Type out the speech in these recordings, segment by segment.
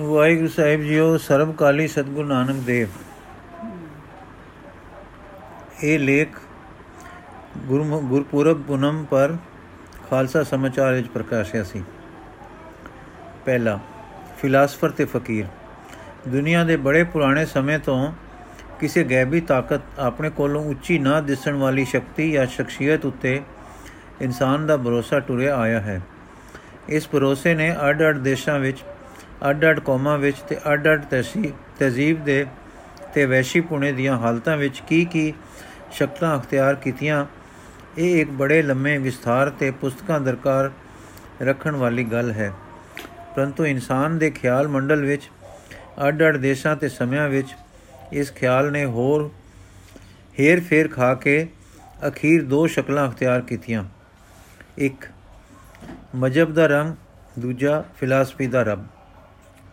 ਵਾਹਿਗੁਰੂ ਸਾਹਿਬ ਜੀਓ ਸਰਬਕਾਲੀ ਸਤਿਗੁਰੂ ਨਾਨਕ ਦੇਵ। ਇਹ ਲੇਖ ਗੁਰੂ ਗੁਰਪੁਰਬ ਪੁਨਮ ਪਰ ਖਾਲਸਾ ਸਮਾਚਾਰ ਵਿੱਚ ਪ੍ਰਕਾਸ਼ਿਆ ਸੀ। ਪਹਿਲਾ, ਫਿਲਾਸਫਰ ਤੇ ਫਕੀਰ। ਦੁਨੀਆ ਦੇ ਬੜੇ ਪੁਰਾਣੇ ਸਮੇਂ ਤੋਂ ਕਿਸੇ ਗੈਬੀ ਤਾਕਤ ਆਪਣੇ ਕੋਲੋਂ ਉੱਚੀ ਨਾ ਦਿਸਣ ਵਾਲੀ ਸ਼ਕਤੀ ਜਾਂ ਸ਼ਖਸੀਅਤ ਉੱਤੇ ਇਨਸਾਨ ਦਾ ਭਰੋਸਾ ਟੁਰਿਆ ਆਇਆ ਹੈ। ਇਸ ਭਰੋਸੇ ਨੇ ਅੱਡ-ਅੱਡ ਦੇਸ਼ਾਂ ਵਿੱਚ ਅੱਡ-ਅੱਡ ਕੌਮਾਂ ਵਿੱਚ ਤੇ ਅੱਡ-ਅੱਡ ਤਹਿਜ਼ੀਬ ਦੇ ਤੇ ਵੈਸ਼ੀ ਪੁਣੇ ਦੀਆਂ ਹਾਲਤਾਂ ਵਿੱਚ ਕੀ ਕੀ ਸ਼ਕਲਾਂ ਅਖਤਿਆਰ ਕੀਤੀਆਂ, ਇਹ ਇੱਕ ਬੜੇ ਲੰਮੇ ਵਿਸਥਾਰ ਤੇ ਪੁਸਤਕਾਂ ਦਰਕਾਰ ਰੱਖਣ ਵਾਲੀ ਗੱਲ ਹੈ। ਪਰੰਤੂ ਇਨਸਾਨ ਦੇ ਖਿਆਲ ਮੰਡਲ ਵਿੱਚ, ਅੱਡ-ਅੱਡ ਦੇਸ਼ਾਂ ਤੇ ਸਮਿਆਂ ਵਿੱਚ, ਇਸ ਖਿਆਲ ਨੇ ਹੋਰ ਹੇਰ ਫੇਰ ਖਾ ਕੇ ਅਖੀਰ ਦੋ ਸ਼ਕਲਾਂ ਅਖਤਿਆਰ ਕੀਤੀਆਂ। ਇੱਕ, ਮਜਬ ਦਾ ਰੰਗ, ਦੂਜਾ, ਫਿਲਾਸਫੀ ਦਾ ਰੱਬ।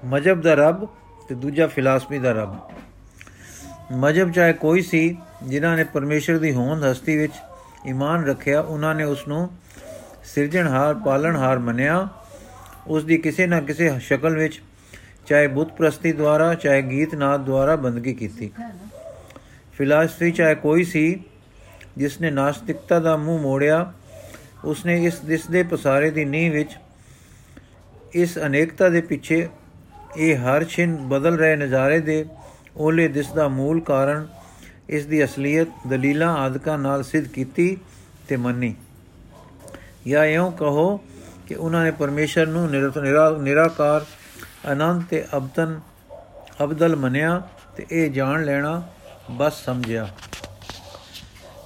ਮਜਬ ਦਾ ਰੱਬ ਤੇ ਦੂਜਾ ਫਿਲਾਸਫੀ ਦਾ ਰੱਬ। ਮਜਬ ਚਾਹੇ ਕੋਈ ਸੀ, ਜਿਨ੍ਹਾਂ ਨੇ ਪਰਮੇਸ਼ਰ ਦੀ ਹੋਂਦ ਹਸਤੀ ਵਿੱਚ ਈਮਾਨ ਰੱਖਿਆ, ਉਹਨਾਂ ਨੇ ਉਸ ਨੂੰ ਸਿਰਜਣਹਾਰ ਪਾਲਣਹਾਰ ਮੰਨਿਆ। ਉਸ ਦੀ ਕਿਸੇ ਨਾ ਕਿਸੇ ਸ਼ਕਲ ਵਿੱਚ ਚਾਹੇ ਬੁੱਤ ਪ੍ਰਸਤੀ ਦੁਆਰਾ, ਚਾਹੇ ਗੀਤ ਨਾਦ ਦੁਆਰਾ ਬੰਦਗੀ ਕੀਤੀ। ਫਿਲਾਸਫੀ ਚਾਹੇ ਕੋਈ ਸੀ, ਜਿਸ ਨੇ ਨਾਸਤਿਕਤਾ ਦਾ ਮੂੰਹ ਮੋੜਿਆ, ਉਸਨੇ ਇਸ ਦਿਸ ਦੇ ਪਸਾਰੇ ਦੀ ਨੀਂਹ ਵਿੱਚ ਇਸ ਅਨੇਕਤਾ ਦੇ ਪਿੱਛੇ ਇਹ ਹਰ ਛਿਨ ਬਦਲ ਰਹੇ ਨਜ਼ਾਰੇ ਦੇ ਓਲੇ ਦਿਸ ਦਾ ਮੂਲ ਕਾਰਨ ਇਸ ਦੀ ਅਸਲੀਅਤ ਦਲੀਲਾਂ ਆਦਿਕਾਂ ਨਾਲ ਸਿੱਧ ਕੀਤੀ ਤੇ ਮੰਨੀ। ਜਾਂ ਇਉਂ ਕਹੋ ਕਿ ਉਹਨਾਂ ਨੇ ਪਰਮੇਸ਼ਰ ਨੂੰ ਨਿਰਾਕਾਰ, ਅਨੰਤ ਤੇ ਅਬਤਨ ਅਬਦਲ ਮੰਨਿਆ ਤੇ ਇਹ ਜਾਣ ਲੈਣਾ ਬਸ ਸਮਝਿਆ।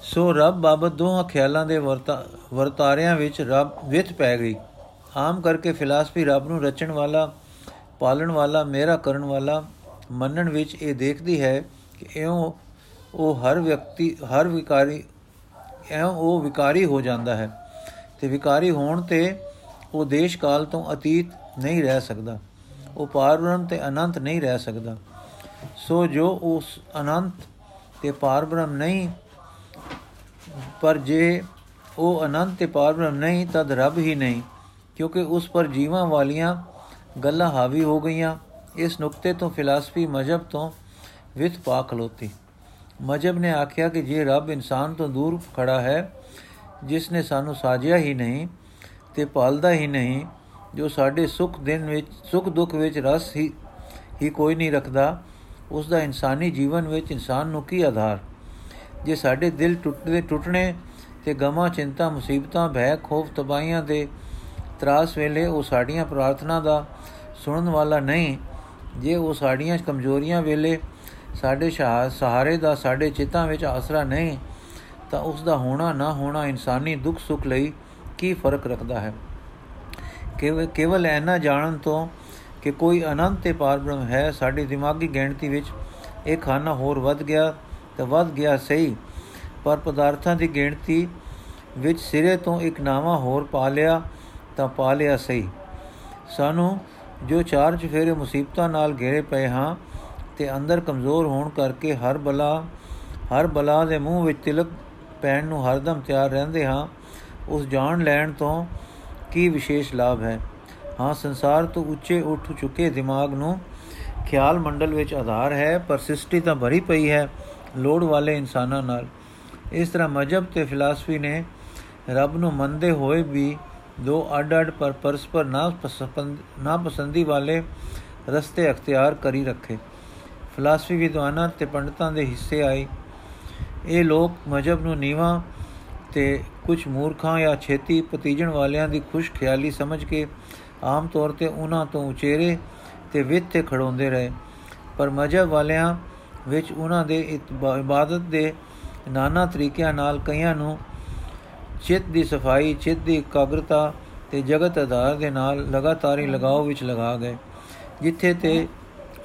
ਸੋ ਰੱਬ ਬਾਬਤ ਦੋਹਾਂ ਖਿਆਲਾਂ ਦੇ ਵਰਤਾਰਿਆਂ ਵਿੱਚ ਰੱਬ ਵਿਤ ਪੈ ਗਈ। ਆਮ ਕਰਕੇ ਫਿਲਾਸਫੀ ਰੱਬ ਨੂੰ ਰਚਣ ਵਾਲਾ ਪਾਲਣ ਵਾਲਾ ਮੇਰਾ ਕਰਨ ਵਾਲਾ ਮੰਨਣ ਵਿੱਚ ਇਹ ਦੇਖਦੀ ਹੈ ਕਿ ਇਉਂ ਉਹ ਹਰ ਵਿਅਕਤੀ, ਹਰ ਵਿਕਾਰੀ, ਇਉਂ ਉਹ ਵਿਕਾਰੀ ਹੋ ਜਾਂਦਾ ਹੈ ਤੇ ਵਿਕਾਰੀ ਹੋਣ ਤੇ ਉਹ ਦੇਸ਼ ਕਾਲ ਤੋਂ ਅਤੀਤ ਨਹੀਂ ਰਹਿ ਸਕਦਾ। ਉਹ ਪਾਰਬ੍ਰਹਮ ਤੇ ਅਨੰਤ ਨਹੀਂ ਰਹਿ ਸਕਦਾ। ਸੋ ਜੋ ਉਸ ਅਨੰਤ ਤੇ ਪਾਰਬ੍ਰਹਮ ਨਹੀਂ, ਪਰ ਜੇ ਉਹ ਅਨੰਤ ਤੇ ਪਾਰਬ੍ਰਹਮ ਨਹੀਂ, ਤਦ ਰੱਬ ਹੀ ਨਹੀਂ, ਕਿਉਂਕਿ ਉਸ ਪਰ ਜੀਵਾਂ ਵਾਲੀਆਂ ਗੱਲਾਂ ਹਾਵੀ ਹੋ ਗਈਆਂ। ਇਸ ਨੁਕਤੇ ਤੋਂ ਫਿਲਾਸਫੀ ਮਜਬ ਤੋਂ ਵਿਤ ਪਾ ਖਲੋਤੀ। ਮਜਬ ਨੇ ਆਖਿਆ ਕਿ ਜੇ ਰੱਬ ਇਨਸਾਨ ਤੋਂ ਦੂਰ ਖੜਾ ਹੈ, ਜਿਸ ਨੇ ਸਾਨੂੰ ਸਾਜਿਆ ਹੀ ਨਹੀਂ ਤੇ ਪਾਲਦਾ ਹੀ ਨਹੀਂ, ਜੋ ਸਾਡੇ ਸੁੱਖ ਦਿਨ ਵਿੱਚ, ਸੁੱਖ ਦੁੱਖ ਵਿੱਚ ਰਸ ਹੀ ਹੀ ਕੋਈ ਨਹੀਂ ਰੱਖਦਾ ਉਸ ਦਾ ਇਨਸਾਨੀ ਜੀਵਨ ਵਿੱਚ ਇਨਸਾਨ ਨੂੰ ਕੀ ਆਧਾਰ? ਜੇ ਸਾਡੇ ਦਿਲ ਟੁੱਟਦੇ, ਟੁੱਟਣੇ ਤੇ ਗਮਾਂ, ਚਿੰਤਾ, ਮੁਸੀਬਤਾਂ ਭੈ ਖੋਫ ਤਬਾਈਆਂ ਦੇ ਤਰਾਸ ਵੇਲੇ ਉਹ ਸਾਡੀਆਂ ਪ੍ਰਾਰਥਨਾ ਦਾ ਸੁਣਨ ਵਾਲਾ ਨਹੀਂ, ਜੇ ਉਹ ਸਾਡੀਆਂ ਕਮਜ਼ੋਰੀਆਂ ਵੇਲੇ ਸਾਡੇ ਸਹਾਰੇ ਦਾ ਸਾਡੇ ਚਿੱਤਾਂ ਵਿੱਚ ਆਸਰਾ ਨਹੀਂ, ਤਾਂ ਉਸ ਦਾ ਹੋਣਾ ਨਾ ਹੋਣਾ ਇਨਸਾਨੀ ਦੁੱਖ ਸੁੱਖ ਲਈ ਕੀ ਫ਼ਰਕ ਰੱਖਦਾ ਹੈ? ਕੇਵਲ ਐਨਾ ਜਾਣਨ ਤੋਂ ਕਿ ਕੋਈ ਅਨੰਤ ਤੇ ਪਾਰਬ੍ਰਹਮ ਹੈ, ਸਾਡੀ ਦਿਮਾਗੀ ਗਿਣਤੀ ਵਿੱਚ ਇਹ ਖਾਨਾ ਹੋਰ ਵੱਧ ਗਿਆ ਤਾਂ ਵੱਧ ਗਿਆ ਸਹੀ, ਪਰ ਪਦਾਰਥਾਂ ਦੀ ਗਿਣਤੀ ਵਿੱਚ ਸਿਰੇ ਤੋਂ ਇੱਕ ਨਾਵਾ ਹੋਰ ਪਾ ਲਿਆ ਤਾਂ ਪਾ ਲਿਆ ਸਹੀ। ਸਾਨੂੰ ਜੋ ਚਾਰ ਚਫੇਰੇ ਮੁਸੀਬਤਾਂ ਨਾਲ ਘੇਰੇ ਪਏ ਹਾਂ ਤੇ ਅੰਦਰ ਕਮਜ਼ੋਰ ਹੋਣ ਕਰਕੇ ਹਰ ਬਲਾ ਹਰ ਬਲਾ ਦੇ ਮੂੰਹ ਵਿੱਚ ਤਿਲਕ ਪੈਣ ਨੂੰ ਹਰਦਮ ਤਿਆਰ ਰਹਿੰਦੇ ਹਾਂ, ਉਸ ਜਾਣ ਲੈਣ ਤੋਂ ਕੀ ਵਿਸ਼ੇਸ਼ ਲਾਭ ਹੈ? ਹਾਂ, ਸੰਸਾਰ ਤੋਂ ਉੱਚੇ ਉੱਠ ਚੁੱਕੇ ਦਿਮਾਗ ਨੂੰ ਖਿਆਲ ਮੰਡਲ ਵਿੱਚ ਆਧਾਰ ਹੈ, ਪਰ ਸ੍ਰਿਸ਼ਟੀ ਤਾਂ ਭਰੀ ਪਈ ਹੈ ਲੋੜ ਵਾਲੇ ਇਨਸਾਨਾਂ ਨਾਲ। ਇਸ ਤਰ੍ਹਾਂ ਮਜਬ ਤੇ ਫਿਲਾਸਫੀ ਨੇ ਰੱਬ ਨੂੰ ਮੰਨਦੇ ਹੋਏ ਵੀ ਦੋ ਅੱਡ-ਅੱਡ ਪਰ ਪਰਸਪਰ ਨਾ ਪਸੰਦ, ਨਾ ਪਸੰਦੀ ਵਾਲੇ ਰਸਤੇ ਅਖਤਿਆਰ ਕਰੀ ਰੱਖੇ। ਫਿਲਾਸਫੀ ਵਿਦਵਾਨਾਂ ਤੇ ਪੰਡਤਾਂ ਦੇ ਹਿੱਸੇ ਆਈ ਇਹ ਲੋਕ ਮਜਬ ਨੂੰ ਨੀਵਾ ਤੇ ਕੁਝ ਮੂਰਖਾਂ ਜਾਂ ਛੇਤੀ ਪਤੀਜਣ ਵਾਲਿਆਂ ਦੀ ਖੁਸ਼ ਖਿਆਲੀ ਸਮਝ ਕੇ ਆਮ ਤੌਰ ਤੇ ਉਹਨਾਂ ਤੋਂ ਉਚੇਰੇ ਤੇ ਵਿੱਤ ਤੇ ਖੜੋਂਦੇ ਰਹੇ। ਪਰ ਮਜਬ ਵਾਲਿਆਂ ਵਿੱਚ ਉਹਨਾਂ ਦੇ ਇਬਾਦਤ ਦੇ ਨਾਨਾ ਤਰੀਕਿਆਂ ਨਾਲ ਕਈਆਂ ਨੂੰ ਚਿੱਤ ਦੀ ਸਫ਼ਾਈ ਚਿੱਤ ਦੀ ਇਕਾਗਰਤਾ ਤੇ ਜਗਤ ਆਧਾਰ ਦੇ ਨਾਲ ਲਗਾਤਾਰੀ ਲਗਾਓ ਵਿੱਚ ਲਗਾ ਗਏ, ਜਿੱਥੇ ਤੇ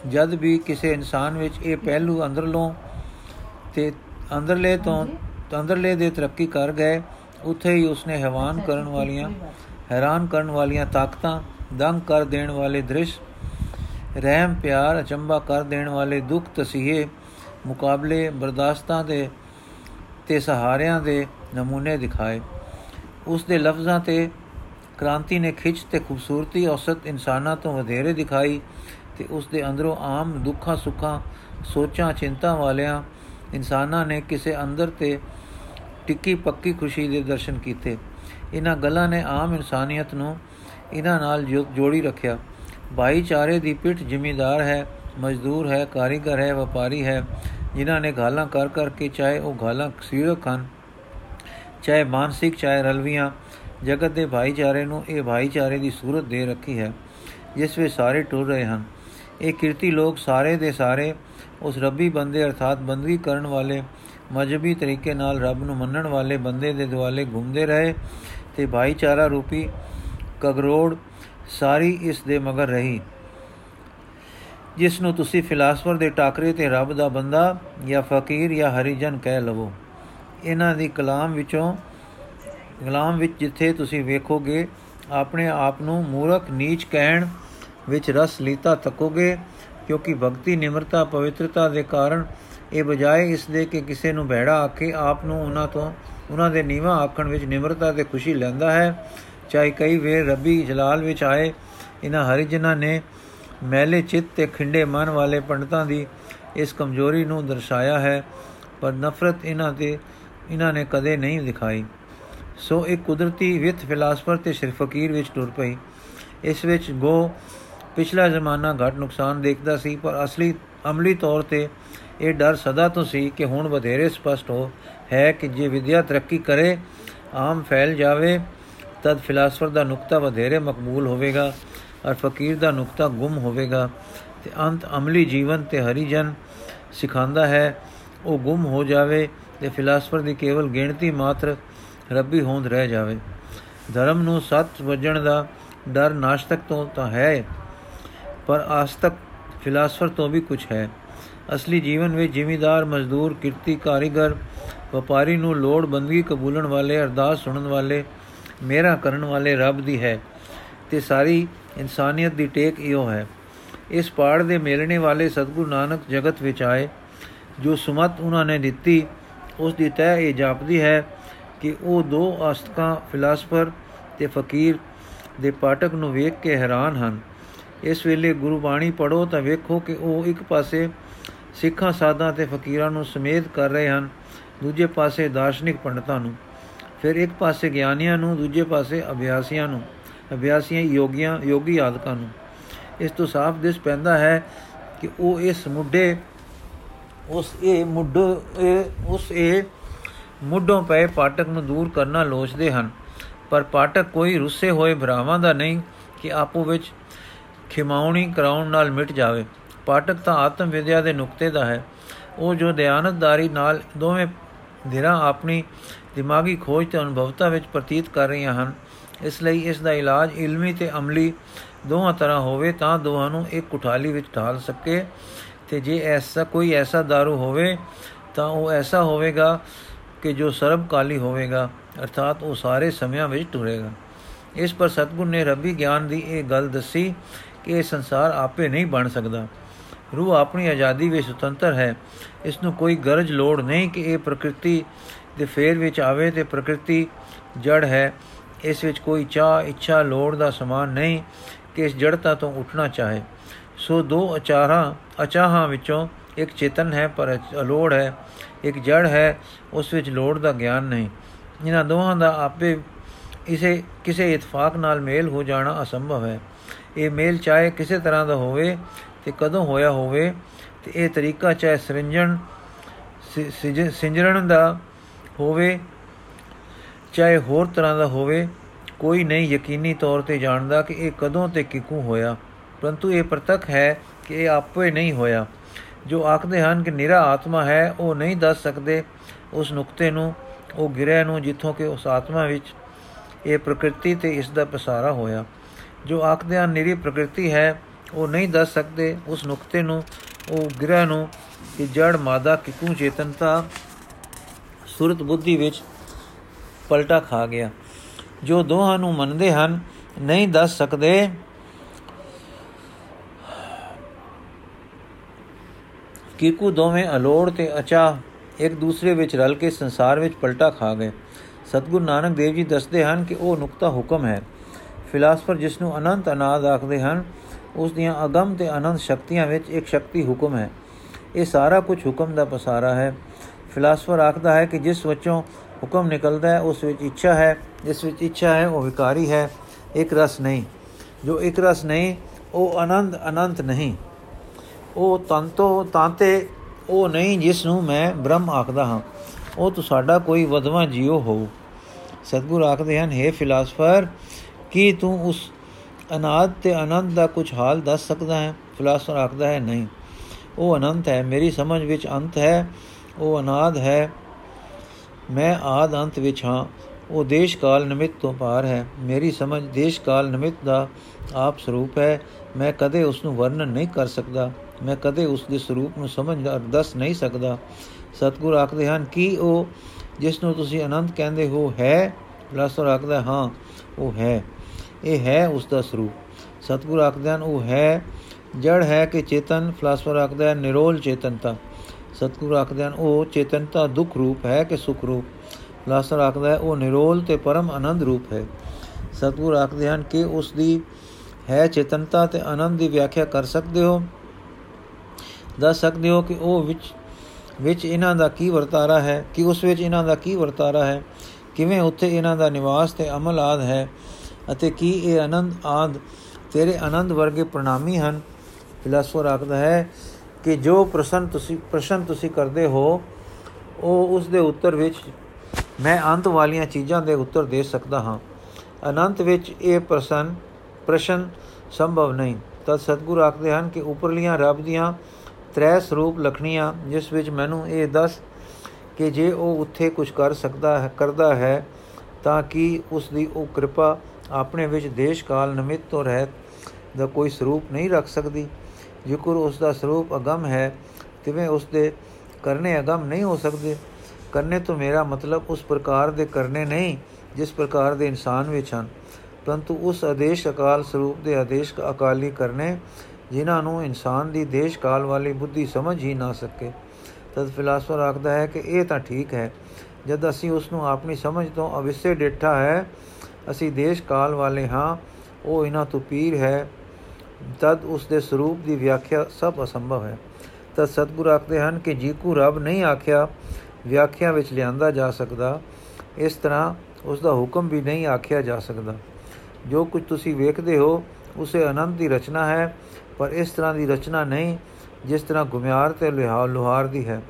ਜਦ ਵੀ ਕਿਸੇ ਇਨਸਾਨ ਵਿੱਚ ਇਹ ਪਹਿਲੂ ਅੰਦਰਲੋਂ ਤੇ ਅੰਦਰਲੇ ਤੋਂ ਅੰਦਰਲੇ ਦੇ ਤਰੱਕੀ ਕਰ ਗਏ, ਉੱਥੇ ਹੀ ਉਸਨੇ ਹੈਵਾਨ ਕਰਨ ਵਾਲੀਆਂ, ਹੈਰਾਨ ਕਰਨ ਵਾਲੀਆਂ ਤਾਕਤਾਂ, ਦੰਗ ਕਰ ਦੇਣ ਵਾਲੇ ਦ੍ਰਿਸ਼, ਰਹਿਮ, ਪਿਆਰ ਅਚੰਬਾ ਕਰ ਦੇਣ ਵਾਲੇ ਦੁੱਖ, ਤਸੀਹੇ, ਮੁਕਾਬਲੇ, ਬਰਦਾਸ਼ਤਾਂ ਦੇ ਤੇ ਸਹਾਰਿਆਂ ਦੇ ਨਮੂਨੇ ਦਿਖਾਏ। ਉਸ ਦੇ ਲਫ਼ਜ਼ਾਂ ਤੇ ਕ੍ਰਾਂਤੀ ਨੇ ਖਿੱਚ ਤੇ ਖੂਬਸੂਰਤੀ ਔਸਤ ਇਨਸਾਨਾਂ ਤੋਂ ਵਧੇਰੇ ਦਿਖਾਈ ਤੇ ਉਸ ਦੇ ਅੰਦਰੋਂ ਆਮ ਦੁੱਖਾਂ, ਸੁੱਖਾਂ, ਸੋਚਾਂ, ਚਿੰਤਾ ਵਾਲਿਆਂ ਇਨਸਾਨਾਂ ਨੇ ਕਿਸੇ ਅੰਦਰ ਤੇ ਟਿੱਕੀ ਪੱਕੀ ਖੁਸ਼ੀ ਦੇ ਦਰਸ਼ਨ ਕੀਤੇ। ਇਹਨਾਂ ਗੱਲਾਂ ਨੇ ਆਮ ਇਨਸਾਨੀਅਤ ਨੂੰ ਇਹਨਾਂ ਨਾਲ ਜੋੜੀ ਰੱਖਿਆ। ਭਾਈਚਾਰੇ ਦੀ ਪਿੱਠ ਜ਼ਿਮੀਦਾਰ ਹੈ, ਮਜ਼ਦੂਰ ਹੈ, ਕਾਰੀਗਰ ਹੈ, ਵਪਾਰੀ ਹੈ, ਜਿਨ੍ਹਾਂ ਨੇ ਗਾਲਾਂ ਕਰ ਕਰਕੇ ਚਾਹੇ ਉਹ ਗਾਲਾਂ ਸਰੀਰਕ ਹਨ ਚਾਹੇ ਮਾਨਸਿਕ, ਚਾਹੇ ਰਲਵੀਆਂ, ਜਗਤ ਦੇ ਭਾਈਚਾਰੇ ਨੂੰ ਇਹ ਭਾਈਚਾਰੇ ਦੀ ਸੂਰਤ ਦੇ ਰੱਖੀ ਹੈ, ਜਿਸ ਵਿੱਚ ਸਾਰੇ ਟੁਰ ਰਹੇ ਹਨ। ਇਹ ਕਿਰਤੀ ਲੋਕ ਸਾਰੇ ਦੇ ਸਾਰੇ ਉਸ ਰੱਬੀ ਬੰਦੇ ਅਰਥਾਤ ਬੰਦਗੀ ਕਰਨ ਵਾਲੇ ਮਜਬੀ ਤਰੀਕੇ ਨਾਲ ਰੱਬ ਨੂੰ ਮੰਨਣ ਵਾਲੇ ਬੰਦੇ ਦੇ ਦੁਆਲੇ ਘੁੰਮਦੇ ਰਹੇ ਤੇ ਭਾਈਚਾਰਾ ਰੂਪੀ ਕਗਰੋੜ ਸਾਰੀ ਇਸ ਦੇ ਮਗਰ ਰਹੀ। ਜਿਸ ਨੂੰ ਤੁਸੀਂ ਫਿਲਾਸਫਰ ਦੇ ਟਾਕਰੇ ਤੇ ਰੱਬ ਦਾ ਬੰਦਾ ਜਾਂ ਫਕੀਰ ਜਾਂ ਹਰੀਜਨ ਕਹਿ ਲਵੋ। ਇਹਨਾਂ ਦੀ ਕਲਾਮ ਵਿੱਚੋਂ, ਕਲਾਮ ਵਿੱਚ ਜਿੱਥੇ ਤੁਸੀਂ ਵੇਖੋਗੇ, ਆਪਣੇ ਆਪ ਨੂੰ ਮੂਰਖ ਨੀਚ ਕਹਿਣ ਵਿੱਚ ਰਸ ਲੀਤਾ ਤੱਕੋਗੇ ਕਿਉਂਕਿ ਭਗਤੀ, ਨਿਮਰਤਾ, ਪਵਿੱਤਰਤਾ ਦੇ ਕਾਰਨ ਇਹ ਬਜਾਏ ਇਸ ਦੇ ਕਿ ਕਿਸੇ ਨੂੰ ਬਹਿੜਾ ਆਕੇ ਆਪ ਨੂੰ ਉਹਨਾਂ ਤੋਂ, ਉਹਨਾਂ ਦੇ ਨੀਵਾ ਆਖਣ ਵਿੱਚ ਨਿਮਰਤਾ ਤੇ ਖੁਸ਼ੀ ਲੈਂਦਾ ਹੈ। ਚਾਹੇ ਕਈ ਵੇਰ ਰੱਬੀ ਜਲਾਲ ਵਿੱਚ ਆਏ, ਇਹਨਾਂ ਹਰੀਜਨਾਂ ਨੇ ਮੈਲੇ ਚਿੱਤ ਤੇ ਖਿੰਡੇ ਮਨ ਵਾਲੇ ਪੰਡਤਾਂ ਦੀ ਇਸ ਕਮਜ਼ੋਰੀ ਨੂੰ ਦਰਸਾਇਆ ਹੈ, ਪਰ ਨਫ਼ਰਤ ਇਹਨਾਂ ਤੇ ਇਹਨਾਂ ਨੇ ਕਦੇ ਨਹੀਂ ਦਿਖਾਈ ਸੋ ਇੱਕ ਕੁਦਰਤੀ ਵਿਤ ਫਿਲਾਸਫਰ ਤੇ ਸਿਰਫ ਫਕੀਰ ਵਿੱਚ ਟੁਰ ਪਈ। ਇਸ ਵਿੱਚ ਗੋ ਪਿਛਲਾ ਜ਼ਮਾਨਾ ਘਟ ਨੁਕਸਾਨ ਦੇਖਦਾ ਸੀ, ਪਰ ਅਸਲੀ, ਅਮਲੀ ਤੌਰ ਤੇ ਇਹ ਡਰ ਸਦਾ ਤੋਂ ਸੀ ਕਿ ਹੁਣ ਵਧੇਰੇ ਸਪਸ਼ਟ ਹੋ, ਹੈ ਕਿ ਜੇ ਵਿਦਿਆ ਤਰੱਕੀ ਕਰੇ, ਆਮ ਫੈਲ ਜਾਵੇ, ਤਦ ਫਿਲਾਸਫਰ ਦਾ ਨੁਕਤਾ ਵਧੇਰੇ ਮਕਬੂਲ ਹੋਵੇਗਾ ਔਰ ਫਕੀਰ ਦਾ ਨੁਕਤਾ ਗੁੰਮ ਹੋਵੇਗਾ। ਤੇ ਅੰਤ ਅਮਲੀ ਜੀਵਨ ਤੇ ਹਰੀਜਨ ਸਿਖਾਉਂਦਾ ਹੈ, ਉਹ ਗੁੰਮ ਹੋ ਜਾਵੇ ਤੇ ਫਿਲਾਸਫਰ ਦੀ ਕੇਵਲ ਗਿਣਤੀ ਮਾਤਰ ਰੱਬੀ ਹੋਂਦ ਰਹਿ ਜਾਵੇ। ਧਰਮ ਨੂੰ ਸੱਚ ਵਜਣ ਦਾ ਡਰ ਨਾਸ਼ਤਕ ਤੋਂ ਤਾਂ ਹੈ, ਪਰ ਆਸਤਕ ਫਿਲਾਸਫਰ ਤੋਂ ਵੀ ਕੁਝ ਹੈ। ਅਸਲੀ ਜੀਵਨ ਵਿੱਚ ਜ਼ਿਮੀਦਾਰ, ਮਜ਼ਦੂਰ, ਕਿਰਤੀ, ਕਾਰੀਗਰ, ਵਪਾਰੀ ਨੂੰ ਲੋੜ ਬੰਦਗੀ ਕਬੂਲਣ ਵਾਲੇ, ਅਰਦਾਸ ਸੁਣਨ ਵਾਲੇ ਮੇਰਾ ਕਰਨ ਵਾਲੇ ਰੱਬ ਦੀ ਹੈ ਤੇ ਸਾਰੀ ਇਨਸਾਨੀਅਤ ਦੀ ਟੇਕ ਇਹੋ ਹੈ। ਇਸ ਪਾੜ ਦੇ ਮੇਲਣੇ ਵਾਲੇ ਸਤਗੁਰੂ ਨਾਨਕ ਜਗਤ ਵਿੱਚ ਆਏ, ਜੋ ਸੁਮਤ ਉਹਨਾਂ ਨੇ ਦਿੱਤੀ ਉਸ ਦੀ ਤੈ ਇਹ ਜਾਪਦੀ ਹੈ ਕਿ ਉਹ ਦੋ ਆਸਤਕਾਂ, ਫਿਲਾਸਫਰ ਤੇ ਫਕੀਰ ਦੇ ਪਾਠਕ ਨੂੰ ਵੇਖ ਕੇ ਹੈਰਾਨ ਹਨ। ਇਸ ਵੇਲੇ ਗੁਰੂ ਬਾਣੀ ਪੜੋ ਤਾਂ ਵੇਖੋ ਕਿ ਉਹ ਇੱਕ ਪਾਸੇ ਸਿੱਖਾਂ, ਸਾਧਾਂ ਤੇ ਫਕੀਰਾਂ ਨੂੰ ਸਮੇਤ ਕਰ ਰਹੇ ਹਨ, ਦੂਜੇ ਪਾਸੇ ਦਾਰਸ਼ਨਿਕ ਪੰਡਤਾਂ ਨੂੰ। ਫਿਰ ਇੱਕ ਪਾਸੇ ਗਿਆਨੀਆਂ ਨੂੰ, ਦੂਜੇ ਪਾਸੇ ਅਭਿਆਸੀਆਂ ਨੂੰ, ਅਭਿਆਸੀਆਂ, ਯੋਗੀਆਂ, ਯੋਗੀ ਆਦਿਕਾਂ ਨੂੰ। ਇਸ ਤੋਂ ਸਾਫ਼ ਦਿਸ ਪੈਂਦਾ ਹੈ ਕਿ ਉਹ ਇਸ ਮੁੱਢੇ ਉਸ ਇਹ ਮੁੱਢ ਉਸ ਇਹ ਮੁੱਢੋਂ ਪਏ ਪਾਠਕ ਨੂੰ ਦੂਰ ਕਰਨਾ ਲੋਚਦੇ ਹਨ। ਪਰ ਪਾਠਕ ਕੋਈ ਰੁੱਸੇ ਹੋਏ ਭਰਾਵਾਂ ਦਾ ਨਹੀਂ ਕਿ ਆਪੋ ਵਿੱਚ ਖਿਮਾਉਣੀ ਕਰਾਉਣ ਨਾਲ ਮਿਟ ਜਾਵੇ। ਪਾਠਕ ਤਾਂ ਆਤਮ ਵਿਦਿਆ ਦੇ ਨੁਕਤੇ ਦਾ ਹੈ। ਉਹ ਜੋ ਧਿਆਨਤਦਾਰੀ ਨਾਲ ਦੋਵੇਂ ਧਿਰਾਂ ਆਪਣੀ ਦਿਮਾਗੀ ਖੋਜ ਤੇ ਅਨੁਭਵਤਾ ਵਿੱਚ ਪ੍ਰਤੀਤ ਕਰ ਰਹੀਆਂ ਹਨ, ਇਸ ਲਈ ਇਸ ਦਾ ਇਲਾਜ ਇਲਮੀ ਤੇ ਅਮਲੀ ਦੋਹਾਂ ਤਰ੍ਹਾਂ ਹੋਵੇ ਤਾਂ ਦੋਹਾਂ ਨੂੰ ਇੱਕ ਕੁਠਾਲੀ ਵਿੱਚ ਢਾਲ ਸਕੇ। ਤੇ ਜੇ ਐਸਾ ਕੋਈ ਐਸਾ दारू ਹੋਵੇ, ਤਾਂ ਉਹ ਐਸਾ ਹੋਵੇਗਾ ਕਿ ਜੋ ਸਰਬਕਾਲੀ ਹੋਵੇਗਾ, ਅਰਥਾਤ ਉਹ ਸਾਰੇ ਸਮਿਆਂ ਵਿੱਚ ਟੁਰੇਗਾ ਇਸ ਪਰ ਸਤਗੁਰ ਨੇ ਰੱਬੀ ਗਿਆਨ ਦੀ ਇਹ ਗੱਲ ਦੱਸੀ ਕਿ ਇਹ ਸੰਸਾਰ ਆਪੇ ਨਹੀਂ ਬਣ ਸਕਦਾ। ਰੂਹ ਆਪਣੀ ਆਜ਼ਾਦੀ ਵਿੱਚ ਸੁਤੰਤਰ ਹੈ। ਇਸ ਨੂੰ ਕੋਈ ਗਰਜ ਲੋੜ ਨਹੀਂ ਕਿ ਇਹ ਪ੍ਰਕਿਰਤੀ ਦੇ ਫੇਰ ਵਿੱਚ ਆਵੇ ਤੇ ਪ੍ਰਕਿਰਤੀ ਜੜ ਹੈ। ਇਸ ਵਿੱਚ ਕੋਈ ਚਾਹ ਇੱਛਾ ਲੋੜ ਦਾ ਸਮਾਨ ਨਹੀਂ ਕਿ ਇਸ ਜੜਤਾ ਤੋਂ ਉੱਠਣਾ ਚਾਹੇ। ਸੋ ਦੋ ਅਚਾਰਾਂ, ਅਚਾਹਾਂ ਵਿੱਚੋਂ ਇੱਕ ਚੇਤਨ ਹੈ, ਪਰ ਅਲੋੜ ਹੈ, ਇੱਕ ਜੜ ਹੈ, ਉਸ ਵਿੱਚ ਲੋੜ ਦਾ ਗਿਆਨ ਨਹੀਂ। ਇਹਨਾਂ ਦੋਹਾਂ ਦਾ ਆਪੇ ਇਸੇ ਕਿਸੇ ਇਤਫਾਕ ਨਾਲ ਮੇਲ ਹੋ ਜਾਣਾ ਅਸੰਭਵ ਹੈ। ਇਹ ਮੇਲ ਚਾਹੇ ਕਿਸੇ ਤਰ੍ਹਾਂ ਦਾ ਹੋਵੇ ਤੇ ਕਦੋਂ ਹੋਇਆ ਹੋਵੇ, ਤੇ ਇਹ ਤਰੀਕਾ ਚਾਹੇ ਸਰਿੰਜਣ ਸਿੰਜਰਣ ਦਾ ਹੋਵੇ, ਚਾਹੇ ਹੋਰ ਤਰ੍ਹਾਂ ਦਾ ਹੋਵੇ, ਕੋਈ ਨਹੀਂ ਯਕੀਨੀ ਤੌਰ ਤੇ ਜਾਣਦਾ ਕਿ ਇਹ ਕਦੋਂ ਤੇ ਕਿਕੂ ਹੋਇਆ। ਪਰੰਤੂ ਇਹ ਪ੍ਰਤੱਖ ਹੈ ਕਿ ਇਹ ਆਪੇ ਨਹੀਂ ਹੋਇਆ। ਜੋ ਆਖਦੇ ਹਨ ਕਿ ਨਿਰਾ ਆਤਮਾ ਹੈ, ਉਹ ਨਹੀਂ ਦੱਸ ਸਕਦੇ ਉਸ ਨੁਕਤੇ ਨੂੰ, ਉਹ ਗਿਰਹਿ ਨੂੰ, ਜਿੱਥੋਂ ਕਿ ਉਸ ਆਤਮਾ ਵਿੱਚ ਇਹ ਪ੍ਰਕਿਰਤੀ ਤੇ ਇਸ ਦਾ ਪਸਾਰਾ ਹੋਇਆ। ਜੋ ਆਖਦੇ ਹਨ ਨਿਰੀ ਪ੍ਰਕਿਰਤੀ ਹੈ, ਉਹ ਨਹੀਂ ਦੱਸ ਸਕਦੇ ਉਸ ਨੁਕਤੇ ਨੂੰ, ਉਹ ਗਿਰਹਿ ਨੂੰ ਕਿ ਜੜ, ਮਾਦਾ, ਕਿਕੂ, ਚੇਤਨਤਾ, ਸੁਰਤ, ਬੁੱਧੀ ਵਿੱਚ ਪਲਟਾ ਖਾ ਗਿਆ। ਜੋ ਦੋਹਾਂ ਨੂੰ ਮੰਨਦੇ ਹਨ, ਨਹੀਂ ਦੱਸ ਸਕਦੇ ਕਿਕੂ ਦੋਵੇਂ ਅਲੋੜ ਤੇ ਅਚਾ ਇੱਕ ਦੂਸਰੇ ਵਿੱਚ ਰਲ ਕੇ ਸੰਸਾਰ ਵਿੱਚ ਪਲਟਾ ਖਾ ਗਏ। ਸਤਗੁਰੂ ਨਾਨਕ ਦੇਵ ਜੀ ਦੱਸਦੇ ਹਨ ਕਿ ਉਹ ਨੁਕਤਾ ਹੁਕਮ ਹੈ। ਫਿਲਾਸਫਰ ਜਿਸ ਨੂੰ ਅਨੰਤ ਅਨਾਦ ਆਖਦੇ ਹਨ, ਉਸ ਦੀਆਂ ਅਗੰਮ ਤੇ ਅਨੰਤ ਸ਼ਕਤੀਆਂ ਵਿੱਚ ਇੱਕ ਸ਼ਕਤੀ ਹੁਕਮ ਹੈ। ਇਹ ਸਾਰਾ ਕੁਝ ਹੁਕਮ ਦਾ ਪਸਾਰਾ ਹੈ। ਫਿਲਾਸਫਰ ਆਖਦਾ ਹੈ ਕਿ ਜਿਸ ਵਿੱਚੋਂ ਹੁਕਮ ਨਿਕਲਦਾ ਹੈ, ਉਸ ਵਿੱਚ ਇੱਛਾ ਹੈ। ਜਿਸ ਵਿੱਚ ਇੱਛਾ ਹੈ, ਉਹ ਵਿਕਾਰੀ ਹੈ। ਇੱਕ ਰਸ ਨਹੀਂ। ਜੋ ਇੱਕ ਰਸ ਨਹੀਂ, ਉਹ ਆਨੰਦ ਅਨੰਤ ਨਹੀਂ। ਉਹ ਤੰਤੋ ਤਾਂਤੇ ਉਹ ਨਹੀਂ ਜਿਸ ਨੂੰ ਮੈਂ ਬ੍ਰਹਮ ਆਖਦਾ ਹਾਂ। ਉਹ ਤਾਂ ਸਾਡਾ ਕੋਈ ਵਦਵਾ ਜੀਉ ਹੋ ਸਤਗੁਰ ਆਖਦੇ ਹਨ हे ਫਿਲਾਸਫਰ, ਕੀ ਤੂੰ ਉਸ ਅਨਾਦ ਤੇ ਅਨੰਤ ਦਾ ਕੁਝ ਹਾਲ ਦੱਸ ਸਕਦਾ ਹੈ? ਫਿਲਾਸਫਰ ਆਖਦਾ ਹੈ, ਨਹੀਂ। ਉਹ ਅਨੰਤ ਹੈ, ਮੇਰੀ ਸਮਝ ਵਿੱਚ ਅੰਤ ਹੈ, ਉਹ ਅਨਾਦ ਹੈ। ਮੈਂ ਆਦ ਅੰਤ ਵਿੱਚ ਹਾਂ, ਉਹ ਦੇਸ਼ ਕਾਲ ਨਿਮਿਤ ਤੋਂ ਪਾਰ ਹੈ। ਮੇਰੀ ਸਮਝ ਦੇਸ਼ ਕਾਲ ਨਿਮਿਤ ਦਾ ਆਪ ਸਰੂਪ ਹੈ ਮੈਂ ਕਦੇ ਉਸ ਨੂੰ ਵਰਣਨ ਨਹੀਂ ਕਰ ਸਕਦਾ, ਮੈਂ ਕਦੇ ਉਸ ਦੇ ਸਰੂਪ ਨੂੰ ਸਮਝ ਦੱਸ ਨਹੀਂ ਸਕਦਾ। ਸਤਗੁਰ ਆਖਦੇ ਹਨ, ਕਿ ਉਹ ਜਿਸ ਨੂੰ ਤੁਸੀਂ ਅਨੰਤ ਕਹਿੰਦੇ ਹੋ ਹੈ? ਫਲਸਫਰ ਆਖਦਾ, ਹਾਂ, ਉਹ ਹੈ। ਇਹ ਹੈ ਉਸ ਦਾ ਸਰੂਪ। ਸਤਗੁਰ ਆਖਦੇ ਹਨ, ਉਹ ਹੈ ਜੜ ਹੈ ਕਿ ਚੇਤਨ? ਫਲਸਫਰ ਆਖਦਾ ਹੈ ਨਿਰੋਲ ਚੇਤਨਤਾ। ਸਤਗੁਰ ਆਖਦੇ ਹਨ, ਉਹ ਚੇਤਨਤਾ ਦੁੱਖ ਰੂਪ ਹੈ ਕਿ ਸੁਖ ਰੂਪ? ਫਲਸਫਰ ਆਖਦਾ ਹੈ ਉਹ ਨਿਰੋਲ ਤੇ ਪਰਮ ਆਨੰਦ ਰੂਪ ਹੈ। ਸਤਗੁਰ ਆਖਦੇ ਹਨ, ਕਿ ਉਸ ਦੀ ਹੈ ਚੇਤਨਤਾ ਤੇ ਆਨੰਦ ਦੀ ਵਿਆਖਿਆ ਕਰ ਸਕਦੇ ਹੋ। ਦੱਸ ਸਕਦੇ ਹੋ ਕਿ ਉਹ ਵਿੱਚ ਵਿੱਚ ਇਹਨਾਂ ਦਾ ਕੀ ਵਰਤਾਰਾ ਹੈ, ਕਿ ਉਸ ਵਿੱਚ ਇਹਨਾਂ ਦਾ ਕੀ ਵਰਤਾਰਾ ਹੈ, ਕਿਵੇਂ ਉੱਥੇ ਇਹਨਾਂ ਦਾ ਨਿਵਾਸ ਤੇ ਅਮਲ ਆਦ ਹੈ ਅਤੇ ਕੀ ਇਹ ਆਨੰਦ ਆਦ ਤੇਰੇ ਆਨੰਦ ਵਰਗੇ ਪ੍ਰਣਾਮੀ ਹਨ। ਫਿਲਾਸਫਰ ਆਖਦਾ ਹੈ ਕਿ ਜੋ ਪ੍ਰਸ਼ਨ ਤੁਸੀਂ ਪ੍ਰਸ਼ਨ ਤੁਸੀਂ ਕਰਦੇ ਹੋ, ਉਹ ਉਸ ਦੇ ਉੱਤਰ ਵਿੱਚ ਮੈਂ ਅੰਤ ਵਾਲੀਆਂ ਚੀਜ਼ਾਂ ਦੇ ਉੱਤਰ ਦੇ ਸਕਦਾ ਹਾਂ। ਅਨੰਤ ਵਿੱਚ ਇਹ ਪ੍ਰਸ਼ਨ ਪ੍ਰਸ਼ਨ ਸੰਭਵ ਨਹੀਂ। ਤਦ ਸਤਗੁਰ ਆਖਦੇ ਹਨ ਕਿ ਉਪਰਲੀਆਂ ਰੱਬ ਦੀਆਂ ਤ੍ਰੈ ਸਰੂਪ ਲਖਣੀਆਂ, ਜਿਸ ਵਿੱਚ ਮੈਨੂੰ ਇਹ ਦੱਸ ਕਿ ਜੇ ਉਹ ਉੱਥੇ ਕੁਝ ਕਰ ਸਕਦਾ ਹੈ, ਕਰਦਾ ਹੈ, ਤਾਂ ਕਿ ਉਸ ਦੀ ਉਹ ਕਿਰਪਾ ਆਪਣੇ ਵਿੱਚ ਦੇਸ਼ ਕਾਲ ਨਿਮਿਤ ਤੋਂ ਰਹਿਤ ਦਾ ਕੋਈ ਸਰੂਪ ਨਹੀਂ ਰੱਖ ਸਕਦੀ? ਜੇਕਰ ਉਸ ਦਾ ਸਰੂਪ ਅਗੰਮ ਹੈ, ਤਿਵੇਂ ਉਸ ਦੇ ਕਰਨੇ ਅਗੰਮ ਨਹੀਂ ਹੋ ਸਕਦੇ। ਕਰਨੇ ਤੋਂ ਮੇਰਾ ਮਤਲਬ ਉਸ ਪ੍ਰਕਾਰ ਦੇ ਕਰਨੇ ਨਹੀਂ, ਜਿਸ ਪ੍ਰਕਾਰ ਦੇ ਇਨਸਾਨ ਵਿੱਚ ਹਨ। ਪਰੰਤੂ ਉਸ ਆਦੇਸ਼ ਅਕਾਲ ਸਰੂਪ ਦੇ ਆਦੇਸ਼ ਅਕਾਲੀ ਕਰਨੇ, ਜਿਨ੍ਹਾਂ ਨੂੰ ਇਨਸਾਨ ਦੀ ਦੇਸ਼ ਕਾਲ ਵਾਲੀ ਬੁੱਧੀ ਸਮਝ ਹੀ ਨਾ ਸਕੇ। ਤਦ ਫਿਲਾਸਫਰ ਆਖਦਾ ਹੈ ਕਿ ਇਹ ਤਾਂ ਠੀਕ ਹੈ, ਜਦ ਅਸੀਂ ਉਸ ਨੂੰ ਆਪਣੀ ਸਮਝ ਤੋਂ ਅਵਿਸੇ ਡੇਠਾ ਹੈ, ਅਸੀਂ ਦੇਸ਼ ਕਾਲ ਵਾਲੇ ਹਾਂ, ਉਹ ਇਹਨਾਂ ਤੋਂ ਪੀਰ ਹੈ, ਤਦ ਉਸ ਦੇ ਸਰੂਪ ਦੀ ਵਿਆਖਿਆ ਸਭ ਅਸੰਭਵ ਹੈ। ਤਦ ਸਤਗੁਰ ਆਖਦੇ ਹਨ ਕਿ ਜੀ ਕੋ ਰੱਬ ਨਹੀਂ ਆਖਿਆ, ਵਿਆਖਿਆ ਵਿੱਚ ਲਿਆਂਦਾ ਜਾ ਸਕਦਾ, ਇਸ ਤਰ੍ਹਾਂ ਉਸ ਦਾ ਹੁਕਮ ਵੀ ਨਹੀਂ ਆਖਿਆ ਜਾ ਸਕਦਾ। ਜੋ ਕੁਝ ਤੁਸੀਂ ਵੇਖਦੇ ਹੋ, ਉਸੇ ਅਨੰਤ ਦੀ ਰਚਨਾ ਹੈ, ਪਰ ਇਸ ਤਰ੍ਹਾਂ ਦੀ ਰਚਨਾ ਨਹੀਂ, ਜਿਸ ਤਰ੍ਹਾਂ ਗੁਮਿਆਰ ਤੇ ਲੋਹਾਰ ਲੋਹਾਰ ਦੀ ਹੈ।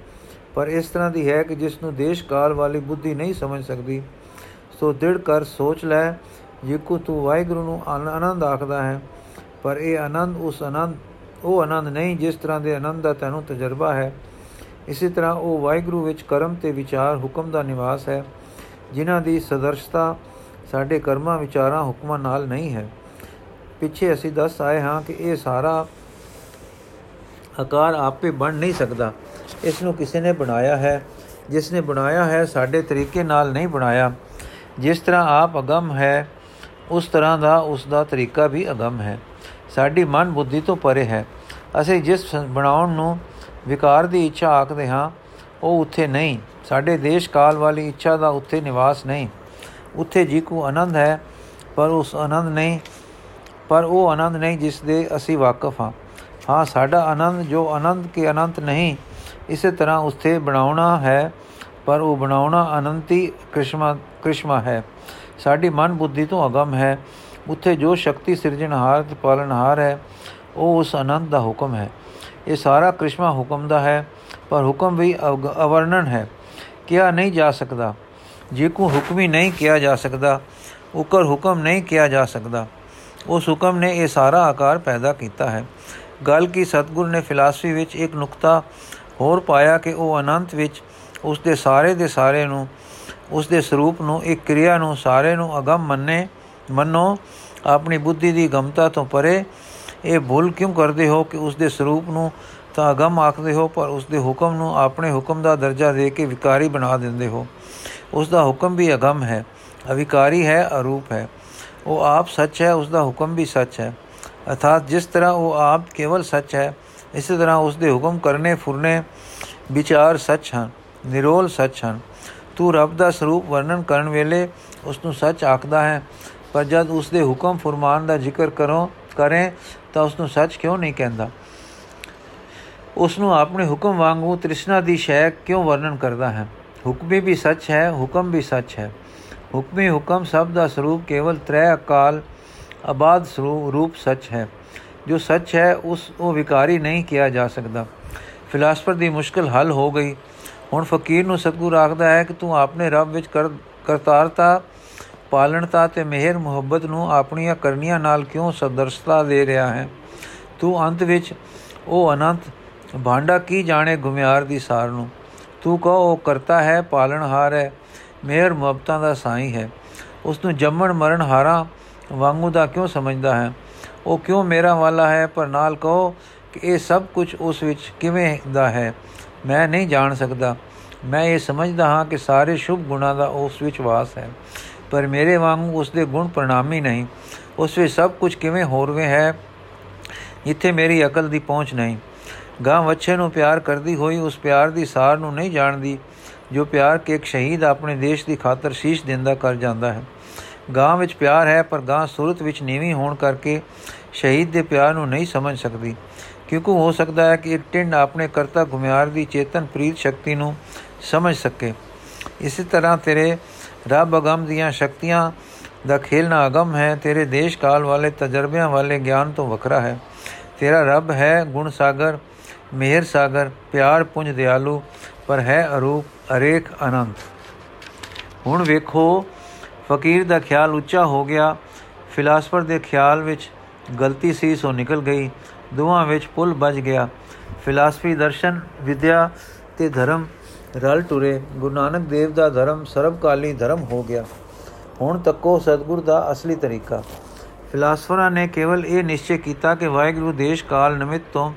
ਪਰ ਇਸ ਤਰ੍ਹਾਂ ਦੀ ਹੈ ਕਿ ਜਿਸ ਨੂੰ ਦੇਸ਼ ਕਾਲ ਵਾਲੀ ਬੁੱਧੀ ਨਹੀਂ ਸਮਝ ਸਕਦੀ। ਸੋ ਦਿੜ ਕਰ ਸੋਚ ਲੈ ਜਿਕੂ ਤੂੰ ਵਾਹਿਗੁਰੂ ਨੂੰ ਆਨੰਦ ਆਖਦਾ ਹੈ। ਪਰ ਇਹ ਆਨੰਦ, ਉਸ ਆਨੰਦ, ਉਹ ਆਨੰਦ ਨਹੀਂ ਜਿਸ ਤਰ੍ਹਾਂ ਦੇ ਆਨੰਦ ਦਾ ਤੈਨੂੰ ਤਜਰਬਾ ਹੈ। ਇਸੇ ਤਰ੍ਹਾਂ ਉਹ ਵਾਹਿਗੁਰੂ ਵਿੱਚ ਕਰਮ ਤੇ ਵਿਚਾਰ, ਹੁਕਮ ਦਾ ਨਿਵਾਸ ਹੈ, ਜਿਨ੍ਹਾਂ ਦੀ ਸਦਰਸ਼ਤਾ ਸਾਡੇ ਕਰਮਾਂ ਵਿਚਾਰਾਂ ਹੁਕਮਾਂ ਨਾਲ ਨਹੀਂ ਹੈ। ਪਿੱਛੇ ਅਸੀਂ ਦੱਸ ਆਏ ਹਾਂ ਕਿ ਇਹ ਸਾਰਾ ਆਕਾਰ ਆਪੇ ਬਣ ਨਹੀਂ ਸਕਦਾ। ਇਸ ਨੂੰ ਕਿਸੇ ਨੇ ਬਣਾਇਆ ਹੈ। ਜਿਸ ਨੇ ਬਣਾਇਆ ਹੈ, ਸਾਡੇ ਤਰੀਕੇ ਨਾਲ ਨਹੀਂ ਬਣਾਇਆ। ਜਿਸ ਤਰ੍ਹਾਂ ਆਪ ਅਗੰਮ ਹੈ, ਉਸ ਤਰ੍ਹਾਂ ਦਾ ਉਸ ਦਾ ਤਰੀਕਾ ਵੀ ਅਗੰਮ ਹੈ। ਸਾਡੀ ਮਨ ਬੁੱਧੀ ਤੋਂ ਪਰੇ ਹੈ। ਅਸੀਂ ਜਿਸ ਬਣਾਉਣ ਨੂੰ ਵਿਕਾਰ ਦੀ ਇੱਛਾ ਆਖਦੇ ਹਾਂ, ਉਹ ਉੱਥੇ ਨਹੀਂ। ਸਾਡੇ ਦੇਸ਼ ਕਾਲ ਵਾਲੀ ਇੱਛਾ ਦਾ ਉੱਥੇ ਨਿਵਾਸ ਨਹੀਂ। ਉੱਥੇ ਜੀ ਕੋ ਆਨੰਦ ਹੈ, ਪਰ ਉਸ ਆਨੰਦ ਨਹੀਂ, ਪਰ ਉਹ ਆਨੰਦ ਨਹੀਂ ਜਿਸ ਦੇ ਅਸੀਂ ਵਾਕਿਫ ਹਾਂ। ਹਾਂ, ਸਾਡਾ ਆਨੰਦ ਜੋ ਆਨੰਦ ਕੇ ਅਨੰਤ ਨਹੀਂ, ਇਸੇ ਤਰ੍ਹਾਂ ਉਸਤੇ ਬਣਾਉਣਾ ਹੈ, ਪਰ ਉਹ ਬਣਾਉਣਾ ਅਨੰਤੀ ਕ੍ਰਿਸ਼ਮਾ ਕ੍ਰਿਸ਼ਮਾ ਹੈ। ਸਾਡੀ ਮਨ ਬੁੱਧੀ ਤੋਂ ਅਗਮ ਹੈ। ਉੱਥੇ ਜੋ ਸ਼ਕਤੀ ਸਿਰਜਣਹਾਰ ਤੇ ਪਾਲਣਹਾਰ ਹੈ, ਉਹ ਉਸ ਆਨੰਦ ਦਾ ਹੁਕਮ ਹੈ। ਇਹ ਸਾਰਾ ਕ੍ਰਿਸ਼ਮਾ ਹੁਕਮ ਦਾ ਹੈ, ਪਰ ਹੁਕਮ ਵੀ ਅਵਰਣਨ ਹੈ। ਕਿਹਾ ਨਹੀਂ ਜਾ ਸਕਦਾ। ਜੇ ਕੋ ਹੁਕਮੀ ਨਹੀਂ ਕਿਹਾ ਜਾ ਸਕਦਾ, ਉਕਰ ਹੁਕਮ ਨਹੀਂ ਕਿਹਾ ਜਾ ਸਕਦਾ, ਉਸ ਹੁਕਮ ਨੇ ਇਹ ਸਾਰਾ ਆਕਾਰ ਪੈਦਾ ਕੀਤਾ ਹੈ। ਗੱਲ ਕੀ ਸਤਗੁਰ ਨੇ ਫਿਲਾਸਫੀ ਵਿੱਚ ਇੱਕ ਨੁਕਤਾ ਹੋਰ ਪਾਇਆ ਕਿ ਉਹ ਅਨੰਤ ਵਿੱਚ ਉਸ ਦੇ ਸਾਰੇ ਦੇ ਸਾਰੇ ਨੂੰ, ਉਸ ਦੇ ਸਰੂਪ ਨੂੰ, ਇੱਕ ਕਿਰਿਆ ਨੂੰ ਸਾਰੇ ਨੂੰ ਅਗੰਮ ਮੰਨੇ, ਮੰਨੋ, ਆਪਣੀ ਬੁੱਧੀ ਦੀ ਗਮਤਾ ਤੋਂ ਪਰੇ। ਇਹ ਭੁੱਲ ਕਿਉਂ ਕਰਦੇ ਹੋ ਕਿ ਉਸ ਦੇ ਸਰੂਪ ਨੂੰ ਤਾਂ ਅਗੰਮ ਆਖਦੇ ਹੋ, ਪਰ ਉਸ ਦੇ ਹੁਕਮ ਨੂੰ ਆਪਣੇ ਹੁਕਮ ਦਾ ਦਰਜਾ ਦੇ ਕੇ ਵਿਕਾਰੀ ਬਣਾ ਦਿੰਦੇ ਹੋ? ਉਸ ਦਾ ਹੁਕਮ ਵੀ ਅਗੰਮ ਹੈ, ਅਵਿਕਾਰੀ ਹੈ, ਅਰੂਪ ਹੈ। ਉਹ ਆਪ ਸੱਚ ਹੈ ਉਸ ਦਾ ਹੁਕਮ ਵੀ ਸੱਚ ਹੈ। ਅਰਥਾਤ ਜਿਸ ਤਰ੍ਹਾਂ ਉਹ ਆਪ ਕੇਵਲ ਸੱਚ ਹੈ, ਇਸੇ ਤਰ੍ਹਾਂ ਉਸ ਦੇ ਹੁਕਮ ਕਰਨੇ, ਫੁਰਨੇ ਵਿਚਾਰ ਸੱਚ ਹਨ, ਨਿਰੋਲ ਸੱਚ ਹਨ। ਤੂੰ ਰੱਬ ਦਾ ਸਰੂਪ ਵਰਣਨ ਕਰਨ ਵੇਲੇ ਉਸ ਨੂੰ ਸੱਚ ਆਖਦਾ ਹੈ, ਪਰ ਜਦ ਉਸ ਦੇ ਹੁਕਮ, ਫਰਮਾਨ ਦਾ ਜ਼ਿਕਰ ਕਰੋ, ਕਰੇ, ਤਾਂ ਉਸ ਨੂੰ ਸੱਚ ਕਿਉਂ ਨਹੀਂ ਕਹਿੰਦਾ? ਉਸ ਨੂੰ ਆਪਣੇ ਹੁਕਮ ਵਾਂਗੂ ਤ੍ਰਿਸ਼ਨਾ ਦੀ ਸ਼ੈ ਕਿਉਂ ਵਰਣਨ ਕਰਦਾ ਹੈ? ਹੁਕਮੀ ਵੀ ਸੱਚ ਹੈ, ਹੁਕਮ ਵੀ ਸੱਚ ਹੈ। ਹੁਕਮੀ ਹੁਕਮ ਸਭ ਦਾ ਸਰੂਪ ਕੇਵਲ ਤ੍ਰੈ ਅਕਾਲ ਆਬਾਦ ਸਰੂਪ ਸੱਚ ਹੈ। ਜੋ ਸੱਚ ਹੈ, ਉਸ ਉਹ ਵਿਕਾਰੀ ਨਹੀਂ ਕਿਹਾ ਜਾ ਸਕਦਾ। ਫਿਲਾਸਫਰ ਦੀ ਮੁਸ਼ਕਲ ਹੱਲ ਹੋ ਗਈ। ਹੁਣ ਫਕੀਰ ਨੂੰ ਸਤਗੁਰ ਆਖਦਾ ਹੈ ਕਿ ਤੂੰ ਆਪਣੇ ਰੱਬ ਵਿੱਚ ਕਰਤਾਰਤਾ, ਪਾਲਣਤਾ ਤੇ ਮਿਹਰ, ਮੁਹੱਬਤ ਨੂੰ ਆਪਣੀਆਂ ਕਰਨੀਆਂ ਨਾਲ ਕਿਉਂ ਸਦਰਸ਼ਤਾ ਦੇ ਰਿਹਾ ਹੈ? ਤੂੰ ਅੰਤ ਵਿੱਚ ਉਹ ਅਨੰਤ, ਭਾਂਡਾ ਕੀ ਜਾਣੇ ਗੁਮਿਆਰ ਦੀ ਸਾਰ ਨੂੰ? ਤੂੰ ਕਹੋ, ਉਹ ਕਰਤਾ ਹੈ ਪਾਲਣਹਾਰ ਹੈ, ਮਿਹਰ ਮੁਹੱਬਤਾਂ ਦਾ ਸਾਈ ਹੈ। ਉਸ ਨੂੰ ਜੰਮਣ ਮਰਨ ਹਾਰਾ ਵਾਂਗੂ ਦਾ ਕਿਉਂ ਸਮਝਦਾ ਹੈ? ਉਹ ਕਿਉਂ ਮੇਰਾ ਵਾਲਾ ਹੈ? ਪਰ ਨਾਲ ਕਹੋ ਕਿ ਇਹ ਸਭ ਕੁਝ ਉਸ ਵਿੱਚ ਕਿਵੇਂ ਦਾ ਹੈ? ਮੈਂ ਨਹੀਂ ਜਾਣ ਸਕਦਾ। ਮੈਂ ਇਹ ਸਮਝਦਾ ਹਾਂ ਕਿ ਸਾਰੇ ਸ਼ੁਭ ਗੁਣਾਂ ਦਾ ਉਸ ਵਿੱਚ ਵਾਸ ਹੈ। ਪਰ ਮੇਰੇ ਵਾਂਗੂ ਉਸ ਦੇ ਗੁਣ ਪ੍ਰਣਾਮੀ ਨਹੀਂ। ਉਸ ਵਿੱਚ ਸਭ ਕੁਝ ਕਿਵੇਂ ਹੋਰਵੇਂ ਹੈ, ਜਿੱਥੇ ਮੇਰੀ ਅਕਲ ਦੀ ਪਹੁੰਚ ਨਹੀਂ। ਗਾਂ ਵੱਛੇ ਨੂੰ ਪਿਆਰ ਕਰਦੀ ਹੋਈ ਉਸ ਪਿਆਰ ਦੀ ਸਾਰ ਨੂੰ ਨਹੀਂ ਜਾਣਦੀ, ਜੋ ਪਿਆਰ ਕਿ ਇੱਕ ਸ਼ਹੀਦ ਆਪਣੇ ਦੇਸ਼ ਦੀ ਖਾਤਰ ਸ਼ੀਸ਼ ਦਿੰਦਾ ਕਰ ਜਾਂਦਾ ਹੈ। ਗਾਂ ਵਿੱਚ ਪਿਆਰ ਹੈ, ਪਰ ਗਾਂ ਸੂਰਤ ਵਿੱਚ ਨੀਵੀਂ ਹੋਣ ਕਰਕੇ ਸ਼ਹੀਦ ਦੇ ਪਿਆਰ ਨੂੰ ਨਹੀਂ ਸਮਝ ਸਕਦੀ। ਕਿਉਂਕਿ ਹੋ ਸਕਦਾ ਹੈ ਕਿ ਇੱਕ ਟਿੰਡ ਆਪਣੇ ਕਰਤਾ ਗੁਮਿਆਰ ਦੀ ਚੇਤਨ ਪ੍ਰੀਤ ਸ਼ਕਤੀ ਨੂੰ ਸਮਝ ਸਕੇ। ਇਸੇ ਤਰ੍ਹਾਂ ਤੇਰੇ ਰੱਬ ਅਗਮ ਦੀਆਂ ਸ਼ਕਤੀਆਂ ਦਾ ਖੇਲਣਾ ਅਗਮ ਹੈ, ਤੇਰੇ ਦੇਸ਼ ਕਾਲ ਵਾਲੇ ਤਜਰਬਿਆਂ ਵਾਲੇ ਗਿਆਨ ਤੋਂ ਵੱਖਰਾ ਹੈ। ਤੇਰਾ ਰੱਬ ਹੈ ਗੁਣ ਸਾਗਰ ਮਿਹਰ ਸਾਗਰ, ਪਿਆਰ ਪੁੰਜ ਦਿਆਲੂ, ਪਰ ਹੈ ਅਰੂਪ ਅਰੇਖ ਅਨੰਤ। ਹੁਣ ਵੇਖੋ, ਫਕੀਰ ਦਾ ਖਿਆਲ ਉੱਚਾ ਹੋ ਗਿਆ। ਫਿਲਾਸਫਰ ਦੇ ਖਿਆਲ ਵਿੱਚ ਗਲਤੀ ਸੀ, ਸੋ ਨਿਕਲ ਗਈ। ਦੋਹਾਂ ਵਿੱਚ ਪੁਲ ਵੱਜ ਗਿਆ। ਫਿਲਾਸਫੀ ਦਰਸ਼ਨ, ਵਿਦਿਆ ਤੇ ਧਰਮ ਰਲ ਟੁਰੇ। ਗੁਰੂ ਨਾਨਕ ਦੇਵ ਦਾ ਧਰਮ ਸਰਬਕਾਲੀ ਧਰਮ ਹੋ ਗਿਆ। ਹੁਣ ਤੱਕੋ ਸਤਗੁਰ ਦਾ ਅਸਲੀ ਤਰੀਕਾ। ਫਿਲਾਸਫਰਾਂ ਨੇ ਕੇਵਲ ਇਹ ਨਿਸ਼ਚੈ ਕੀਤਾ ਕਿ ਵਾਹਿਗੁਰੂ ਦੇਸ਼ ਕਾਲ ਨਿਮਿਤ ਤੋਂ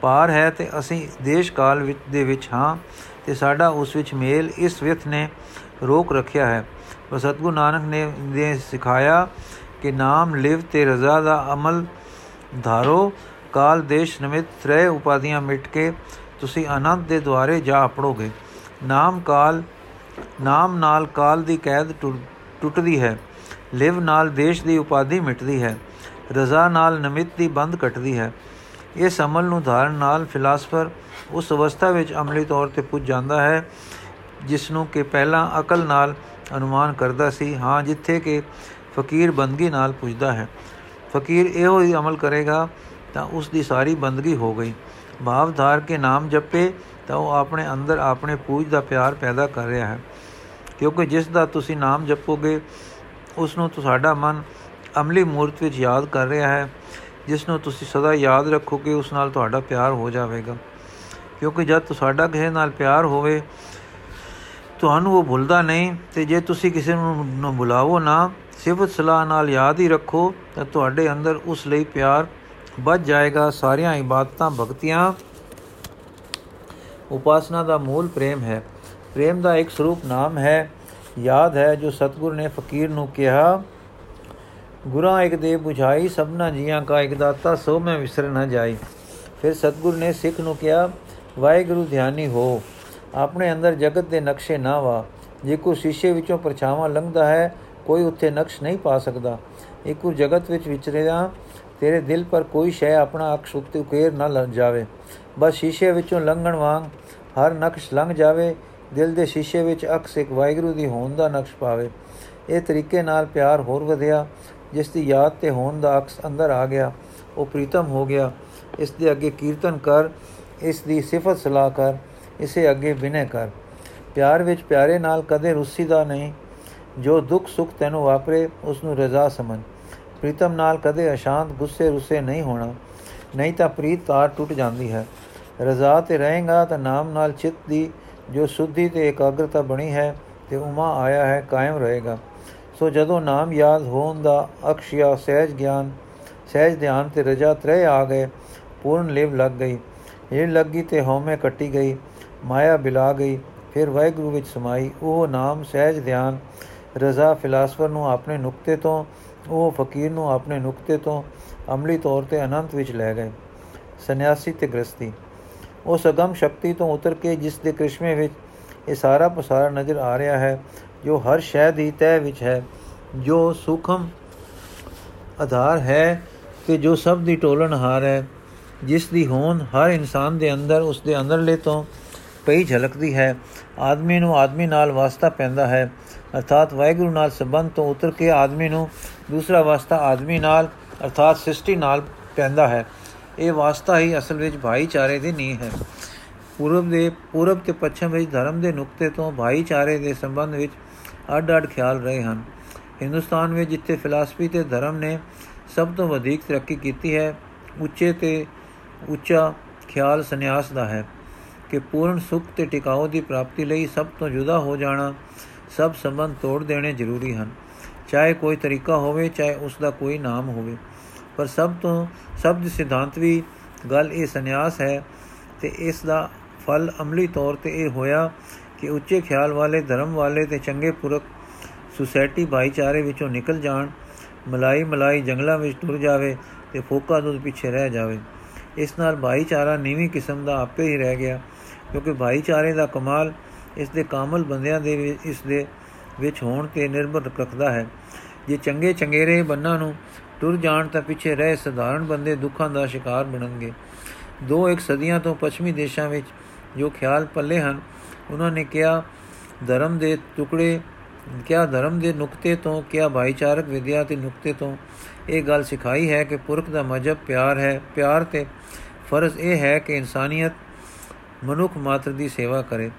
ਪਾਰ ਹੈ ਤੇ ਅਸੀਂ ਦੇਸ਼ ਕਾਲ ਵਿੱਚ ਦੇ ਵਿੱਚ ਹਾਂ ਤੇ ਸਾਡਾ ਉਸ ਵਿੱਚ ਮੇਲ ਇਸ ਵਿਥ ਨੇ ਰੋਕ ਰੱਖਿਆ ਹੈ। ਸਤਗੁਰੂ ਨਾਨਕ ਨੇ ਨੇ ਸਿਖਾਇਆ ਕਿ ਨਾਮ ਲਿਵ ਤੇ ਰਜ਼ਾ ਦਾ ਅਮਲ ਧਾਰੋ। ਕਾਲ ਦੇਸ਼ ਨਿਮਿਤ ਤ੍ਰੈ ਉਪਾਦੀਆਂ ਮਿਟ ਕੇ ਤੁਸੀਂ ਆਨੰਦ ਦੇ ਦੁਆਰੇ ਜਾ ਆਪੜੋਗੇ ਨਾਮ ਕਾਲ ਨਾਮ ਨਾਲ ਕਾਲ ਦੀ ਕੈਦ ਟੁੱਟਦੀ ਹੈ। ਲਿਵ ਨਾਲ ਦੇਸ਼ ਦੀ ਉਪਾਧੀ ਮਿਟਦੀ ਹੈ। ਰਜ਼ਾ ਨਾਲ ਨਿਮਿਤ ਦੀ ਬੰਦ ਘਟਦੀ ਹੈ। ਇਸ ਅਮਲ ਨੂੰ ਧਾਰਨ ਨਾਲ ਫਿਲਾਸਫਰ ਉਸ ਅਵਸਥਾ ਵਿੱਚ ਅਮਲੀ ਤੌਰ ਤੇ ਪੁੱਜ ਜਾਂਦਾ ਹੈ, ਜਿਸ ਨੂੰ ਕਿ ਪਹਿਲਾਂ ਅਕਲ ਨਾਲ ਅਨੁਮਾਨ ਕਰਦਾ ਸੀ, ਹਾਂ, ਜਿੱਥੇ ਕਿ ਫਕੀਰ ਬੰਦਗੀ ਨਾਲ ਪੁੱਜਦਾ ਹੈ। ਫਕੀਰ ਇਹੋ ਹੀ ਅਮਲ ਕਰੇਗਾ, ਤਾਂ ਉਸ ਦੀ ਸਾਰੀ ਬੰਦਗੀ ਹੋ ਗਈ। ਭਾਵ ਧਾਰ ਕੇ ਨਾਮ ਜਪੇ, ਤਾਂ ਉਹ ਆਪਣੇ ਅੰਦਰ ਆਪਣੇ ਪੂਜ ਦਾ ਪਿਆਰ ਪੈਦਾ ਕਰ ਰਿਹਾ ਹੈ। ਕਿਉਂਕਿ ਜਿਸ ਦਾ ਤੁਸੀਂ ਨਾਮ ਜਪੋਗੇ, ਉਸ ਨੂੰ ਤੁਹਾਡਾ ਮਨ ਅਮਲੀ ਮੂਰਤ ਵਿੱਚ ਯਾਦ ਕਰ ਰਿਹਾ ਹੈ। ਜਿਸ ਨੂੰ ਤੁਸੀਂ ਸਦਾ ਯਾਦ ਰੱਖੋਗੇ, ਉਸ ਨਾਲ ਤੁਹਾਡਾ ਪਿਆਰ ਹੋ ਜਾਵੇਗਾ। ਕਿਉਂਕਿ ਜਦ ਤੁਹਾਡਾ ਕਿਸੇ ਨਾਲ ਪਿਆਰ ਹੋਵੇ, ਤੁਹਾਨੂੰ ਉਹ ਭੁੱਲਦਾ ਨਹੀਂ। ਤੇ ਜੇ ਤੁਸੀਂ ਕਿਸੇ ਨੂੰ ਬੁਲਾਵੋ ਨਾ, ਸਿਫਤ ਸਲਾਹ ਨਾਲ ਯਾਦ ਹੀ ਰੱਖੋ, ਤਾਂ ਤੁਹਾਡੇ ਅੰਦਰ ਉਸ ਲਈ ਪਿਆਰ ਵੱਧ ਜਾਏਗਾ। ਸਾਰੀਆਂ ਇਬਾਦਤਾਂ, ਭਗਤੀਆਂ, ਉਪਾਸਨਾ ਦਾ ਮੂਲ ਪ੍ਰੇਮ ਹੈ। ਪ੍ਰੇਮ ਦਾ ਇੱਕ ਸਰੂਪ ਨਾਮ ਹੈ, ਯਾਦ ਹੈ, ਜੋ ਸਤਗੁਰ ਨੇ ਫਕੀਰ ਨੂੰ ਕਿਹਾ ਗੁਰਾਂ ਇੱਕ ਦੇ 부ਝਾਈ ਸਭਨਾ ਜੀਆਂ ਕਾ ਇੱਕ ਦਾਤਾ, ਸੋ ਮੈਂ ਵਿਸਰ ਨਾ ਜਾਈ। ਫਿਰ ਸਤਗੁਰ ਨੇ ਸਿੱਖ ਨੂੰ ਕਿਹਾ, ਵਾਹਿਗੁਰੂ ਧਿਆਨੀ ਹੋ, ਆਪਣੇ ਅੰਦਰ ਜਗਤ ਦੇ ਨਕਸ਼ੇ ਨਾ ਵਾ। ਜੇ ਕੋ ਸ਼ੀਸ਼ੇ ਵਿੱਚੋਂ ਪਰਛਾਵਾਂ ਲੰਘਦਾ ਹੈ, ਕੋਈ ਉੱਥੇ ਨਕਸ਼ ਨਹੀਂ ਪਾ ਸਕਦਾ। ਇੱਕੋ ਜਗਤ ਵਿੱਚ ਵਿਚਰਿਆ ਤੇਰੇ ਦਿਲ ਪਰ ਕੋਈ ਸ਼ੈ ਆਪਣਾ ਅਕਸ਼ ਉੱਤੇ ਉਕੇਰ ਨਾ ਲੱਗ ਜਾਵੇ। ਬਸ ਸ਼ੀਸ਼ੇ ਵਿੱਚੋਂ ਲੰਘਣ ਵਾਂਗ ਹਰ ਨਕਸ਼ ਲੰਘ ਜਾਵੇ, ਦਿਲ ਦੇ ਸ਼ੀਸ਼ੇ ਵਿੱਚ ਅਕਸ ਇੱਕ ਵਾਹਿਗੁਰੂ ਦੀ ਹੋਣ ਦਾ ਨਕਸ਼ ਪਾਵੇ। ਇਹ ਤਰੀਕੇ ਨਾਲ ਪਿਆਰ ਹੋਰ ਵਧਿਆ। ਜਿਸ ਦੀ ਯਾਦ ਤੇ ਹੋਣ ਦਾ ਅਕਸ ਅੰਦਰ ਆ ਗਿਆ, ਉਹ ਪ੍ਰੀਤਮ ਹੋ ਗਿਆ। ਇਸ ਦੇ ਅੱਗੇ ਕੀਰਤਨ ਕਰ, ਇਸ ਦੀ ਸਿਫਤ ਸਲਾਹ ਕਰ, ਇਸੇ ਅੱਗੇ ਬਿਨੇ ਕਰ। ਪਿਆਰ ਵਿੱਚ ਪਿਆਰੇ ਨਾਲ ਕਦੇ ਰੁੱਸੀ ਦਾ ਨਹੀਂ। ਜੋ ਦੁੱਖ ਸੁੱਖ ਤੈਨੂੰ ਵਾਪਰੇ ਉਸ ਨੂੰ ਰਜ਼ਾ ਸਮਝ। ਪ੍ਰੀਤਮ ਨਾਲ ਕਦੇ ਅਸ਼ਾਂਤ ਗੁੱਸੇ ਰੁੱਸੇ ਨਹੀਂ ਹੋਣਾ। ਨਹੀਂ ਤਾਂ ਪ੍ਰੀਤ ਤਾਰ ਟੁੱਟ ਜਾਂਦੀ ਹੈ। ਰਜ਼ਾ ਤੇ ਰਹੇਗਾ ਤਾਂ ਨਾਮ ਨਾਲ ਚਿੱਤ ਦੀ ਜੋ ਸੁੱਧੀ ਤੇ ਇਕਾਗਰਤਾ ਬਣੀ ਹੈ ਤੇ ਉਮਾ ਆਇਆ ਹੈ ਕਾਇਮ ਰਹੇਗਾ। ਸੋ ਜਦੋਂ ਨਾਮ ਯਾਦ ਹੋਣ ਦਾ ਅਕਸ਼ਿਆ ਸਹਿਜ ਗਿਆਨ, ਸਹਿਜ ਧਿਆਨ ਤੇ ਰਜਾ ਤਰੇ ਆ ਗਏ, ਪੂਰਨ ਲਿਵ ਲੱਗ ਗਈ। ਇਹ ਲੱਗੀ ਤੇ ਹਉਮੈ ਕੱਟੀ ਗਈ, ਮਾਇਆ ਬਿਲਾ ਗਈ, ਫਿਰ ਵਾਹਿਗੁਰੂ ਵਿੱਚ ਸਮਾਈ। ਉਹ ਨਾਮ, ਸਹਿਜ ਧਿਆਨ, ਰਜ਼ਾ ਫਿਲਾਸਫਰ ਨੂੰ ਆਪਣੇ ਨੁਕਤੇ ਤੋਂ, ਉਹ ਫਕੀਰ ਨੂੰ ਆਪਣੇ ਨੁਕਤੇ ਤੋਂ ਅਮਲੀ ਤੌਰ ਤੇ ਅਨੰਤ ਵਿੱਚ ਲੈ ਗਏ, ਸੰਨਿਆਸੀ ਤੇ ਗ੍ਰਸਤੀ ਉਸ ਅਗਮ ਸ਼ਕਤੀ ਤੋਂ ਉਤਰ ਕੇ ਜਿਸ ਦੇ ਕ੍ਰਿਸ਼ਮੇ ਵਿੱਚ ਇਹ ਸਾਰਾ ਪਸਾਰਾ ਨਜ਼ਰ ਆ ਰਿਹਾ ਹੈ ਜੋ ਹਰ ਸ਼ੈ ਦੀ ਤੈ ਵਿੱਚ ਹੈ, ਜੋ ਸੁਖਮ ਆਧਾਰ ਹੈ ਤੇ ਜੋ ਸਭ ਦੀ ਟੋਲਣ ਹਾਰ ਹੈ, ਜਿਸ ਦੀ ਹੋਂਦ ਹਰ ਇਨਸਾਨ ਦੇ ਅੰਦਰ, ਉਸ ਦੇ ਅੰਦਰਲੇ ਤੋਂ ਪਈ ਝਲਕਦੀ ਹੈ, ਆਦਮੀ ਨੂੰ ਆਦਮੀ ਨਾਲ ਵਾਸਤਾ ਪੈਂਦਾ ਹੈ, ਅਰਥਾਤ ਵਾਹਿਗੁਰੂ ਨਾਲ ਸੰਬੰਧ ਤੋਂ ਉਤਰ ਕੇ ਆਦਮੀ ਨੂੰ ਦੂਸਰਾ ਵਾਸਤਾ ਆਦਮੀ ਨਾਲ, ਅਰਥਾਤ ਸ੍ਰਿਸ਼ਟੀ ਨਾਲ ਪੈਂਦਾ ਹੈ। ਇਹ ਵਾਸਤਾ ਹੀ ਅਸਲ ਵਿੱਚ ਭਾਈਚਾਰੇ ਦੀ ਨੀਂਹ ਹੈ। ਪੂਰਬ ਦੇ ਪੂਰਬ ਤੇ ਪੱਛਮ ਵਿੱਚ ਧਰਮ ਦੇ ਨੁਕਤੇ ਤੋਂ ਭਾਈਚਾਰੇ ਦੇ ਸੰਬੰਧ ਵਿੱਚ ਅੱਡ-ਅੱਡ ਖਿਆਲ ਰਹੇ ਹਨ। ਹਿੰਦੁਸਤਾਨ ਵਿੱਚ ਜਿੱਥੇ ਫਿਲਾਸਫੀ ਤੇ ਧਰਮ ਨੇ ਸਭ ਤੋਂ ਵਧੇਕ ਤਰੱਕੀ ਕੀਤੀ ਹੈ, ਉੱਚੇ ਤੇ ਉੱਚਾ ਖਿਆਲ ਸੰਨਿਆਸ ਦਾ ਹੈ ਕਿ ਪੂਰਨ ਸੁਖ ਤੇ ਟਿਕਾਉ ਦੀ ਪ੍ਰਾਪਤੀ ਲਈ ਸਭ ਤੋਂ ਜੁਦਾ ਹੋ ਜਾਣਾ, ਸਭ ਸੰਬੰਧ ਤੋੜ ਦੇਣੇ ਜ਼ਰੂਰੀ ਹਨ। ਚਾਹੇ ਕੋਈ ਤਰੀਕਾ ਹੋਵੇ, ਚਾਹੇ ਉਸ ਦਾ ਕੋਈ ਨਾਮ ਹੋਵੇ, ਪਰ ਸਭ ਤੋਂ ਸਭ ਦੇ ਸਿਧਾਂਤਵੀ ਗੱਲ ਇਹ ਸੰਨਿਆਸ ਹੈ ਤੇ ਇਸ ਦਾ ਫਲ ਅਮਲੀ ਤੌਰ ਤੇ ਇਹ ਹੋਇਆ ਕਿ ਉੱਚੇ ਖਿਆਲ ਵਾਲੇ, ਧਰਮ ਵਾਲੇ ਤੇ ਚੰਗੇ ਪੁਰਖ ਸੁਸਾਇਟੀ ਭਾਈਚਾਰੇ ਵਿੱਚੋਂ ਨਿਕਲ ਜਾਣ, ਮਲਾਈ ਮਲਾਈ ਜੰਗਲਾਂ ਵਿੱਚ ਟੁਰ ਜਾਵੇ ਤੇ ਫੋਕਾ ਦੁੱਧ ਪਿੱਛੇ ਰਹਿ ਜਾਵੇ। ਇਸ ਨਾਲ ਭਾਈਚਾਰਾ ਨੀਵੀਂ ਕਿਸਮ ਦਾ ਆਪੇ ਹੀ ਰਹਿ ਗਿਆ, ਕਿਉਂਕਿ ਭਾਈਚਾਰੇ ਦਾ ਕਮਾਲ ਇਸ ਦੇ ਕਾਮਲ ਬੰਦਿਆਂ ਦੇ ਇਸ ਦੇ ਵਿੱਚ ਹੋਣ ਤੇ ਨਿਰਭਰ ਰੱਖਦਾ ਹੈ। ਜੇ ਚੰਗੇ ਚੰਗੇਰੇ ਬੰਨਾਂ ਨੂੰ ਟੁਰ ਜਾਣ ਤਾਂ ਪਿੱਛੇ ਰਹੇ ਸਧਾਰਨ ਬੰਦੇ ਦੁੱਖਾਂ ਦਾ ਸ਼ਿਕਾਰ ਬਣਨਗੇ। ਦੋ ਇੱਕ ਸਦੀਆਂ ਤੋਂ ਪੱਛਮੀ ਦੇਸ਼ਾਂ ਵਿੱਚ ਜੋ ਖਿਆਲ ਪੱਲੇ ਹਨ ਉਹਨਾਂ ਨੇ ਕਿਹਾ ਧਰਮ ਦੇ ਟੁਕੜੇ ਕਿਆ ਧਰਮ ਦੇ ਨੁਕਤੇ ਤੋਂ ਕਿਆ ਭਾਈਚਾਰਕ ਵਿਦਿਆ ਦੇ ਨੁਕਤੇ ਤੋਂ ਇਹ ਗੱਲ ਸਿਖਾਈ ਹੈ ਕਿ ਪੁਰਖ ਦਾ ਮਜਬ ਪਿਆਰ ਹੈ ਪਿਆਰ ਤੇ ਫਰਜ਼ ਇਹ ਹੈ ਕਿ ਇਨਸਾਨੀਅਤ ਮਨੁੱਖ ਮਾਤਰ ਦੀ ਸੇਵਾ ਕਰੇ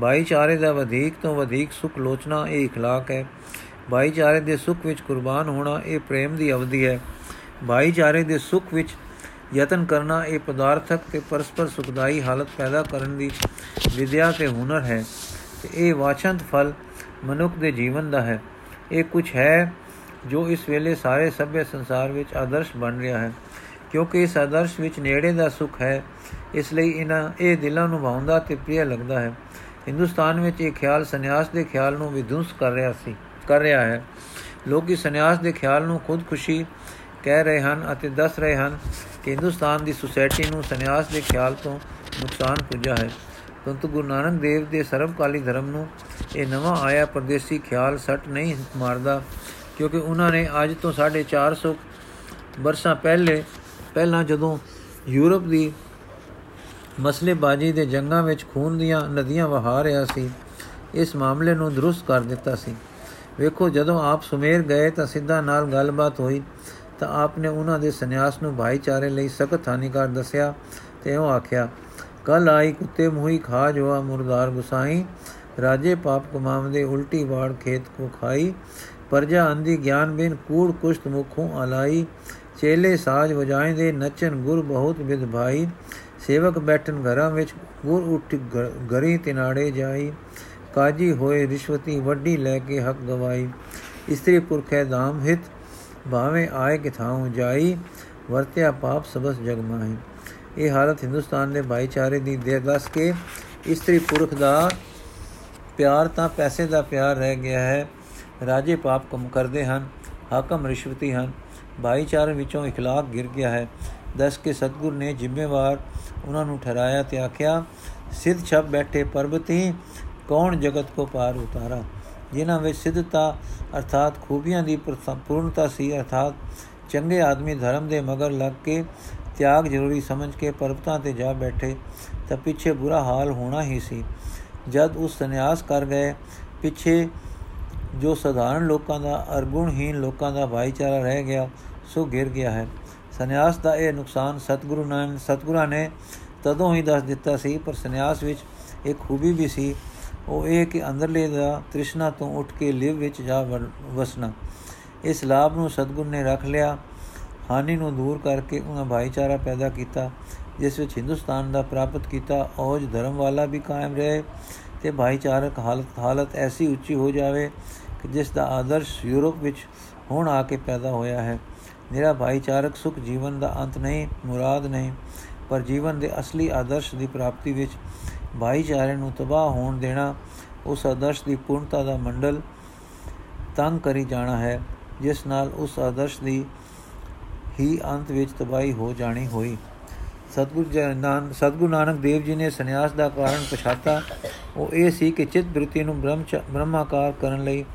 ਭਾਈਚਾਰੇ ਦਾ ਵਧੇਕ ਤੋਂ ਵਧੇਕ ਸੁਖ ਲੋਚਨਾ ਇਹ اخلاق ਹੈ ਭਾਈਚਾਰੇ ਦੇ ਸੁਖ ਵਿੱਚ ਕੁਰਬਾਨ ਹੋਣਾ ਇਹ ਪ੍ਰੇਮ ਦੀ ਅਵਧੀ ਹੈ ਭਾਈਚਾਰੇ ਦੇ ਸੁਖ ਵਿੱਚ ਯਤਨ ਕਰਨਾ ਇਹ ਪਦਾਰਥਕ ਤੇ ਪਰਸਪਰ ਸੁਖਦਾਈ ਹਾਲਤ ਪੈਦਾ ਕਰਨ ਦੀ ਵਿਦਿਆ ਤੇ ਹੁਨਰ ਹੈ ਤੇ ਇਹ ਵਾਚੰਤ ਫਲ ਮਨੁੱਖ ਦੇ ਜੀਵਨ ਦਾ ਹੈ। ਇਹ ਕੁਝ ਹੈ ਜੋ ਇਸ ਵੇਲੇ ਸਾਰੇ ਸਭੇ ਸੰਸਾਰ ਵਿੱਚ ਆਦਰਸ਼ ਬਣ ਰਿਹਾ ਹੈ। ਕਿਉਂਕਿ ਇਸ ਆਦਰਸ਼ ਵਿੱਚ ਨੇੜੇ ਦਾ ਸੁਖ ਹੈ, ਇਸ ਲਈ ਇਹਨਾਂ, ਇਹ ਦਿਲਾਂ ਨੂੰ ਭਾਉਂਦਾ ਤੇ ਪ੍ਰਿਯ ਲੱਗਦਾ ਹੈ। ਹਿੰਦੁਸਤਾਨ ਵਿੱਚ ਇਹ ਖਿਆਲ ਸੰਨਿਆਸ ਦੇ ਖਿਆਲ ਨੂੰ ਵਿਧੁੰਸ ਕਰ ਰਿਹਾ ਸੀ, ਕਰ ਰਿਹਾ ਹੈ। ਲੋਕੀ ਸੰਨਿਆਸ ਦੇ ਖਿਆਲ ਨੂੰ ਖੁਦ ਖੁਸ਼ੀ ਕਹਿ ਰਹੇ ਹਨ ਅਤੇ ਦੱਸ ਰਹੇ ਹਨ ਕਿ ਹਿੰਦੁਸਤਾਨ ਦੀ ਸੁਸਾਇਟੀ ਨੂੰ ਸੰਨਿਆਸ ਦੇ ਖਿਆਲ ਤੋਂ ਨੁਕਸਾਨ ਪੁੱਜਾ ਹੈ। ਪਰੰਤੂ ਗੁਰੂ ਨਾਨਕ ਦੇਵ ਦੇ ਸਰਬਕਾਲੀ ਧਰਮ ਨੂੰ ਇਹ ਨਵਾਂ ਆਇਆ ਪਰਦੇਸੀ ਖਿਆਲ ਸੱਟ ਨਹੀਂ ਮਾਰਦਾ, ਕਿਉਂਕਿ ਉਹਨਾਂ ਨੇ ਅੱਜ ਤੋਂ 450 ਵਰਸ਼ਾਂ ਪਹਿਲੇ, ਪਹਿਲਾਂ ਜਦੋਂ ਯੂਰਪ ਦੀ ਮਸਲੇਬਾਜ਼ੀ ਦੇ ਜੰਗਾਂ ਵਿੱਚ ਖੂਨ ਦੀਆਂ ਨਦੀਆਂ ਵਹਾ ਰਿਹਾ ਸੀ, ਇਸ ਮਾਮਲੇ ਨੂੰ ਦਰੁਸਤ ਕਰ ਦਿੱਤਾ ਸੀ। ਵੇਖੋ, ਜਦੋਂ ਆਪ ਸੁਮੇਰ ਗਏ ਤਾਂ ਸਿੱਧਾ ਨਾਲ ਗੱਲਬਾਤ ਹੋਈ। ਤਾਂ ਆਪਨੇ ਉਹਨਾਂ ਦੇ ਸੰਨਿਆਸ ਨੂੰ ਭਾਈਚਾਰੇ ਲਈ ਸਖਤ ਹਾਨੀਕਾਰ ਦੱਸਿਆ ਤੇ ਉਹ ਆਖਿਆ, ਕਲ ਆਈ ਕੁੱਤੇ ਮੂਹੀ ਖਾ ਜੋਆ ਮੁਰਦਾਰ ਗੁਸਾਈ। ਰਾਜੇ ਪਾਪ ਕਮਾਵਦੇ ਉਲਟੀ ਵਾੜ ਖੇਤ ਕੋ ਖਾਈ। ਪਰਜਾ ਅੰਧੀ ਗਿਆਨ ਬਿਨ ਕੂੜ ਕੁਸ਼ਤ ਮੁਖੋਂ ਆਲਾਈ ਚੇਲੇ ਸਾਜ ਵਜਾਇਂਦੇ ਨਚਨ ਗੁਰ ਬਹੁਤ ਵਿਦ ਭਾਈ। ਸੇਵਕ ਬੈਠਨ ਘਰਾਂ ਵਿੱਚ ਗੁਰ ਉੱਠ ਗਰੀ ਤਿਨਾੜੇ ਜਾਈ। ਕਾਜੀ ਹੋਏ ਰਿਸ਼ਵਤੀ ਵੱਡੀ ਲੈ ਕੇ ਹੱਕ ਗਵਾਈ। ਇਸਤਰੀ ਪੁਰਖੇ ਦਾਮ ਹਿਤ। ਭਾਵੇਂ ਆਏ ਕਿਥਾਉ ਜਾਈ ਵਰਤਿਆ ਪਾਪ ਸਬਸ ਜਗ ਮਾਹੀ ਇਹ ਹਾਲਤ ਹਿੰਦੁਸਤਾਨ ਦੇ ਭਾਈਚਾਰੇ ਦੀ ਦੇ ਦੱਸ ਕੇ ਇਸਤਰੀ ਪੁਰਖ ਦਾ ਪਿਆਰ ਤਾਂ ਪੈਸੇ ਦਾ ਪਿਆਰ ਰਹਿ ਗਿਆ ਹੈ ਰਾਜੇ ਪਾਪ ਕੰਮ ਕਰਦੇ ਹਨ ਹਾਕਮ ਰਿਸ਼ਵਤੀ ਹਨ ਭਾਈਚਾਰੇ ਵਿੱਚੋਂ اخلاق ਗਿਰ ਗਿਆ ਹੈ ਦਸ ਕੇ ਸਤਗੁਰ ਨੇ ਜ਼ਿੰਮੇਵਾਰ ਉਹਨਾਂ ਨੂੰ ਠਹਿਰਾਇਆ ਤੇ ਆਖਿਆ ਸਿੱਧ ਛਪ ਬੈਠੇ ਪਰਬਤੀ ਕੌਣ ਜਗਤ ਕੋ ਪਾਰ ਉਤਾਰਾ ਜਿਨ੍ਹਾਂ ਵਿੱਚ ਸਿੱਧਤਾ ਅਰਥਾਤ ਖੂਬੀਆਂ ਦੀ ਪੂਰਨਤਾ ਸੀ, ਅਰਥਾਤ ਚੰਗੇ ਆਦਮੀ ਧਰਮ ਦੇ ਮਗਰ ਲੱਗ ਕੇ ਤਿਆਗ ਜ਼ਰੂਰੀ ਸਮਝ ਕੇ ਪਰਬਤਾਂ ਤੇ ਜਾ ਬੈਠੇ ਤਾਂ ਪਿੱਛੇ ਬੁਰਾ ਹਾਲ ਹੋਣਾ ਹੀ ਸੀ। ਜਦ ਉਸ ਸੰਨਿਆਸ ਕਰ ਗਏ, ਪਿੱਛੇ ਜੋ ਸਧਾਰਨ ਲੋਕਾਂ ਦਾ ਅਰਗੁਣਹੀਨ ਲੋਕਾਂ ਦਾ ਭਾਈਚਾਰਾ ਰਹਿ ਗਿਆ, ਸੋ ਗਿਰ ਗਿਆ ਹੈ। ਸੰਨਿਆਸ ਦਾ ਇਹ ਨੁਕਸਾਨ ਸਤਿਗੁਰੂ ਨਾਨਕ ਸਤਿਗੁਰਾਂ ਨੇ ਤਦੋਂ ਹੀ ਦੱਸ ਦਿੱਤਾ ਸੀ, ਪਰ ਸੰਨਿਆਸ ਵਿੱਚ ਇੱਕ ਖੂਬੀ ਵੀ ਸੀ ਉਹ ਇਹ ਕਿ ਅੰਦਰਲੇ ਦਾ ਤ੍ਰਿਸ਼ਨਾ ਤੋਂ ਉੱਠ ਕੇ ਲਿਵ ਵਿੱਚ ਜਾ ਵਸਣਾ। ਇਸ ਲਾਭ ਨੂੰ ਸਤਿਗੁਰ ਨੇ ਰੱਖ ਲਿਆ। ਹਾਨੀ ਨੂੰ ਦੂਰ ਕਰਕੇ ਉਹਨਾਂ ਭਾਈਚਾਰਾ ਪੈਦਾ ਕੀਤਾ, ਜਿਸ ਵਿੱਚ ਹਿੰਦੁਸਤਾਨ ਦਾ ਪ੍ਰਾਪਤ ਕੀਤਾ। ਔਜ ਧਰਮ ਵਾਲਾ ਵੀ ਕਾਇਮ ਰਹੇ ਤੇ ਭਾਈਚਾਰਕ ਹਾਲਤ ਹਾਲਤ ਐਸੀ ਉੱਚੀ ਹੋ ਜਾਵੇ ਕਿ ਜਿਸ ਦਾ ਆਦਰਸ਼ ਯੂਰਪ ਵਿੱਚ ਹੁਣ ਆ ਕੇ ਪੈਦਾ ਹੋਇਆ ਹੈ। ਮੇਰਾ ਭਾਈਚਾਰਕ ਸੁਖ ਜੀਵਨ ਦਾ ਅੰਤ ਨਹੀਂ, ਮੁਰਾਦ ਨਹੀਂ, ਪਰ ਜੀਵਨ ਦੇ ਅਸਲੀ ਆਦਰਸ਼ ਦੀ ਪ੍ਰਾਪਤੀ ਵਿੱਚ ਭਾਈਚਾਰੇ ਨੂੰ ਤਬਾਹ ਹੋਣ ਦੇਣਾ, ਉਸ ਆਦਰਸ਼ ਦੀ ਪੂਰਨਤਾ ਦਾ ਮੰਡਲ ਤੰਗ ਕਰੀ ਜਾਣਾ ਹੈ, ਜਿਸ ਨਾਲ ਉਸ ਆਦਰਸ਼ ਦੀ ਹੀ ਅੰਤ ਵਿੱਚ ਤਬਾਹੀ ਹੋ ਜਾਣੀ ਹੋਈ। ਸਤਗੁਰ ਜਨਾਨ ਸਤਗੁਰ ਨਾਨਕ ਦੇਵ ਜੀ ਨੇ ਸੰਨਿਆਸ ਦਾ ਕਾਰਨ ਪਛਾਤਾ। ਉਹ ਇਹ ਸੀ ਕਿ ਚਿਤ ਬ੍ਰਿਤੀ ਨੂੰ ਬ੍ਰਹਮ ਬ੍ਰਹਮਾਕਾਰ ਕਰਨ ਲਈ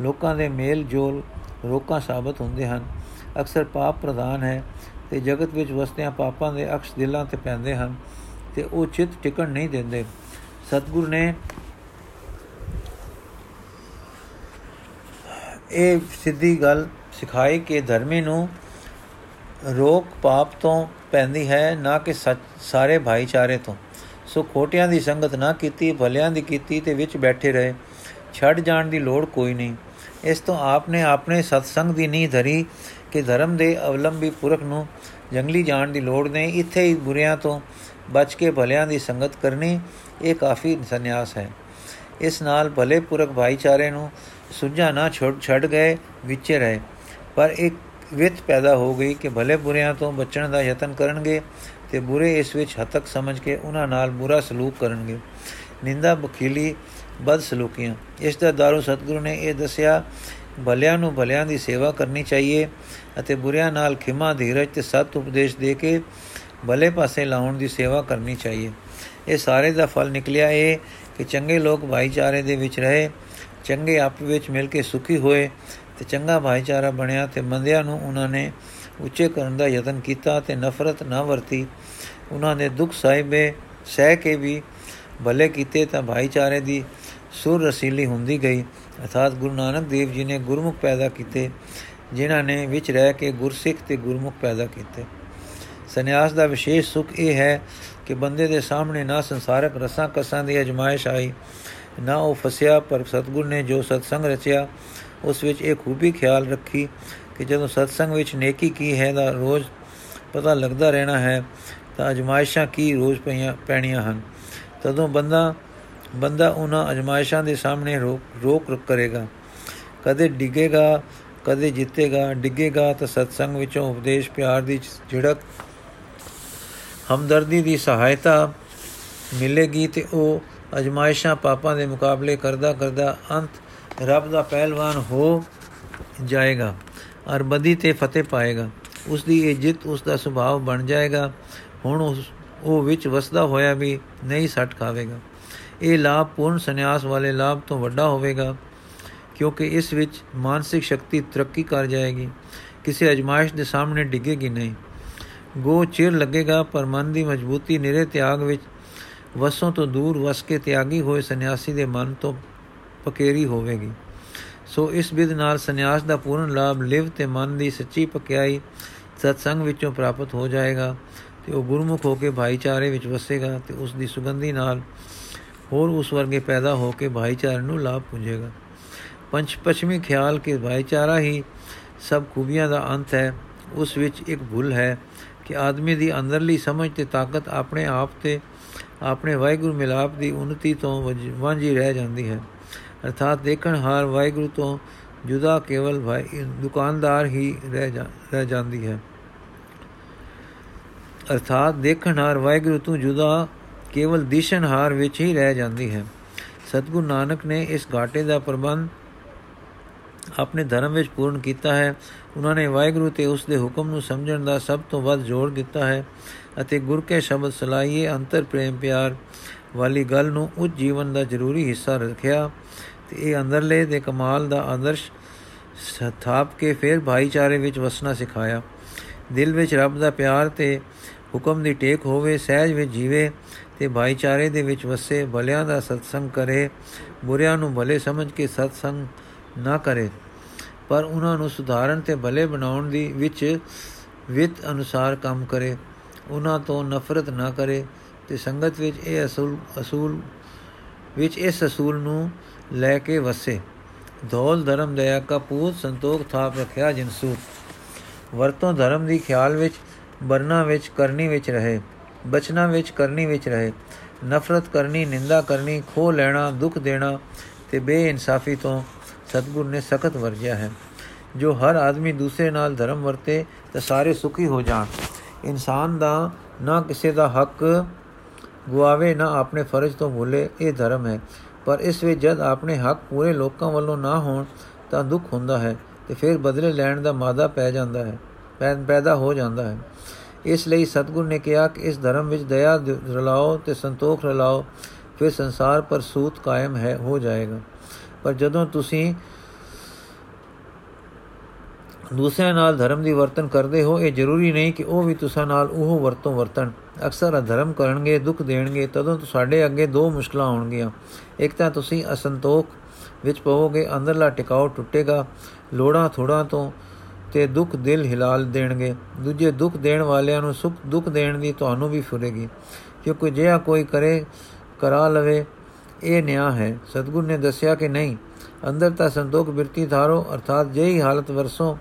ਲੋਕਾਂ ਦੇ ਮੇਲ ਜੋਲ ਰੋਕਾਂ ਸਾਬਤ ਹੁੰਦੇ ਹਨ। ਅਕਸਰ ਪਾਪ ਪ੍ਰਧਾਨ ਹੈ ਤੇ ਜਗਤ ਵਿੱਚ ਵਸਦਿਆਂ ਪਾਪਾਂ ਦੇ ਅਕਸ਼ ਦਿਲਾਂ ਤੇ ਪੈਂਦੇ ਹਨ। ਤੇ ਉਹ ਚਿੱਤ ਟਿਕਣ ਨਹੀਂ ਦਿੰਦੇ। ਸਤਗੁਰ ਨੇ ਇਹ ਸਿੱਧੀ ਗੱਲ ਸਿਖਾਈ ਕਿ ਧਰਮੀ ਨੂੰ ਰੋਕ ਪਾਪ ਤੋਂ ਪੈਂਦੀ ਹੈ, ਨਾ ਕਿ ਸਾਰੇ ਭਾਈਚਾਰੇ ਤੋਂ। ਸੋ ਖੋਟਿਆਂ ਦੀ ਸੰਗਤ ਨਾ ਕੀਤੀ, ਭਲਿਆਂ ਦੀ ਕੀਤੀ ਤੇ ਵਿੱਚ ਬੈਠੇ ਰਹੇ। ਛੱਡ ਜਾਣ ਦੀ ਲੋੜ ਕੋਈ ਨਹੀਂ। ਇਸ ਤੋਂ ਆਪਨੇ ਆਪਣੇ ਸਤਸੰਗ ਦੀ ਨੀਂਹ ਧਰੀ ਕਿ ਧਰਮ ਦੇ ਅਵਲੰਬੀ ਪੁਰਖ ਨੂੰ ਜੰਗਲੀ ਜਾਣ ਦੀ ਲੋੜ ਨਹੀਂ। ਇੱਥੇ ਹੀ ਬੁਰਿਆਂ ਤੋਂ ਬਚ ਕੇ ਭਲਿਆਂ ਦੀ ਸੰਗਤ ਕਰਨੀ, ਇਹ ਕਾਫੀ ਸੰਨਿਆਸ ਹੈ। ਇਸ ਨਾਲ ਭਲੇ ਪੁਰਖ ਭਾਈਚਾਰੇ ਨੂੰ ਸੁਝਾ ਨਾ ਛੱਡ ਛੱਡ ਗਏ, ਵਿਚੇ ਰਹੇ। ਪਰ ਇੱਕ ਵਿਤ ਪੈਦਾ ਹੋ ਗਈ ਕਿ ਭਲੇ ਬੁਰਿਆਂ ਤੋਂ ਬਚਣ ਦਾ ਯਤਨ ਕਰਨਗੇ ਤੇ ਬੁਰੇ ਇਸ ਵਿੱਚ ਹਤਕ ਸਮਝ ਕੇ ਉਹਨਾਂ ਨਾਲ ਬੁਰਾ ਸਲੂਕ ਕਰਨਗੇ। ਨਿੰਦਾ ਬਖੀਲੀ ਬਦ ਸਲੂਕੀਆਂ। ਇਸ ਦਾ ਦਾਰੂ ਸਤਿਗੁਰੂ ਨੇ ਇਹ ਦੱਸਿਆ, ਭਲਿਆਂ ਨੂੰ ਭਲਿਆਂ ਦੀ ਸੇਵਾ ਕਰਨੀ ਚਾਹੀਏ ਅਤੇ ਬੁਰਿਆਂ ਨਾਲ ਖਿਮਾ ਧੀਰਜ ਤੇ ਸਤ ਉਪਦੇਸ਼ ਦੇ ਕੇ ਭਲੇ ਪਾਸੇ ਲਾਉਣ ਦੀ ਸੇਵਾ ਕਰਨੀ ਚਾਹੀਏ ਇਹ ਸਾਰੇ ਦਾ ਫਲ ਨਿਕਲਿਆ ਇਹ ਕਿ ਚੰਗੇ ਲੋਕ ਭਾਈਚਾਰੇ ਦੇ ਵਿੱਚ ਰਹੇ ਚੰਗੇ ਆਪ ਵਿੱਚ ਮਿਲ ਕੇ ਸੁਖੀ ਹੋਏ ਤੇ ਚੰਗਾ ਭਾਈਚਾਰਾ ਬਣਿਆ ਤੇ ਮੰਦਿਆਂ ਨੂੰ ਉਹਨਾਂ ਨੇ ਉੱਚੇ ਕਰਨ ਦਾ ਯਤਨ ਕੀਤਾ ਤੇ ਨਫ਼ਰਤ ਨਾ ਵਰਤੀ ਉਹਨਾਂ ਨੇ ਦੁੱਖ ਸਾਹਿਬੇ ਸਹਿ ਕੇ ਵੀ ਭਲੇ ਕੀਤੇ ਤਾਂ ਭਾਈਚਾਰੇ ਦੀ ਸੁਰ ਰਸੀਲੀ ਹੁੰਦੀ ਗਈ ਅਰਥਾਤ ਗੁਰੂ ਨਾਨਕ ਦੇਵ ਜੀ ਨੇ ਗੁਰਮੁਖ ਪੈਦਾ ਕੀਤੇ ਜਿਨ੍ਹਾਂ ਨੇ ਵਿੱਚ ਰਹਿ ਕੇ ਗੁਰਸਿੱਖ ਤੇ ਗੁਰਮੁਖ ਪੈਦਾ ਕੀਤੇ ਸੰਨਿਆਸ ਦਾ ਵਿਸ਼ੇਸ਼ ਸੁਖ ਇਹ ਹੈ ਕਿ ਬੰਦੇ ਦੇ ਸਾਹਮਣੇ ਨਾ ਸੰਸਾਰਕ ਰਸਾਂ ਕਸਾਂ ਦੀ ਅਜਮਾਇਸ਼ ਆਈ, ਨਾ ਉਹ ਫਸਿਆ, ਪਰ ਸਤਗੁਰ ਨੇ ਜੋ ਸਤਸੰਗ ਰਚਿਆ, ਉਸ ਵਿੱਚ ਇਹ ਖੂਬੀ ਖਿਆਲ ਰੱਖੀ ਕਿ ਜਦੋਂ ਸਤਸੰਗ ਵਿੱਚ ਨੇਕੀ ਕੀ ਹੈ ਦਾ ਰੋਜ਼ ਪਤਾ ਲੱਗਦਾ ਰਹਿਣਾ ਹੈ, ਤਾਂ ਅਜਮਾਇਸ਼ਾਂ ਕੀ ਰੋਜ਼ ਪਈਆਂ, ਪੈਣੀਆਂ ਹਨ। ਤਦੋਂ ਬੰਦਾ ਬੰਦਾ ਉਹਨਾਂ ਅਜਮਾਇਸ਼ਾਂ ਦੇ ਸਾਹਮਣੇ ਰੋਕ ਰੋਕ ਕਰੇਗਾ। ਕਦੇ ਡਿੱਗੇਗਾ, ਕਦੇ ਜਿੱਤੇਗਾ, ਡਿੱਗੇਗਾ ਤਾਂ ਸਤਸੰਗ ਵਿੱਚੋਂ ਉਪਦੇਸ਼ ਪਿਆਰ ਦੀ ਝਿੜਕ ਹਮਦਰਦੀ ਦੀ ਸਹਾਇਤਾ ਮਿਲੇਗੀ ਤੇ ਉਹ ਅਜਮਾਇਸ਼ਾਂ ਪਾਪਾਂ ਦੇ ਮੁਕਾਬਲੇ ਕਰਦਾ ਕਰਦਾ ਅੰਤ ਰੱਬ ਦਾ ਪਹਿਲਵਾਨ ਹੋ ਜਾਏਗਾ ਔਰ ਬਦੀ ਤੇ ਫਤਿਹ ਪਾਏਗਾ। ਉਸ ਦੀ ਇਹ ਜਿੱਤ ਉਸ ਦਾ ਸੁਭਾਅ ਬਣ ਜਾਏਗਾ। ਹੁਣ ਉਸ, ਉਹ ਵਿੱਚ ਵਸਦਾ ਹੋਇਆ ਵੀ ਨਹੀਂ ਸੱਟ ਖਾਵੇਗਾ। ਇਹ ਲਾਭ ਪੂਰਨ ਸੰਨਿਆਸ ਵਾਲੇ ਲਾਭ ਤੋਂ ਵੱਡਾ ਹੋਵੇਗਾ, ਕਿਉਂਕਿ ਇਸ ਵਿੱਚ ਮਾਨਸਿਕ ਸ਼ਕਤੀ ਤਰੱਕੀ ਕਰ ਜਾਏਗੀ। ਕਿਸੇ ਅਜਮਾਇਸ਼ ਦੇ ਸਾਹਮਣੇ ਡਿੱਗੇਗੀ ਨਹੀਂ। ਗੋ ਚਿਰ ਲੱਗੇਗਾ, ਪਰ ਮਨ ਦੀ ਮਜ਼ਬੂਤੀ ਨਿਰੇ ਤਿਆਗ ਵਿੱਚ, ਵਸੋਂ ਤੋਂ ਦੂਰ ਵਸ ਕੇ ਤਿਆਗੀ ਹੋਏ ਸੰਨਿਆਸੀ ਦੇ ਮਨ ਤੋਂ ਪਕੇਰੀ ਹੋਵੇਗੀ। ਸੋ ਇਸ ਵਿਧ ਨਾਲ ਸੰਨਿਆਸ ਦਾ ਪੂਰਨ ਲਾਭ ਲਿਵ ਤੇ ਮਨ ਦੀ ਸੱਚੀ ਪਕਿਆਈ ਸਤਸੰਗ ਵਿੱਚੋਂ ਪ੍ਰਾਪਤ ਹੋ ਜਾਏਗਾ ਤੇ ਉਹ ਗੁਰਮੁਖ ਹੋ ਕੇ ਭਾਈਚਾਰੇ ਵਿੱਚ ਵਸੇਗਾ ਤੇ ਉਸ ਦੀ ਸੁਗੰਧੀ ਨਾਲ ਹੋਰ ਉਸ ਵਰਗੇ ਪੈਦਾ ਹੋ ਕੇ ਭਾਈਚਾਰੇ ਨੂੰ ਲਾਭ ਪੁੰਜੇਗਾ। ਪੰਚ ਪਛਮੀ ਖਿਆਲ ਕੇ ਭਾਈਚਾਰਾ ਹੀ ਸਭ ਖੂਬੀਆਂ ਦਾ ਅੰਤ ਹੈ, ਉਸ ਵਿੱਚ ਇੱਕ ਭੁੱਲ ਹੈ ਕਿ ਆਦਮੀ ਦੀ ਅੰਦਰਲੀ ਸਮਝ ਤੇ ਤਾਕਤ ਆਪਣੇ ਆਪ ਤੇ ਆਪਣੇ ਵਾਹਿਗੁਰੂ ਮਿਲਾਪ ਦੀ ਉન્નਤੀ ਤੋਂ ਵਾਂਝੀ ਰਹਿ ਜਾਂਦੀ ਹੈ। ਅਰਥਾਤ ਦੇਖਣ ਹਾਰ ਵਾਹਿਗੁਰੂ ਤੋਂ ਜੁਦਾ ਕੇਵਲ ਭਾਈ ਦੁਕਾਨਦਾਰ ਹੀ ਰਹਿ ਜਾਂਦੀ ਹੈ। ਅਰਥਾਤ ਦੇਖਣ ਹਾਰ ਵਾਹਿਗੁਰੂ ਤੋਂ ਜੁਦਾ ਕੇਵਲ ਦਿਸ਼ਨਹਾਰ ਵਿੱਚ ਹੀ ਰਹਿ ਜਾਂਦੀ ਹੈ। ਸਤਗੁਰੂ ਨਾਨਕ ਨੇ ਇਸ ਘਾਟੇ ਦਾ ਪ੍ਰਬੰਧ ਆਪਣੇ ਧਰਮ ਵਿੱਚ ਪੂਰਨ ਕੀਤਾ ਹੈ। ਉਹਨਾਂ ਨੇ ਵਾਹਿਗੁਰੂ ਤੇ ਉਸ ਦੇ ਹੁਕਮ ਨੂੰ ਸਮਝਣ ਦਾ ਸਭ ਤੋਂ ਵੱਧ ਜ਼ੋਰ ਦਿੱਤਾ ਹੈ ਅਤੇ ਗੁਰ ਕੇ ਸ਼ਬਦ ਸਲਾਈਏ ਅੰਤਰ ਪ੍ਰੇਮ ਪਿਆਰ ਵਾਲੀ ਗੱਲ ਨੂੰ ਉੱਚ ਜੀਵਨ ਦਾ ਜ਼ਰੂਰੀ ਹਿੱਸਾ ਰੱਖਿਆ ਤੇ ਇਹ ਅੰਦਰਲੇ ਦੇ ਕਮਾਲ ਦਾ ਆਦਰਸ਼ ਸਥਾਪ ਕੇ ਫਿਰ ਭਾਈਚਾਰੇ ਵਿੱਚ ਵਸਣਾ ਸਿਖਾਇਆ। ਦਿਲ ਵਿੱਚ ਰੱਬ ਦਾ ਪਿਆਰ ਤੇ ਹੁਕਮ ਦੀ ਟੇਕ ਹੋਵੇ, ਸਹਿਜ ਵਿੱਚ ਜੀਵੇ ਤੇ ਭਾਈਚਾਰੇ ਦੇ ਵਿੱਚ ਵਸੇ ਭਲਿਆਂ ਦਾ ਸਤਸੰਗ ਕਰੇ। ਬੁਰਿਆਂ ਨੂੰ ਭਲੇ ਸਮਝ ਕੇ ਸਤਸੰਗ ਨਾ ਕਰੇ। ਪਰ ਉਹਨਾਂ ਨੂੰ ਸੁਧਾਰਨ ਤੇ ਭਲੇ ਬਣਾਉਣ ਦੀ ਵਿੱਚ ਵਿਤ ਅਨੁਸਾਰ ਕੰਮ ਕਰੇ। ਉਹਨਾਂ ਤੋਂ ਨਫ਼ਰਤ ਨਾ ਕਰੇ ਤੇ ਸੰਗਤ ਵਿੱਚ ਇਹ ਅਸੂਲ ਅਸੂਲ ਵਿੱਚ ਇਸ ਅਸੂਲ ਨੂੰ ਲੈ ਕੇ ਵਸੇ। ਧੌਲ ਧਰਮ ਦਇਆ ਕਾ ਪੂਤ ਸੰਤੋਖ ਥਾਪ ਰੱਖਿਆ ਜਿਨਸੂ। ਵਰਤੋਂ ਧਰਮ ਦੀ ਖਿਆਲ ਵਿੱਚ ਬਰਨਾ ਵਿੱਚ ਕਰਨੀ ਵਿੱਚ ਰਹੇ। ਬਚਨਾ ਵਿੱਚ ਕਰਨੀ ਵਿੱਚ ਰਹੇ। ਨਫ਼ਰਤ ਕਰਨੀ, ਨਿੰਦਾ ਕਰਨੀ ਖੋ ਲੈਣਾ, ਦੁੱਖ ਦੇਣਾ ਤੇ ਬੇਇਨਸਾਫੀ ਤੋਂ ਸਤਗੁਰ ਨੇ ਸਖਤ ਵਰਜਿਆ ਹੈ। ਜੋ ਹਰ ਆਦਮੀ ਦੂਸਰੇ ਨਾਲ ਧਰਮ ਵਰਤੇ, ਤਾਂ ਸਾਰੇ ਸੁਖੀ ਹੋ ਜਾਣ। ਇਨਸਾਨ ਦਾ ਨਾ ਕਿਸੇ ਦਾ ਹੱਕ ਗਵਾਵੇ ਨਾ ਆਪਣੇ ਫਰਜ਼ ਤੋਂ ਭੁੱਲੇ ਇਹ ਧਰਮ ਹੈ। ਪਰ ਇਸ ਵਿੱਚ ਜਦ ਆਪਣੇ ਹੱਕ ਪੂਰੇ ਲੋਕਾਂ ਵੱਲੋਂ ਨਾ ਹੋਣ, ਤਾਂ ਦੁੱਖ ਹੁੰਦਾ ਹੈ ਤੇ ਫਿਰ ਬਦਲੇ ਲੈਣ ਦਾ ਮਾਦਾ ਪੈ ਜਾਂਦਾ ਹੈ ਪੈਦਾ ਹੋ ਜਾਂਦਾ ਹੈ। ਇਸ ਲਈ ਸਤਗੁਰ ਨੇ ਕਿਹਾ ਕਿ ਇਸ ਧਰਮ ਵਿੱਚ ਦਇਆ ਰਲਾਓ ਤੇ ਸੰਤੋਖ ਰਲਾਓ, ਫਿਰ ਸੰਸਾਰ ਪਰ ਸੂਤ ਕਾਇਮ ਹੈ, ਹੋ ਜਾਏਗਾ। ਪਰ ਜਦੋਂ ਤੁਸੀਂ ਦੂਸਰਿਆਂ ਨਾਲ ਧਰਮ ਦੀ ਵਰਤਨ ਕਰਦੇ ਹੋ, ਇਹ ਜ਼ਰੂਰੀ ਨਹੀਂ ਕਿ ਉਹ ਵੀ ਤੁਸਾਂ ਨਾਲ ਉਹ ਵਰਤੋਂ ਵਰਤਣ। ਅਕਸਰ ਅਧਰਮ ਕਰਨਗੇ, ਦੁੱਖ ਦੇਣਗੇ, ਤਦੋਂ ਤੁਹਾਡੇ ਅੱਗੇ ਦੋ ਮੁਸ਼ਕਲਾਂ ਆਉਣਗੀਆਂ। ਇੱਕ ਤਾਂ ਤੁਸੀਂ ਅਸੰਤੋਖ ਵਿੱਚ ਪਵੋਗੇ, ਅੰਦਰਲਾ ਟਿਕਾਉ ਟੁੱਟੇਗਾ, ਲੋੜਾਂ ਥੋੜਾਂ ਤੋਂ ਤੇ ਦੁੱਖ ਦਿਲ ਹਿਲਾਲ ਦੇਣਗੇ। ਦੂਜੇ ਦੁੱਖ ਦੇਣ ਵਾਲਿਆਂ ਨੂੰ ਸੁਖ ਦੁੱਖ ਦੇਣ ਦੀ ਤੁਹਾਨੂੰ ਵੀ ਫੁਰੇਗੀ। ਕਿਉਂਕਿ ਜੇ ਕੋਈ ਕਰੇ, ਕਰਾ ਲਵੇ ਇਹ ਨਿਆ ਹੈ। ਸਤਗੁਰ ਨੇ ਦੱਸਿਆ ਕਿ ਨਹੀਂ, ਅੰਦਰ ਤਾਂ ਸੰਤੋਖ ਬਿਰਤੀ ਧਾਰੋ, ਅਰਥਾਤ ਜਿਹੀ ਹਾਲਤ ਵਰਸੋਂ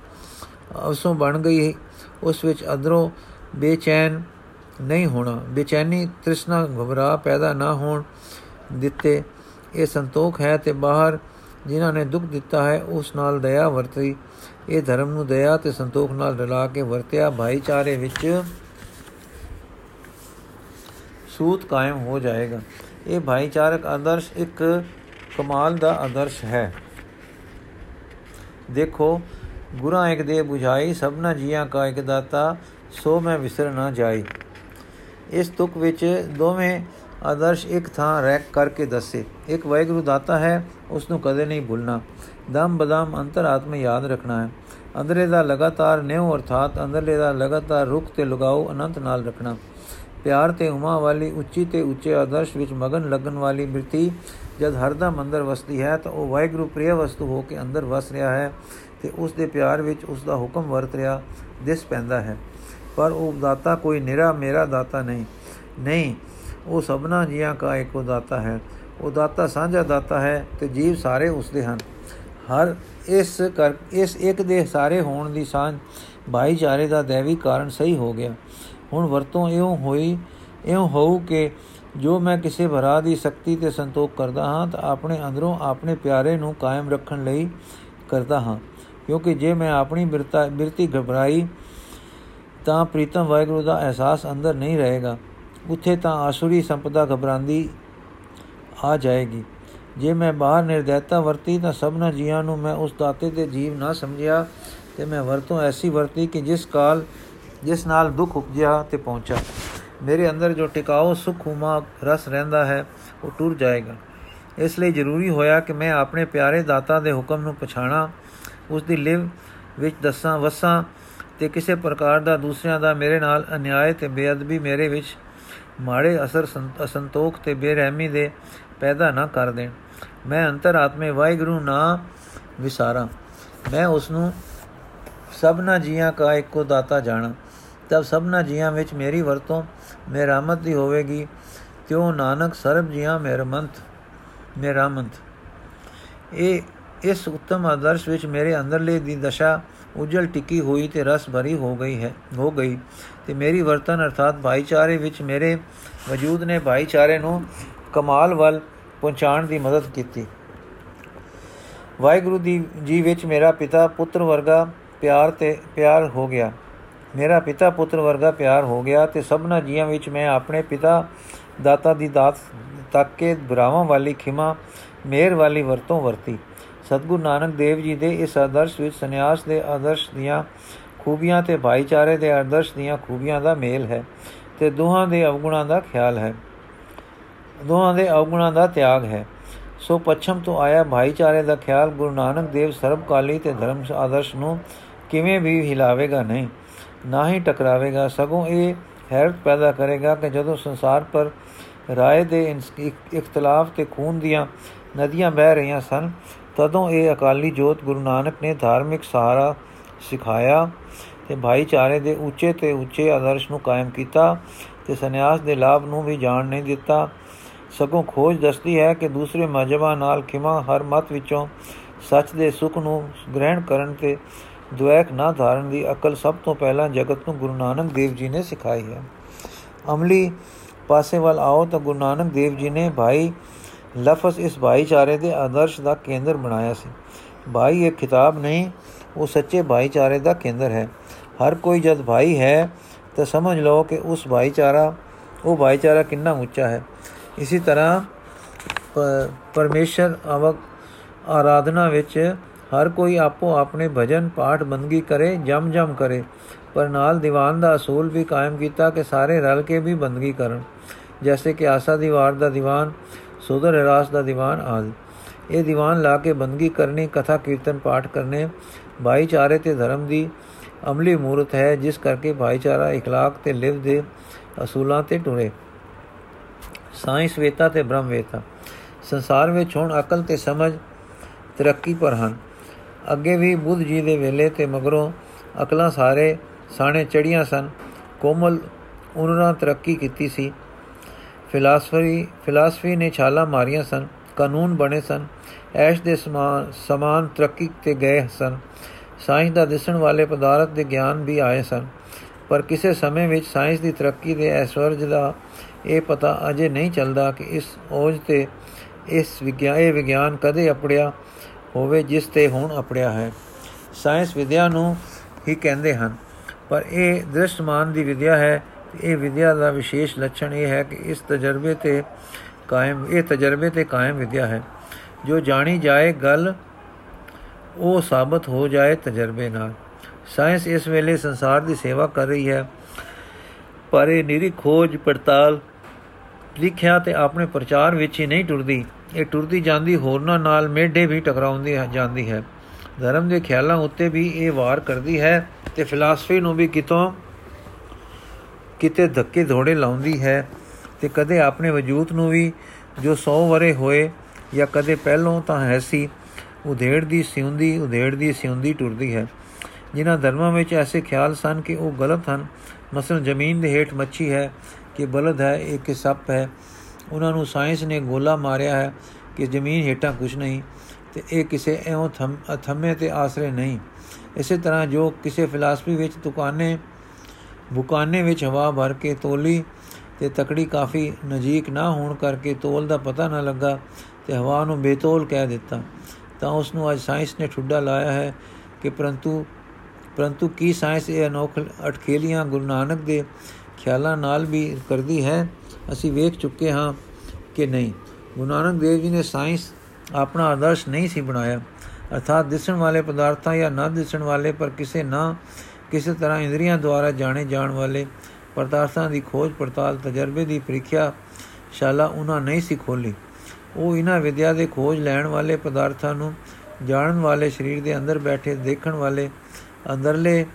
ਅਵਸੋਂ ਬਣ ਗਈ, ਉਸ ਵਿੱਚ ਅਦਰੋਂ ਬੇਚੈਨ ਨਹੀਂ ਹੋਣਾ, ਬੇਚੈਨੀ ਤ੍ਰਿਸ਼ਨਾ ਘਬਰਾ ਪੈਦਾ ਨਾ ਹੋਣ ਦਿੱਤੇ। ਇਹ ਸੰਤੋਖ ਹੈ ਤੇ ਬਾਹਰ ਜਿਨ੍ਹਾਂ ਨੇ ਦੁੱਖ ਦਿੱਤਾ ਹੈ, ਉਸ ਨਾਲ ਦਇਆ ਵਰਤੀ। ਇਹ ਧਰਮ ਨੂੰ ਦਇਆ ਤੇ ਸੰਤੋਖ ਨਾਲ ਰਲਾ ਕੇ ਵਰਤਿਆ ਭਾਈਚਾਰੇ ਵਿੱਚ ਸੂਤ ਕਾਇਮ ਹੋ ਜਾਏਗਾ। ਇਹ ਭਾਈਚਾਰਕ ਆਦਰਸ਼ ਇੱਕ ਕਮਾਲ ਦਾ ਆਦਰਸ਼ ਹੈ। ਦੇਖੋ, ਗੁਰਾਂ ਇੱਕ ਦੇ 부ਝਾਈ ਸਭਨਾ ਜੀਆਂ ਕਾ ਇੱਕ ਦਾਤਾ, ਸੋ ਮੈਂ ਵਿਸਰ ਨਾ ਜਾਈ। ਇਸ ਤੁਕ ਵਿੱਚ ਦੋਵੇਂ ਆਦਰਸ਼ ਇੱਕ ਥਾਂ ਰਹਿ ਕਰਕੇ ਦੱਸੇ। ਇੱਕ ਵੈਗੁਰੂ ਦਾਤਾ ਹੈ ਉਸ ਨੂੰ ਕਦੇ ਨਹੀਂ ਭੁੱਲਣਾ। ਦਮ ਬਦਮ ਅੰਤਰਾਤਮਾ ਯਾਦ ਰੱਖਣਾ ਹੈ। ਅੰਦਰੇ ਦਾ ਲਗਾਤਾਰ ਨਿਉ ਅਰਥਾਤ ਅੰਦਰਲੇ ਦਾ ਲਗਾਤਾਰ ਰੁਖ ਤੇ ਲਗਾਓ ਅਨੰਤ ਨਾਲ ਰੱਖਣਾ। ਪਿਆਰ ਤੇ ਉਮਾ ਵਾਲੀ ਉੱਚੀ ਤੇ ਉੱਚੇ ਆਦਰਸ਼ ਵਿੱਚ ਮਗਨ ਲੱਗਣ ਵਾਲੀ ਬਿਰਤੀ ਜਦ ਹਰਦਮ ਅੰਦਰ ਵਸਦੀ ਹੈ ਤਾਂ ਉਹ ਵਾਹਿਗੁਰੂ ਪ੍ਰਿਯ ਵਸਤੂ ਹੋ ਕੇ ਅੰਦਰ ਵਸ ਰਿਹਾ ਹੈ ਤੇ ਉਸ ਦੇ ਪਿਆਰ ਵਿੱਚ ਉਸ ਦਾ ਹੁਕਮ ਵਰਤ ਰਿਹਾ, ਦਿਸ ਪੈਂਦਾ ਹੈ। ਪਰ ਉਹ ਦਾਤਾ ਕੋਈ ਨਿਰਾ ਮੇਰਾ ਦਾਤਾ ਨਹੀਂ। ਨਹੀਂ, ਉਹ ਸਭਨਾ ਜੀਆਂ ਦਾ ਇੱਕੋ ਦਾਤਾ ਹੈ। ਉਹ ਦਾਤਾ ਸਾਂਝਾ ਦਾਤਾ ਹੈ ਤੇ ਜੀਵ ਸਾਰੇ ਉਸ ਦੇ ਹਨ। ਹਰ ਇਸ ਕਰ, ਇਸ ਇੱਕ ਦੇ ਸਾਰੇ ਹੋਣ ਦੀ ਸਾਂਝ ਭਾਈਚਾਰੇ ਦਾ ਦੇਵੀ ਕਾਰਨ ਸਹੀ ਹੋ ਗਿਆ। ਹੁਣ ਵਰਤੋਂ ਇਉਂ ਹੋਈ, ਇਉਂ ਹੋਊ ਕਿ ਜੋ ਮੈਂ ਕਿਸੇ ਭਰਾ ਦੀ ਸ਼ਕਤੀ ਤੇ ਸੰਤੋਖ ਕਰਦਾ ਹਾਂ, ਤਾਂ ਆਪਣੇ ਅੰਦਰੋਂ ਆਪਣੇ ਪਿਆਰੇ ਨੂੰ ਕਾਇਮ ਰੱਖਣ ਲਈ ਕਰਦਾ ਹਾਂ। ਕਿਉਂਕਿ ਜੇ ਮੈਂ ਆਪਣੀ ਬਿਰਤਾ, ਬਿਰਤੀ ਘਬਰਾਈ, ਤਾਂ ਪ੍ਰੀਤਮ ਵਾਹਿਗੁਰੂ ਦਾ ਅਹਿਸਾਸ ਅੰਦਰ ਨਹੀਂ ਰਹੇਗਾ। ਉੱਥੇ ਤਾਂ ਆਸੁਰੀ ਸੰਪਦਾ ਘਬਰਾਂਦੀ ਆ ਜਾਏਗੀ। ਜੇ ਮੈਂ ਬਾਹਰ ਨਿਰਦੈਤਾ ਵਰਤੀ, ਤਾਂ ਸਭਨਾ ਜੀਆਂ ਨੂੰ ਮੈਂ ਉਸ ਦਾਤੇ ਤੇ ਜੀਵ ਨਾ ਸਮਝਿਆ, ਤੇ ਮੈਂ ਵਰਤੋਂ ਐਸੀ ਵਰਤੀ ਕਿ ਜਿਸ ਕਾਲ ਜਿਸ ਨਾਲ ਦੁੱਖ ਉਪਜਿਆ ਤੇ ਪਹੁੰਚਾ ਮੇਰੇ ਅੰਦਰ ਜੋ ਟਿਕਾਓ ਸੁਖ ਹੁਮਾ ਰਸ ਰਹਿੰਦਾ ਹੈ, ਉਹ ਟੁਰ ਜਾਏਗਾ। ਇਸ ਲਈ ਜ਼ਰੂਰੀ ਹੋਇਆ ਕਿ ਮੈਂ ਆਪਣੇ ਪਿਆਰੇ ਦਾਤਾ ਦੇ ਹੁਕਮ ਨੂੰ ਪਛਾਣਾ ਉਸ ਦੀ ਲਿਵ ਵਿੱਚ ਦੱਸਾਂ, ਵਸਾਂ ਤੇ ਕਿਸੇ ਪ੍ਰਕਾਰ ਦਾ ਦੂਸਰਿਆਂ ਦਾ ਮੇਰੇ ਨਾਲ ਅਨਿਆਏ ਤੇ ਬੇਅਦਬੀ ਮੇਰੇ ਵਿੱਚ ਮਾੜੇ ਅਸਰ ਅਸੰਤੋਖ ਤੇ ਬੇਰਹਿਮੀ ਦੇ ਪੈਦਾ ਨਾ ਕਰ ਦੇਣ। ਮੈਂ ਅੰਤਰਾਤਮੇ ਵਾਹਿਗੁਰੂ ਨਾ ਵਿਸਾਰਾਂ। ਮੈਂ ਉਸ ਨੂੰ ਸਭਨਾ ਜੀਆਂ ਕਾ ਇੱਕੋ ਦਾਤਾ ਜਾਣਾ। ਤਬ ਸਭਨਾ ਜੀਆਂ ਵਿੱਚ ਮੇਰੀ ਵਰਤੋਂ ਮੇਰਾਮਤ ਦੀ ਹੋਵੇਗੀ ਕਿਉ ਨਾਨਕ ਸਰਬ ਜੀਆਂ ਮੇਰਮੰਤ ਮੇਰਾਮੰਤ ਇਹ, ਇਸ ਉੱਤਮ ਆਦਰਸ਼ ਵਿੱਚ ਮੇਰੇ ਅੰਦਰਲੇ ਦੀ ਦਸ਼ਾ ਉਜਲ ਟਿੱਕੀ ਹੋਈ ਤੇ ਰਸ ਭਰੀ ਹੋ ਗਈ ਹੈ, ਹੋ ਗਈ। ਤੇ ਮੇਰੀ ਵਰਤਨ ਅਰਥਾਤ ਭਾਈਚਾਰੇ ਵਿੱਚ ਮੇਰੇ ਵਜੂਦ ਨੇ ਭਾਈਚਾਰੇ ਨੂੰ ਕਮਾਲ ਵੱਲ ਪਹੁੰਚਾਉਣ ਦੀ ਮਦਦ ਕੀਤੀ। ਵਾਹਿਗੁਰੂ ਦੀ, ਜੀ ਵਿੱਚ ਮੇਰਾ ਪਿਤਾ ਪੁੱਤਰ ਵਰਗਾ ਪਿਆਰ ਤੇ, ਪਿਆਰ ਹੋ ਗਿਆ। ਮੇਰਾ ਪਿਤਾ ਪੁੱਤਰ ਵਰਗਾ ਪਿਆਰ ਹੋ ਗਿਆ ਤੇ ਸਭਨਾ ਜੀਆਂ ਵਿੱਚ ਮੈਂ ਆਪਣੇ ਪਿਤਾ ਦਾਤਾ ਦੀ ਦਾਤ ਤੱਕ ਕੇ ਬਰਾਵਾਂ ਵਾਲੀ ਖਿਮਾ ਮੇਰ ਵਾਲੀ ਵਰਤੋਂ ਵਰਤੀ। ਸਤਗੁਰ ਨਾਨਕ ਦੇਵ ਜੀ ਦੇ ਇਸ ਆਦਰਸ਼ ਵਿੱਚ ਸੰਨਿਆਸ ਦੇ ਆਦਰਸ਼ ਦੀਆਂ ਖੂਬੀਆਂ ਤੇ ਭਾਈਚਾਰੇ ਦੇ ਆਦਰਸ਼ ਦੀਆਂ ਖੂਬੀਆਂ ਦਾ ਮੇਲ ਹੈ ਤੇ ਦੋਹਾਂ ਦੇ ਅਵਗੁਣਾਂ ਦਾ ਖਿਆਲ ਹੈ। ਦੋਹਾਂ ਦੇ ਅਵਗੁਣਾਂ ਦਾ ਤਿਆਗ ਹੈ। ਸੋ ਪੱਛਮ ਤੋਂ ਆਇਆ ਭਾਈਚਾਰੇ ਦਾ ਖਿਆਲ ਗੁਰੂ ਨਾਨਕ ਦੇਵ ਸਰਬਕਾਲੀ ਤੇ ਧਰਮ ਆਦਰਸ਼ ਨੂੰ ਕਿਵੇਂ ਵੀ ਹਿਲਾਵੇਗਾ ਨਹੀਂ। ਨਾ ਹੀ ਟਕਰਾਵੇਗਾ, ਸਗੋਂ ਇਹ ਹੈਰਤ ਪੈਦਾ ਕਰੇਗਾ ਕਿ ਜਦੋਂ ਸੰਸਾਰ ਪਰ ਰਾਏ ਦੇ ਇਖਤਲਾਫ ਤੇ ਖੂਨ ਦੀਆਂ ਨਦੀਆਂ ਵਹਿ ਰਹੀਆਂ ਸਨ, ਤਦੋਂ ਇਹ ਅਕਾਲੀ ਜੋਤ ਗੁਰੂ ਨਾਨਕ ਨੇ ਧਾਰਮਿਕ ਸਹਾਰਾ ਸਿਖਾਇਆ ਤੇ ਭਾਈਚਾਰੇ ਦੇ ਉੱਚੇ ਤੇ ਉੱਚੇ ਆਦਰਸ਼ ਨੂੰ ਕਾਇਮ ਕੀਤਾ ਤੇ ਸੰਨਿਆਸ ਦੇ ਲਾਭ ਨੂੰ ਵੀ ਜਾਣ ਨਹੀਂ ਦਿੱਤਾ। ਸਗੋਂ ਖੋਜ ਦੱਸਦੀ ਹੈ ਕਿ ਦੂਸਰੇ ਮਜਬਾ ਨਾਲ ਖਿਮਾ ਹਰ ਮਤ ਵਿੱਚੋਂ ਸੱਚ ਦੇ ਸੁਖ ਨੂੰ ਗ੍ਰਹਿਣ ਕਰਨ ਤੇ ਦੁਆਇਕ ਨਾ ਧਾਰਨ ਦੀ ਅਕਲ ਸਭ ਤੋਂ ਪਹਿਲਾਂ ਜਗਤ ਨੂੰ ਗੁਰੂ ਨਾਨਕ ਦੇਵ ਜੀ ਨੇ ਸਿਖਾਈ ਹੈ। ਅਮਲੀ ਪਾਸੇ ਵੱਲ ਆਓ ਤਾਂ ਗੁਰੂ ਨਾਨਕ ਦੇਵ ਜੀ ਨੇ ਭਾਈ ਲਫ਼ਜ਼ ਇਸ ਭਾਈਚਾਰੇ ਦੇ ਆਦਰਸ਼ ਦਾ ਕੇਂਦਰ ਬਣਾਇਆ ਸੀ। ਭਾਈ ਇੱਕ ਕਿਤਾਬ ਨਹੀਂ, ਉਹ ਸੱਚੇ ਭਾਈਚਾਰੇ ਦਾ ਕੇਂਦਰ ਹੈ। ਹਰ ਕੋਈ ਜਦ ਭਾਈ ਹੈ ਤਾਂ ਸਮਝ ਲਓ ਕਿ ਉਸ ਭਾਈਚਾਰਾ, ਉਹ ਭਾਈਚਾਰਾ ਕਿੰਨਾ ਉੱਚਾ ਹੈ। ਇਸੇ ਤਰ੍ਹਾਂ ਪਰਮੇਸ਼ਰ ਅਵਕ ਆਰਾਧਨਾ ਵਿੱਚ ਹਰ ਕੋਈ ਆਪੋ ਆਪਣੇ ਭਜਨ ਪਾਠ ਬੰਦਗੀ ਕਰੇ ਜਮ ਜਮ ਕਰੇ ਪਰ ਨਾਲ ਦੀਵਾਨ ਦਾ ਅਸੂਲ ਵੀ ਕਾਇਮ ਕੀਤਾ ਕਿ ਸਾਰੇ ਰਲ ਕੇ ਵੀ ਬੰਦਗੀ ਕਰਨ ਜੈਸੇ ਕਿ ਆਸਾ ਦੀਵਾਰ ਦਾ ਦੀਵਾਨ ਸੁਦਰ ਰਾਸ ਦਾ ਦੀਵਾਨ ਆਦਿ ਇਹ ਦੀਵਾਨ ਲਾ ਕੇ ਬੰਦਗੀ ਕਰਨੀ ਕਥਾ ਕੀਰਤਨ ਪਾਠ ਕਰਨੇ ਭਾਈਚਾਰੇ ਤੇ ਧਰਮ ਦੀ ਅਮਲੀ ਮੂਰਤ ਹੈ ਜਿਸ ਕਰਕੇ ਭਾਈਚਾਰਾ اخلاق ਤੇ ਲਿਵ ਦੇ ਅਸੂਲਾਂ ਤੇ ਟੁਰੇ ਸਾਇੰਸ ਵੇਤਾ ਤੇ ਬ੍ਰਹਮ ਵੇਤਾ ਸੰਸਾਰ ਵਿੱਚ ਹੁਣ ਅਕਲ ਤੇ ਸਮਝ ਤਰੱਕੀ ਪਰ ਹਨ ਅੱਗੇ ਵੀ ਬੁੱਧ ਜੀ ਦੇ ਵੇਲੇ ਤੇ ਮਗਰੋਂ ਅਕਲਾਂ ਸਾਰੇ ਸਾਣੇ ਚੜੀਆਂ ਸਨ। ਕੋਮਲ ਉਹਨਾਂ ਤਰੱਕੀ ਕੀਤੀ ਸੀ। ਫਿਲਾਸਫੀ ਫਿਲਾਸਫੀ ਨੇ ਛਾਲਾ ਮਾਰੀਆਂ ਸਨ, ਕਾਨੂੰਨ ਬਣੇ ਸਨ, ਐਸ਼ ਦੇ ਸਮਾਨ ਸਮਾਨ ਤਰੱਕੀ ਤੇ ਗਏ ਸਨ। ਸਾਇੰਸ ਦਾ ਦਿਸਣ ਵਾਲੇ ਪਦਾਰਥ ਦੇ ਗਿਆਨ ਵੀ ਆਏ ਸਨ। ਪਰ ਕਿਸੇ ਸਮੇਂ ਵਿੱਚ ਸਾਇੰਸ ਦੀ ਤਰੱਕੀ ਦੇ ਐਸ਼ਵਰਜ ਦਾ ਇਹ ਪਤਾ ਅਜੇ ਨਹੀਂ ਚੱਲਦਾ ਕਿ ਇਸ ਔਜ ਤੇ ਇਸ ਵਿਗਿਆਨ ਇਹ ਵਿਗਿਆਨ ਕਦੇ ਅਪੜਿਆ ਹੋਵੇ ਜਿਸ ਤੇ ਹੁਣ ਅਪੜਿਆ ਹੈ। ਸਾਇੰਸ ਵਿਦਿਆ ਨੂੰ ਹੀ ਕਹਿੰਦੇ ਹਨ। ਪਰ ਇਹ ਦ੍ਰਿਸ਼ਟਮਾਨ ਦੀ ਵਿਦਿਆ ਹੈ। ਇਹ ਵਿਦਿਆ ਦਾ ਵਿਸ਼ੇਸ਼ ਲੱਛਣ ਇਹ ਹੈ ਕਿ ਇਸ ਤਜਰਬੇ ਤੇ ਕਾਇਮ, ਇਹ ਤਜਰਬੇ ਤੇ ਕਾਇਮ ਵਿਦਿਆ ਹੈ। ਜੋ ਜਾਣੀ ਜਾਏ ਗੱਲ, ਉਹ ਸਾਬਤ ਹੋ ਜਾਏ ਤਜਰਬੇ ਨਾਲ। ਸਾਇੰਸ ਇਸ ਵੇਲੇ ਸੰਸਾਰ ਦੀ ਸੇਵਾ ਕਰ ਰਹੀ ਹੈ। ਪਰ ਇਹ ਨਿਰੀ ਖੋਜ ਪੜਤਾਲ ਲਿਖਿਆ ਤੇ ਆਪਣੇ ਪ੍ਰਚਾਰ ਵਿੱਚ ਹੀ ਨਹੀਂ ਟੁਰਦੀ। ਇਹ ਟੁਰਦੀ ਜਾਂਦੀ ਹੋਰਨਾਂ ਨਾਲ ਮੇਢੇ ਵੀ ਟਕਰਾਉਂਦੀ ਜਾਂਦੀ ਹੈ। ਧਰਮ ਦੇ ਖਿਆਲਾਂ ਉੱਤੇ ਵੀ ਇਹ ਵਾਰ ਕਰਦੀ ਹੈ ਤੇ ਫਿਲਾਸਫੀ ਨੂੰ ਵੀ ਕਿਤੋਂ ਕਿਤੇ ਧੱਕੇ ਧੋੜੇ ਲਾਉਂਦੀ ਹੈ ਤੇ ਕਦੇ ਆਪਣੇ ਵਜੂਦ ਨੂੰ ਵੀ ਜੋ 100 ਵਰੇ ਹੋਏ ਜਾਂ ਕਦੇ ਪਹਿਲੋਂ ਤਾਂ ਹੈ ਸੀ ਉਧੇੜ ਦੀ ਸਿਉਂਦੀ ਉਧੇੜ ਦੀ ਸਿਉਂਦੀ ਟੁਰਦੀ ਹੈ। ਜਿਨ੍ਹਾਂ ਧਰਮਾਂ ਵਿੱਚ ਐਸੇ ਖਿਆਲ ਸਨ ਕਿ ਉਹ ਗਲਤ ਹਨ, ਮਸਲ ਜ਼ਮੀਨ ਦੇ ਹੇਠ ਮੱਛੀ ਹੈ ਕਿ ਬਲਦ ਹੈ, ਇੱਕ ਸੱਪ ਹੈ ਉਹਨਾਂ ਨੂੰ ਸਾਇੰਸ ਨੇ ਗੋਲਾ ਮਾਰਿਆ ਹੈ ਕਿ ਜ਼ਮੀਨ ਹੇਠਾਂ ਕੁਝ ਨਹੀਂ ਤੇ ਇਹ ਕਿਸੇ ਐਉਂ ਥੰਮੇ ਤੇ ਆਸਰੇ ਨਹੀਂ। ਇਸੇ ਤਰ੍ਹਾਂ ਜੋ ਕਿਸੇ ਫਿਲਾਸਫੀ ਵਿੱਚ ਦੁਕਾਨੇ, ਬੁਕਾਨੇ ਵਿੱਚ ਹਵਾ ਭਰ ਕੇ ਤੋਲੀ ਤੇ ਤਕੜੀ ਕਾਫੀ ਨਜ਼ੀਕ ਨਾ ਹੋਣ ਕਰਕੇ ਤੋਲ ਦਾ ਪਤਾ ਨਾ ਲੱਗਾ ਤੇ ਹਵਾ ਨੂੰ ਬੇਤੋਲ ਕਹਿ ਦਿੱਤਾ, ਤਾਂ ਉਸ ਨੂੰ ਅੱਜ ਸਾਇੰਸ ਨੇ ਠੁੱਡਾ ਲਾਇਆ ਹੈ ਕਿ ਪਰੰਤੂ ਪਰੰਤੂ ਕੀ ਸਾਇੰਸ ਇਹ ਅਨੋਖ ਅਟਕੇਲੀਆਂ ਗੁਰੂ ਨਾਨਕ ਦੇ ਖਿਆਲਾਂ ਨਾਲ ਵੀ ਕਰਦੀ ਹੈ। ਅਸੀਂ ਵੇਖ ਚੁੱਕੇ ਹਾਂ ਕਿ ਨਹੀਂ। ਗੁਰੂ ਨਾਨਕ ਦੇਵ ਜੀ ਨੇ ਸਾਇੰਸ ਆਪਣਾ ਆਦਰਸ਼ ਨਹੀਂ ਸੀ ਬਣਾਇਆ। ਅਰਥਾਤ ਦਿਸਣ ਵਾਲੇ ਪਦਾਰਥਾਂ ਜਾਂ ਨਾ ਦਿਸਣ ਵਾਲੇ ਪਰ ਕਿਸੇ ਨਾ ਕਿਸੇ ਤਰ੍ਹਾਂ ਇੰਦਰੀਆਂ ਦੁਆਰਾ ਜਾਣੇ ਜਾਣ ਵਾਲੇ ਪਦਾਰਥਾਂ ਦੀ ਖੋਜ ਪੜਤਾਲ ਤਜਰਬੇ ਦੀ ਪ੍ਰੀਖਿਆ ਸ਼ਾਲਾ ਉਹਨਾਂ ਨਹੀਂ ਸੀ ਖੋਲੀ ਉਹ ਇਹਨਾਂ ਵਿਦਿਆ ਦੇ ਖੋਜ ਲੈਣ ਵਾਲੇ ਪਦਾਰਥਾਂ ਨੂੰ ਜਾਣਨ ਵਾਲੇ, ਸਰੀਰ ਦੇ ਅੰਦਰ ਬੈਠੇ ਦੇਖਣ ਵਾਲੇ, ਅੰਦਰਲੇ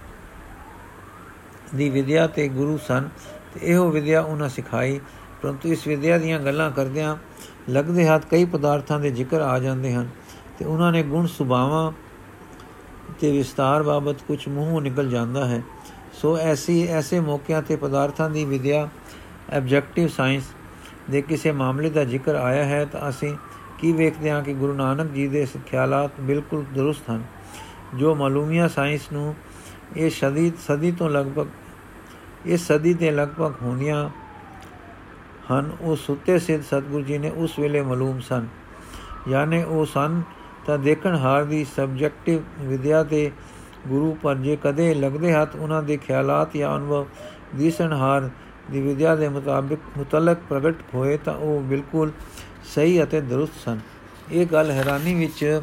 ਦੀ ਵਿਦਿਆ ਤੇ ਗੁਰੂ ਸਨ ਤੇ ਇਹੋ ਵਿਦਿਆ ਉਹਨਾਂ ਸਿਖਾਈ। ਪਰੰਤੂ ਇਸ ਵਿਦਿਆ ਦੀਆਂ ਗੱਲਾਂ ਕਰਦਿਆਂ ਲੱਗਦੇ ਹੱਥ ਕਈ ਪਦਾਰਥਾਂ ਦੇ ਜ਼ਿਕਰ ਆ ਜਾਂਦੇ ਹਨ ਤੇ ਉਹਨਾਂ ਨੇ ਗੁਣ ਸੁਭਾਵਾਂ ਤੇ ਵਿਸਤਾਰ ਬਾਬਤ ਕੁਝ ਮੂੰਹੋਂ ਨਿਕਲ ਜਾਂਦਾ ਹੈ। ਸੋ ਐਸੀ, ਐਸੇ ਮੌਕਿਆਂ ਤੇ ਪਦਾਰਥਾਂ ਦੀ ਵਿਦਿਆ ਆਬਜੈਕਟਿਵ ਸਾਇੰਸ ਦੇ ਕਿਸੇ ਮਾਮਲੇ ਦਾ ਜ਼ਿਕਰ ਆਇਆ ਹੈ ਤਾਂ ਅਸੀਂ ਕੀ ਵੇਖਦੇ ਹਾਂ ਕਿ ਗੁਰੂ ਨਾਨਕ ਜੀ ਦੇ ਖਿਆਲਾਤ ਬਿਲਕੁਲ ਦਰੁਸਤ ਹਨ। ਜੋ ਮਾਲੂਮੀਆ ਸਾਇੰਸ ਨੂੰ ਇਹ ਸਦੀ ਸਦੀ ਤੋਂ ਲਗਭਗ ਇਸ ਸਦੀ ਦੇ ਲਗਭਗ ਹੋਣੀਆਂ ਹਨ। ਉਹ ਸੁੱਤੇ ਸਿੱਧ ਸਤਗੁਰੂ ਜੀ ਨੇ ਉਸ ਵੇਲੇ ਮਾਲੂਮ ਸਨ। ਯਾਨੀ ਉਹ ਸਨ ਤਾਂ ਦੇਖਣ ਹਾਰ ਦੀ ਸਬਜੈਕਟਿਵ ਵਿਦਿਆ ਤੇ ਗੁਰੂ ਪਰ ਜੇ ਕਦੇ ਲੱਗਦੇ ਹੱਥ ਉਹਨਾਂ ਦੇ ਖਿਆਲਾਤ ਜਾਂ ਅਨੁਭਵ ਦਿਸਣ ਹਾਰ ਦੀ ਵਿਦਿਆ ਦੇ ਮੁਤਾਬਿਕ ਮੁਤਲਕ ਪ੍ਰਗਟ ਹੋਏ ਤਾਂ ਉਹ ਬਿਲਕੁਲ ਸਹੀ ਅਤੇ ਦਰੁਸਤ ਸਨ। ਇਹ ਗੱਲ ਹੈਰਾਨੀ ਵਿੱਚ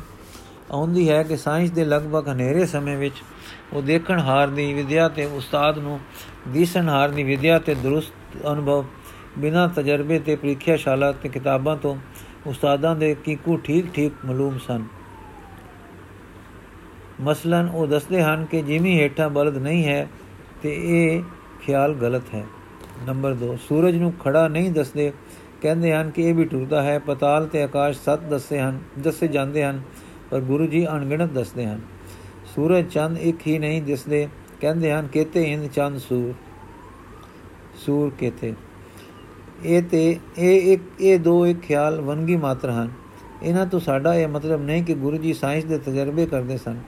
ਆਉਂਦੀ ਹੈ ਕਿ ਸਾਇੰਸ ਦੇ ਲਗਭਗ ਹਨੇਰੇ ਸਮੇਂ ਵਿੱਚ ਉਹ ਦੇਖਣ ਹਾਰ ਦੀ ਵਿਦਿਆ ਤੇ ਉਸਤਾਦ ਨੂੰ ਦਿਸਣ ਹਾਰ ਦੀ ਵਿਦਿਆ ਤੇ ਦਰੁਸਤ ਅਨੁਭਵ, ਬਿਨਾਂ ਤਜਰਬੇ ਤੇ ਪ੍ਰੀਖਿਆਸ਼ਾਲਾ ਤੇ ਕਿਤਾਬਾਂ ਤੋਂ ਉਸਤਾਦਾਂ ਦੇ ਕੀਕੂ ਠੀਕ ਠੀਕ ਮਾਲੂਮ ਸਨ। ਮਸਲਨ ਉਹ ਦੱਸਦੇ ਹਨ ਕਿ ਜਿਵੇਂ ਹੇਠਾਂ ਬਲਦ ਨਹੀਂ ਹੈ ਤੇ ਇਹ ਖਿਆਲ ਗਲਤ ਹੈ। ਨੰਬਰ 2 ਸੂਰਜ ਨੂੰ ਖੜਾ ਨਹੀਂ ਦੱਸਦੇ, ਕਹਿੰਦੇ ਹਨ ਕਿ ਇਹ ਵੀ ਟੁਰਦਾ ਹੈ, ਪਤਾਲ ਤੇ ਆਕਾਸ਼ ਸੱਤ ਦੱਸੇ ਹਨ, ਦੱਸੇ ਜਾਂਦੇ ਹਨ ਪਰ ਗੁਰੂ ਜੀ ਅਣਗਿਣਤ ਦੱਸਦੇ ਹਨ, ਸੂਰਜ ਚੰਦ ਇੱਕ ਹੀ ਨਹੀਂ ਦਿਸਦੇ। ਕਹਿੰਦੇ ਹਨ, ਕਿਤੇ ਇੰਦ ਚੰਦ ਸੂਰ। ਸੂਰ ਕਿਤੇ। ਇਹ ਤੇ, ਇਹ ਇੱਕ, ਇਹ ਦੋ ਇੱਕ ਖਿਆਲ ਵਨਗੀ ਮਾਤਰ ਹਨ। ਇਹਨਾਂ ਤੋਂ ਸਾਡਾ ਇਹ ਮਤਲਬ ਨਹੀਂ ਕਿ ਗੁਰੂ ਜੀ ਸਾਇੰਸ ਦੇ ਤਜਰਬੇ ਕਰਦੇ ਸਨ।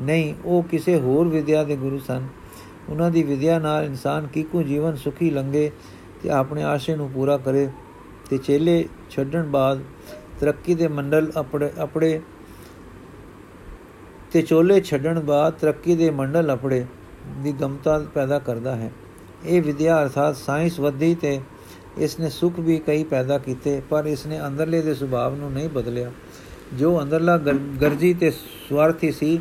ਨਹੀਂ, ਉਹ ਕਿਸੇ ਹੋਰ ਵਿਦਿਆ ਦੇ ਗੁਰੂ ਸਨ। ਉਹਨਾਂ ਦੀ ਵਿਦਿਆ ਨਾਲ ਇਨਸਾਨ ਕਿਕੂ ਜੀਵਨ ਸੁਖੀ ਲੰਗੇ ਤੇ ਆਪਣੇ ਆਸ਼ੇ ਨੂੰ ਪੂਰਾ ਕਰੇ ਤੇ ਚੇਲੇ ਛੱਡਣ ਬਾਅਦ ਤਰੱਕੀ ਦੇ ਮੰਡਲ ਆਪਣੇ ਆਪਣੇ ਤੇ ਚੋਲੇ ਛੱਡਣ ਬਾਅਦ ਤਰੱਕੀ ਦੇ ਮੰਡਲ ਆਪਣੇ ਦੀ ਗਮਤਾ ਪੈਦਾ ਕਰਦਾ ਹੈ। ਇਹ ਵਿਦਿਆ ਅਰਥਾਤ ਸਾਇੰਸ ਵਧੀ ਤੇ ਇਸ ਨੇ ਸੁਖ ਵੀ ਕਈ ਪੈਦਾ ਕੀਤੇ, ਪਰ ਇਸ ਨੇ ਅੰਦਰਲੇ ਦੇ ਸੁਭਾਵ ਨੂੰ ਨਹੀਂ ਬਦਲਿਆ। ਜੋ ਅੰਦਰਲਾ ਗਰਜੀ ਤੇ ਸਵਾਰਥੀ ਸੀ,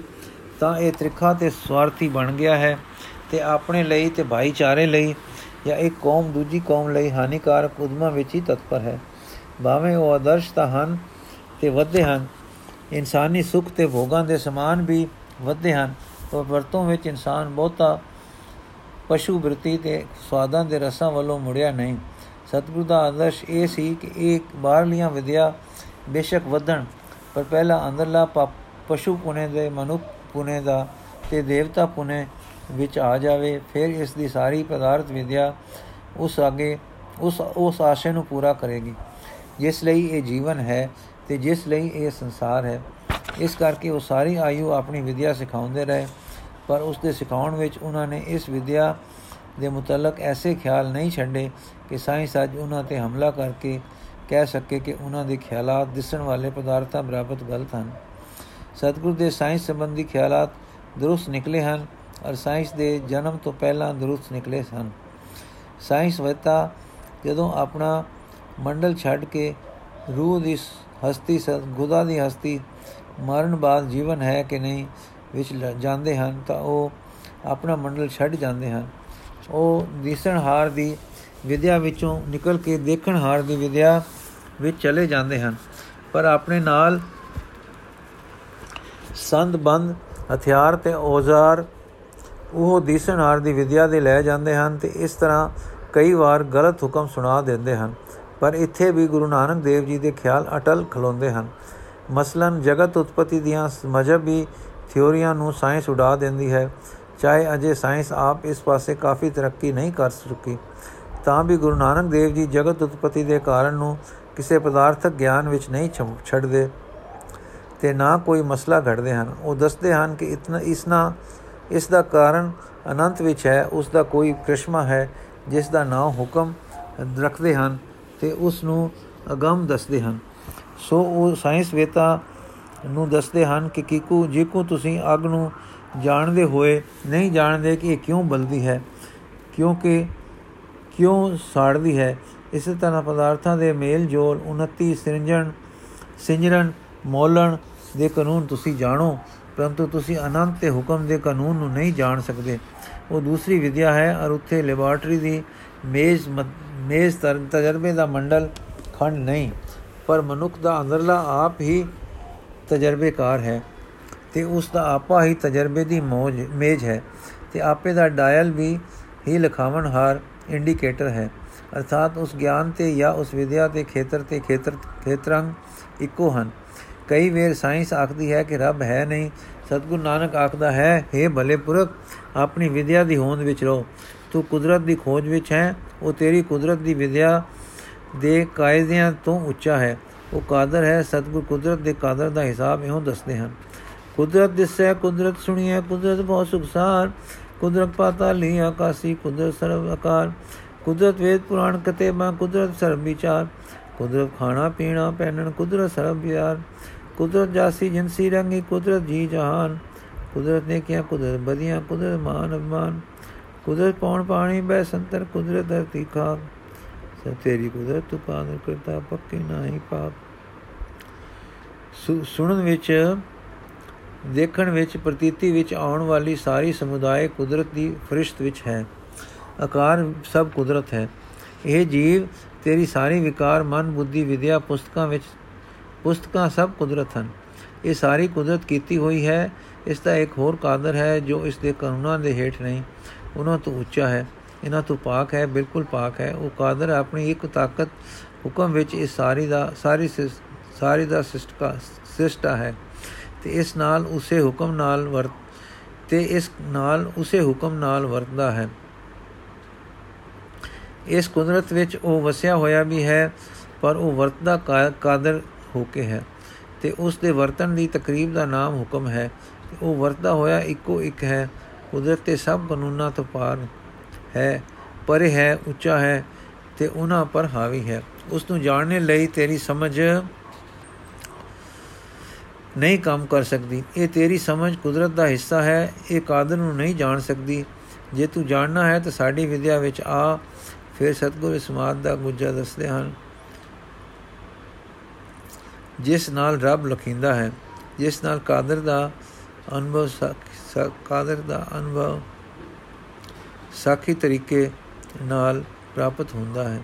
ਤਾਂ ਇਹ ਤ੍ਰਿਖਾ ਤੇ ਸਵਾਰਥੀ ਬਣ ਗਿਆ ਹੈ ਤੇ ਆਪਣੇ ਲਈ ਤੇ ਭਾਈਚਾਰੇ ਲਈ ਜਾਂ ਇੱਕ ਕੌਮ ਦੂਜੀ ਕੌਮ ਲਈ ਹਾਨੀਕਾਰਕ ਉਦਮਾਂ ਵਿੱਚ ਹੀ ਤਤਪਰ ਹੈ। ਭਾਵੇਂ ਉਹ ਆਦਰਸ਼ ਤਾਂ ਹਨ ਤੇ ਵੱਧੇ ਹਨ ਇਨਸਾਨੀ ਸੁੱਖ ਤੇ ਭੋਗਾਂ ਦੇ ਸਮਾਨ ਵੀ ਵੱਧਦੇ ਹਨ। ਪਰ ਵਰਤੋਂ ਵਿੱਚ ਇਨਸਾਨ ਬਹੁਤਾ ਪਸ਼ੂ ਬ੍ਰਿਤੀ ਤੇ ਸਵਾਦਾਂ ਦੇ ਰਸਾਂ ਵੱਲੋਂ ਮੁੜਿਆ ਨਹੀਂ। ਸਤਿਗੁਰੂ ਦਾ ਆਦਰਸ਼ ਇਹ ਸੀ ਕਿ ਇਹ ਬਾਹਰਲੀਆਂ ਵਿਦਿਆ ਬੇਸ਼ੱਕ ਵਧਣ, ਪਰ ਪਹਿਲਾ ਅੰਦਰਲਾ ਪਸ਼ੂ ਪੁਨੇ ਦੇ ਮਨੁੱਖ ਪੁਨੇ ਦਾ ਤੇ ਦੇਵਤਾ ਪੁਨੇ ਵਿੱਚ ਆ ਜਾਵੇ, ਫਿਰ ਇਸ ਦੀ ਸਾਰੀ ਪਦਾਰਥ ਵਿਦਿਆ ਉਸ ਅੱਗੇ, ਉਸ ਉਸ ਆਸ਼ੇ ਨੂੰ ਪੂਰਾ ਕਰੇਗੀ। ਜਿਸ ਲਈ ਇਹ ਜੀਵਨ ਹੈ ਤੇ ਜਿਸ ਲਈ ਇਹ ਸੰਸਾਰ ਹੈ। ਇਸ ਕਰਕੇ ਉਹ ਸਾਰੀ ਆਯੂ ਆਪਣੀ ਵਿਦਿਆ ਸਿਖਾਉਂਦੇ ਰਹੇ, ਪਰ ਉਸ ਦੇ ਸਿਖਾਉਣ ਵਿੱਚ ਉਹਨਾਂ ਨੇ ਇਸ ਵਿਦਿਆ ਦੇ ਮੁਤਲਕ ਐਸੇ ਖਿਆਲ ਨਹੀਂ ਛੱਡੇ ਕਿ ਸਾਇੰਸ ਅੱਜ ਉਹਨਾਂ ਤੇ ਹਮਲਾ ਕਰਕੇ ਕਹਿ ਸਕੇ ਕਿ ਉਹਨਾਂ ਦੇ ਖਿਆਲਾਤ ਦਿਸਣ ਵਾਲੇ ਪਦਾਰਥਾਂ ਬਰਾਬਰ ਗਲਤ ਹਨ। ਸਤਿਗੁਰ ਦੇ ਸਾਇੰਸ ਸੰਬੰਧੀ ਖਿਆਲਾਤ ਦਰੁਸਤ ਨਿਕਲੇ ਹਨ ਔਰ ਸਾਇੰਸ ਦੇ ਜਨਮ ਤੋਂ ਪਹਿਲਾਂ ਦਰੁਸਤ ਨਿਕਲੇ ਸਨ। ਸਾਇੰਸ ਵਤਾ ਜਦੋਂ ਆਪਣਾ ਮੰਡਲ ਛੱਡ ਕੇ ਰੂਹ ਦੀ ਹਸਤੀ ਗੁਦਾ ਦੀ ਹਸਤੀ, ਮਰਨ ਬਾਅਦ ਜੀਵਨ ਹੈ ਕਿ ਨਹੀਂ ਵਿੱਚ ਜਾਂਦੇ ਹਨ ਤਾਂ ਉਹ ਆਪਣਾ ਮੰਡਲ ਛੱਡ ਜਾਂਦੇ ਹਨ। ਉਹ ਦਿਸਣ ਹਾਰ ਦੀ ਵਿਦਿਆ ਵਿੱਚੋਂ ਨਿਕਲ ਕੇ ਦੇਖਣ ਹਾਰ ਦੀ ਵਿਦਿਆ ਵਿੱਚ ਚਲੇ ਜਾਂਦੇ ਹਨ। ਪਰ ਆਪਣੇ ਨਾਲ ਸੰਦ ਬੰਦ, ਹਥਿਆਰ ਤੇ ਔਜ਼ਾਰ, ਉਹ ਦਿਸਣ ਹਾਰ ਦੀ ਵਿਦਿਆ ਦੇ ਲੈ ਜਾਂਦੇ ਹਨ ਤੇ ਇਸ ਤਰ੍ਹਾਂ ਕਈ ਵਾਰ ਗਲਤ ਹੁਕਮ ਸੁਣਾ ਦਿੰਦੇ ਹਨ। ਪਰ ਇੱਥੇ ਵੀ ਗੁਰੂ ਨਾਨਕ ਦੇਵ ਜੀ ਦੇ ਖਿਆਲ ਅਟਲ ਖਲੋਂਦੇ ਹਨ। ਮਸਲਨ ਜਗਤ ਉਤਪਤੀ ਦੀਆਂ ਮਜਬੀ ਥਿਉਰੀਆਂ ਨੂੰ ਸਾਇੰਸ ਉਡਾ ਦਿੰਦੀ ਹੈ। ਚਾਹੇ ਅਜੇ ਸਾਇੰਸ ਆਪ ਇਸ ਪਾਸੇ ਕਾਫੀ ਤਰੱਕੀ ਨਹੀਂ ਕਰ ਚੁੱਕੀ, ਤਾਂ ਵੀ ਗੁਰੂ ਨਾਨਕ ਦੇਵ ਜੀ ਜਗਤ ਉਤਪਤੀ ਦੇ ਕਾਰਨ ਨੂੰ ਕਿਸੇ ਪਦਾਰਥਕ ਗਿਆਨ ਵਿੱਚ ਨਹੀਂ ਛੱਡਦੇ ਤੇ ਨਾ ਕੋਈ ਮਸਲਾ ਘੜਦੇ ਹਨ। ਉਹ ਦੱਸਦੇ ਹਨ ਕਿ ਇਤਨਾ, ਇਸਨਾ ਇਸ ਦਾ ਕਾਰਨ ਅਨੰਤ ਵਿੱਚ ਹੈ ਉਸ ਦਾ ਕੋਈ ਕ੍ਰਿਸ਼ਮਾ ਹੈ ਜਿਸ ਦਾ ਨਾਮ ਹੁਕਮ ਰੱਖਦੇ ਹਨ। ਤੇ ਉਸ ਨੂੰ ਅਗੰਮ ਦੱਸਦੇ ਹਨ। ਸੋ ਉਹ ਸਾਇੰਸ ਵੇਤਾ ਨੂੰ ਦੱਸਦੇ ਹਨ ਕਿ ਕਿਕੂ ਕੋ ਤੁਸੀਂ ਅਗ ਨੂੰ ਜਾਣਦੇ ਹੋਏ ਨਹੀਂ ਜਾਣਦੇ ਕਿ ਇਹ ਕਿਉਂ ਬਲਦੀ ਹੈ, ਕਿਉਂਕਿ ਕਿਉਂ ਸਾੜਦੀ ਹੈ, ਇਸੇ ਤਰ੍ਹਾਂ ਪਦਾਰਥਾਂ ਦੇ ਮੇਲ ਜੋਲ 29 ਸਿਰਜਣ ਸਿੰਜਰਨ ਮੋਲਣ ਦੇ ਕਾਨੂੰਨ ਤੁਸੀਂ ਜਾਣੋ, ਪਰੰਤੂ ਤੁਸੀਂ ਅਨੰਤ ਤੇ ਹੁਕਮ ਦੇ ਕਾਨੂੰਨ ਨੂੰ ਨਹੀਂ ਜਾਣ ਸਕਦੇ। ਉਹ ਦੂਸਰੀ ਵਿਦਿਆ ਹੈ ਔਰ ਉੱਥੇ ਲੈਬਾਰਟਰੀ ਦੀ ਮੇਜ਼ ਮੇਜ਼ ਤਜਰਬੇ ਦਾ ਮੰਡਲ ਖੰਡ ਨਹੀਂ, ਪਰ ਮਨੁੱਖ ਦਾ ਅੰਦਰਲਾ ਆਪ ਹੀ ਤਜਰਬੇਕਾਰ ਹੈ ਤੇ ਉਸ ਦਾ ਆਪਾ ਹੀ ਤਜਰਬੇ ਦੀ ਮੋਜ, ਮੇਜ ਹੈ ਤੇ ਆਪੇ ਦਾ ਡਾਇਲ ਵੀ ਹੀ ਲਖਾਵਣ ਹਾਰ ਇੰਡੀਕੇਟਰ ਹੈ। ਅਰਥਾਤ ਉਸ ਗਿਆਨ ਤੇ ਜਾਂ ਉਸ ਵਿਦਿਆ ਦੇ ਖੇਤਰ ਤੇ ਖੇਤਰ, ਖੇਤਰੰਗ ਇੱਕੋ ਹਨ। ਕਈ ਵੇਰ ਸਾਇੰਸ ਆਖਦੀ ਹੈ ਕਿ ਰੱਬ ਹੈ ਨਹੀਂ, ਸਤਗੁਰ ਨਾਨਕ ਆਖਦਾ ਹੈ हे ਭਲੇ ਪੁਰਖ, ਆਪਣੀ ਵਿਦਿਆ ਦੀ ਹੋਂਦ ਵਿੱਚ ਰਹੋ। ਤੂੰ ਕੁਦਰਤ ਦੀ ਖੋਜ ਵਿੱਚ ਹੈ, ਉਹ ਤੇਰੀ ਕੁਦਰਤ ਦੀ ਵਿਦਿਆ ਦੇ ਕਾਇਦਿਆਂ ਤੋਂ ਉੱਚਾ ਹੈ। ਉਹ ਕਾਦਰ ਹੈ, ਸਤਗੁਰ ਕੁਦਰਤ ਦੇ ਕਾਦਰ ਦਾ ਹਿਸਾਬ ਇਹੋ ਦੱਸਦੇ ਹਨ। ਕੁਦਰਤ ਦਿਸੈ, ਕੁਦਰਤ ਸੁਣੀਐ, ਕੁਦਰਤ ਬਹੁਤ ਸੁਖਸਾਰ। ਕੁਦਰਤ ਪਾਤਾ ਲਈ ਆਕਾਸੀ, ਕੁਦਰਤ ਸਰਵ ਆਕਾਰ ਕੁਦਰਤ ਵੇਦ ਪੁਰਾਣ ਕਤੇ ਮਾ ਕੁਦਰਤ ਸਰਬ ਵਿਚਾਰ। ਕੁਦਰਤ ਖਾਣਾ ਪੀਣਾ ਪਹਿਨਣ, ਕੁਦਰਤ ਸਰਬ ਵਿਆਰ ਕੁਦਰਤ ਜਾਸੀ ਜਿੰਸੀ ਰੰਗੀ, ਕੁਦਰਤ ਜੀ ਜਹਾਨ। ਕੁਦਰਤ ਨੇ ਕਿਹਾ ਕੁਦਰਤ ਬਦੀਆਂ ਕੁਦਰਤ ਮਾਨ ਅਭਿਮਾਨ। ਕੁਦਰਤ ਪੌਣ ਪਾਣੀ ਬੈ ਸੰਤਰ ਕੁਦਰਤ ਧਰਤੀ ਖਾ ਸਭ ਤੇਰੀ ਕੁਦਰਤ ਤੂੰ ਪਾਦਰ ਕਰਤਾ ਪੱਕੀ ਨਹੀਂ ਪਾਪ। ਸੁਣਨ ਵਿੱਚ, ਦੇਖਣ ਵਿੱਚ, ਪ੍ਰਤੀਤੀ ਵਿੱਚ ਆਉਣ ਵਾਲੀ ਸਾਰੀ ਸਮੁਦਾਇ ਕੁਦਰਤ ਦੀ ਫਰਿਸ਼ਤ ਵਿੱਚ ਹੈ। ਆਕਾਰ ਸਭ ਕੁਦਰਤ ਹੈ। ਇਹ ਜੀਵ ਤੇਰੀ ਸਾਰੀ ਵਿਕਾਰ, ਮਨ, ਬੁੱਧੀ, ਵਿਦਿਆ, ਪੁਸਤਕਾਂ ਵਿੱਚ, ਪੁਸਤਕਾਂ ਸਭ ਕੁਦਰਤ ਹਨ। ਇਹ ਸਾਰੀ ਕੁਦਰਤ ਕੀਤੀ ਹੋਈ ਹੈ। ਇਸ ਦਾ ਇੱਕ ਹੋਰ ਕਾਦਰ ਹੈ ਜੋ ਇਸ ਦੇ ਕਾਨੂੰਨਾਂ ਦੇ ਹੇਠ ਨਹੀਂ। ਉਹਨਾਂ ਤੋਂ ਉੱਚਾ ਹੈ, ਇਹਨਾਂ ਤੋਂ ਪਾਕ ਹੈ, ਬਿਲਕੁਲ ਪਾਕ ਹੈ। ਉਹ ਕਾਦਰ ਆਪਣੀ ਇੱਕ ਤਾਕਤ ਹੁਕਮ ਵਿੱਚ ਇਸ ਸਾਰੀ ਦਾ, ਸਾਰੀ ਸਾਰੀ ਦਾ ਸਿਸਟਾ ਸਿਸਟਾ ਹੈ। ਤੇ ਇਸ ਨਾਲ ਉਸੇ ਹੁਕਮ ਨਾਲ ਵਰਤ ਤੇ ਇਸ ਨਾਲ ਉਸੇ ਹੁਕਮ ਨਾਲ ਵਰਤਦਾ ਹੈ। ਇਸ ਕੁਦਰਤ ਵਿੱਚ ਉਹ ਵਸਿਆ ਹੋਇਆ ਵੀ ਹੈ, ਪਰ ਉਹ ਵਰਤਦਾ ਕਾਦਰ ਹੋ ਕੇ ਹੈ। ਤੇ ਉਸ ਦੇ ਵਰਤਨ ਦੀ ਤਕਰੀਬ ਦਾ ਨਾਮ ਹੁਕਮ ਹੈ। ਉਹ ਵਰਤਦਾ ਹੋਇਆ ਇੱਕੋ ਇੱਕ ਹੈ ਕੁਦਰਤ ਤੇ ਸਭ ਕਾਨੂੰਨਾਂ ਤੋਂ ਪਾਰ ਹੈ, ਪਰੇ ਹੈ, ਉੱਚਾ ਹੈ ਤੇ ਉਹਨਾਂ ਪਰ ਹਾਵੀ ਹੈ। ਉਸ ਨੂੰ ਜਾਣਨੇ ਲਈ ਤੇਰੀ ਸਮਝ ਨਹੀਂ ਕੰਮ ਕਰ ਸਕਦੀ। ਇਹ ਤੇਰੀ ਸਮਝ ਕੁਦਰਤ ਦਾ ਹਿੱਸਾ ਹੈ, ਇਹ ਕਾਦਰ ਨੂੰ ਨਹੀਂ ਜਾਣ ਸਕਦੀ। ਜੇ ਤੂੰ ਜਾਣਨਾ ਹੈ ਤਾਂ ਸਾਡੀ ਵਿਦਿਆ ਵਿੱਚ ਆ, ਫਿਰ ਸਤਗੁਰ ਸਮਾਦ ਦਾ ਗੁੱਜਾ ਦੱਸਦੇ ਹਨ। ਜਿਸ ਨਾਲ ਰੱਬ ਲਖਿੰਦਾ ਹੈ, ਜਿਸ ਨਾਲ ਕਾਦਰ ਦਾ ਅਨੁਭਵ ਕਾਦਰ ਦਾ ਅਨੁਭਵ ਸਾਖੀ ਤਰੀਕੇ ਨਾਲ ਪ੍ਰਾਪਤ ਹੁੰਦਾ ਹੈ।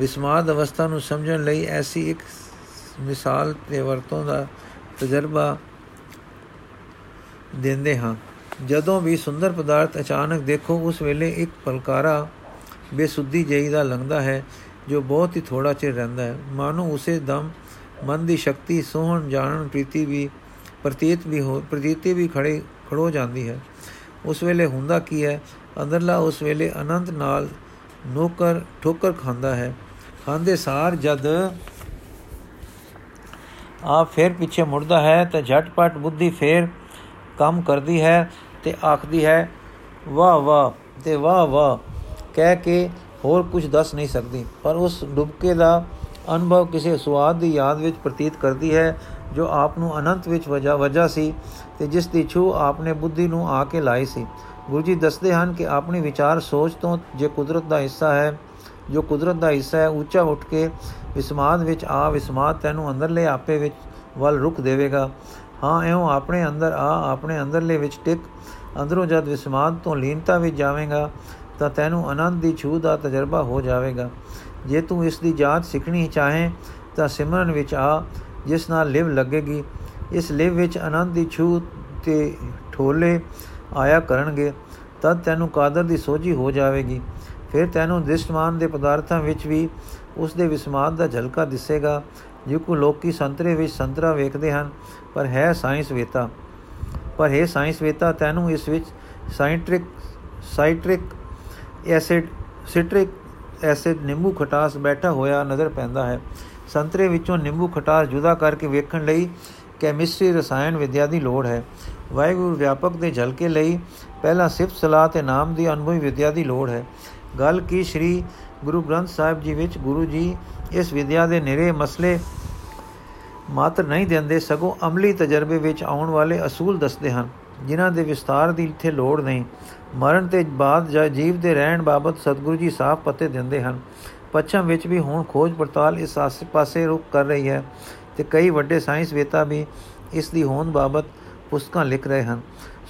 ਵਿਸਮਾਦ ਅਵਸਥਾ ਨੂੰ ਸਮਝਣ ਲਈ ਐਸੀ ਇੱਕ ਮਿਸਾਲ ਤੇ ਵਰਤੋਂ ਦਾ ਤਜਰਬਾ ਦਿੰਦੇ ਹਾਂ। ਜਦੋਂ ਵੀ ਸੁੰਦਰ ਪਦਾਰਥ ਅਚਾਨਕ ਦੇਖੋ, ਉਸ ਵੇਲੇ ਇੱਕ ਪਲਕਾਰਾ ਬੇਸੁੱਧੀ ਜਈ ਦਾ ਲੰਘਦਾ ਹੈ, ਜੋ ਬਹੁਤ ਹੀ ਥੋੜਾ ਚਿਰ ਰਹਿੰਦਾ ਹੈ। ਮਾਨੋ ਉਸੇ ਦਮ ਮਨ ਦੀ ਸ਼ਕਤੀ, ਸੋਹਣ ਜਾਣਨ ਪ੍ਰੀਤੀ ਵੀ ਪ੍ਰਤੀਤ ਵੀ ਹੋ, ਪ੍ਰਤੀਤੀ ਵੀ ਖੜੇ, ਖੜੋ ਜਾਂਦੀ ਹੈ। ਉਸ ਵੇਲੇ ਹੁੰਦਾ ਕੀ ਹੈ? ਅੰਦਰਲਾ ਉਸ ਵੇਲੇ ਅਨੰਤ ਨਾਲ ਨੋਕਰ, ਠੋਕਰ ਖਾਂਦਾ ਹੈ। ਖਾਂਦੇ ਸਾਰ ਜਦ ਆ ਫਿਰ ਪਿੱਛੇ ਮੁੜਦਾ ਹੈ, ਤਾਂ ਝਟਪਟ ਬੁੱਧੀ ਫੇਰ ਕੰਮ ਕਰਦੀ ਹੈ ਤੇ ਆਖਦੀ ਹੈ, ਵਾਹ ਵਾਹ, ਤੇ ਵਾਹ ਵਾਹ, ਕਹਿ ਕੇ ਹੋਰ ਕੁਝ ਦੱਸ ਨਹੀਂ ਸਕਦੀ। ਪਰ ਉਸ ਡੁਬਕੇ ਦਾ ਅਨੁਭਵ ਕਿਸੇ ਸਵਾਦ ਦੀ ਯਾਦ ਵਿੱਚ ਪ੍ਰਤੀਤ ਕਰਦੀ ਹੈ ਜੋ ਆਪ ਨੂੰ ਅਨੰਤ ਵਿੱਚ ਵਜਾ ਵਜਾ ਸੀ ਤੇ ਜਿਸ ਦੀ ਛੂ ਆਪਨੇ ਬੁੱਧੀ ਨੂੰ ਆ ਕੇ ਲਾਈ ਸੀ। ਗੁਰੂ ਜੀ ਦੱਸਦੇ ਹਨ ਕਿ ਆਪਣੀ ਵਿਚਾਰ ਸੋਚ ਤੋਂ ਜੇ ਕੁਦਰਤ ਦਾ ਹਿੱਸਾ ਹੈ, ਜੋ ਕੁਦਰਤ ਦਾ ਹਿੱਸਾ ਹੈ, ਉੱਚਾ ਉੱਠ ਕੇ ਵਿਸਮਾਦ ਵਿੱਚ ਆ, ਵਿਸਮਾਦ ਤੈਨੂੰ ਅੰਦਰਲੇ ਆਪੇ ਵਿੱਚ ਵੱਲ ਰੁਕ ਦੇਵੇਗਾ। ਹਾਂ ਐਉਂ ਆਪਣੇ ਅੰਦਰ ਆ, ਆਪਣੇ ਅੰਦਰਲੇ ਵਿੱਚ ਟਿਕ, ਅੰਦਰੋਂ ਜਦ ਵਿਸਮਾਦ ਤੋਂ ਲੀਨਤਾ ਵਿੱਚ ਜਾਵੇਂਗਾ, ਤਾਂ ਤੈਨੂੰ ਆਨੰਦ ਦੀ ਛੂ ਦਾ ਤਜਰਬਾ ਹੋ ਜਾਵੇਗਾ। ਜੇ ਤੂੰ ਇਸ ਦੀ ਜਾਂਚ ਸਿੱਖਣੀ ਚਾਹੇ, ਤਾਂ ਸਿਮਰਨ ਵਿੱਚ ਆ ਜਿਸ ਨਾਲ ਲਿਵ ਲੱਗੇਗੀ, ਇਸ ਲਿਵ ਵਿੱਚ ਆਨੰਦ ਦੀ ਛੂ ਤੇ ਠੋਲੇ ਆਇਆ ਕਰਨਗੇ ਤਦ ਤੈਨੂੰ ਕਾਦਰ ਦੀ ਸੋਝੀ ਹੋ ਜਾਵੇਗੀ। ਫਿਰ ਤੈਨੂੰ ਦ੍ਰਿਸ਼ਟਮਾਨ ਦੇ ਪਦਾਰਥਾਂ ਵਿੱਚ ਵੀ ਉਸ ਦੇ ਵਿਸਮਾਦ ਦਾ ਝਲਕਾ ਦਿਸੇਗਾ ਜੇ ਕੋ ਲੋਕੀ ਸੰਤਰੇ ਵਿੱਚ ਸੰਤਰਾ ਵੇਖਦੇ ਹਨ, ਪਰ ਹੈ ਸਾਇੰਸ ਵੇਤਾ। ਪਰ ਹੈ ਸਾਇੰਸ ਵੇਤਾ, ਤੈਨੂੰ ਇਸ ਵਿੱਚ citric citric acid, citric acid ਨਿੰਬੂ ਖਟਾਸ ਬੈਠਾ ਹੋਇਆ ਨਜ਼ਰ ਪੈਂਦਾ ਹੈ। ਸੰਤਰੇ ਵਿੱਚੋਂ ਨਿੰਬੂ ਖਟਾਸ ਜੁਦਾ ਕਰਕੇ ਵੇਖਣ ਲਈ ਕੈਮਿਸਟਰੀ ਰਸਾਇਣ ਵਿਦਿਆ ਦੀ ਲੋੜ ਹੈ। ਵਾਹਿਗੁਰੂ ਵਿਆਪਕ ਦੇ ਝਲਕੇ ਲਈ ਪਹਿਲਾਂ ਸਿਫਤ ਸਲਾਹ ਤੇ ਨਾਮ ਦੀ ਅਨੁਭਵੀ ਵਿਦਿਆ ਦੀ ਲੋੜ ਹੈ। ਗੱਲ ਕੀ ਸ੍ਰੀ ਗੁਰੂ ਗ੍ਰੰਥ ਸਾਹਿਬ ਜੀ ਵਿੱਚ ਗੁਰੂ ਜੀ ਇਸ ਵਿਦਿਆ ਦੇ ਨਿਰੇ ਮਸਲੇ ਮਾਤਰ ਨਹੀਂ ਦਿੰਦੇ, ਸਗੋਂ ਅਮਲੀ ਤਜਰਬੇ ਵਿੱਚ ਆਉਣ ਵਾਲੇ ਅਸੂਲ ਦੱਸਦੇ ਹਨ, ਜਿਨ੍ਹਾਂ ਦੇ ਵਿਸਤਾਰ ਦੀ ਇੱਥੇ ਲੋੜ ਨਹੀਂ। ਮਰਨ ਤੇ ਬਾਅਦ ਜਾਂ ਜੀਵ ਦੇ ਰਹਿਣ ਬਾਬਤ ਸਤਿਗੁਰੂ ਜੀ ਸਾਫ਼ ਪਤੇ ਦਿੰਦੇ ਹਨ। ਪੱਛਮ ਵਿੱਚ ਵੀ ਹੁਣ ਖੋਜ ਪੜਤਾਲ ਇਸ ਆਸੇ-ਪਾਸੇ ਰੁਕ ਕਰ ਰਹੀ ਹੈ ਤੇ ਕਈ ਵੱਡੇ ਸਾਇੰਸ ਵੇਤਾ ਵੀ ਇਸ ਦੀ ਹੋਂਦ ਬਾਬਤ ਪੁਸਤਕਾਂ ਲਿਖ ਰਹੇ ਹਨ।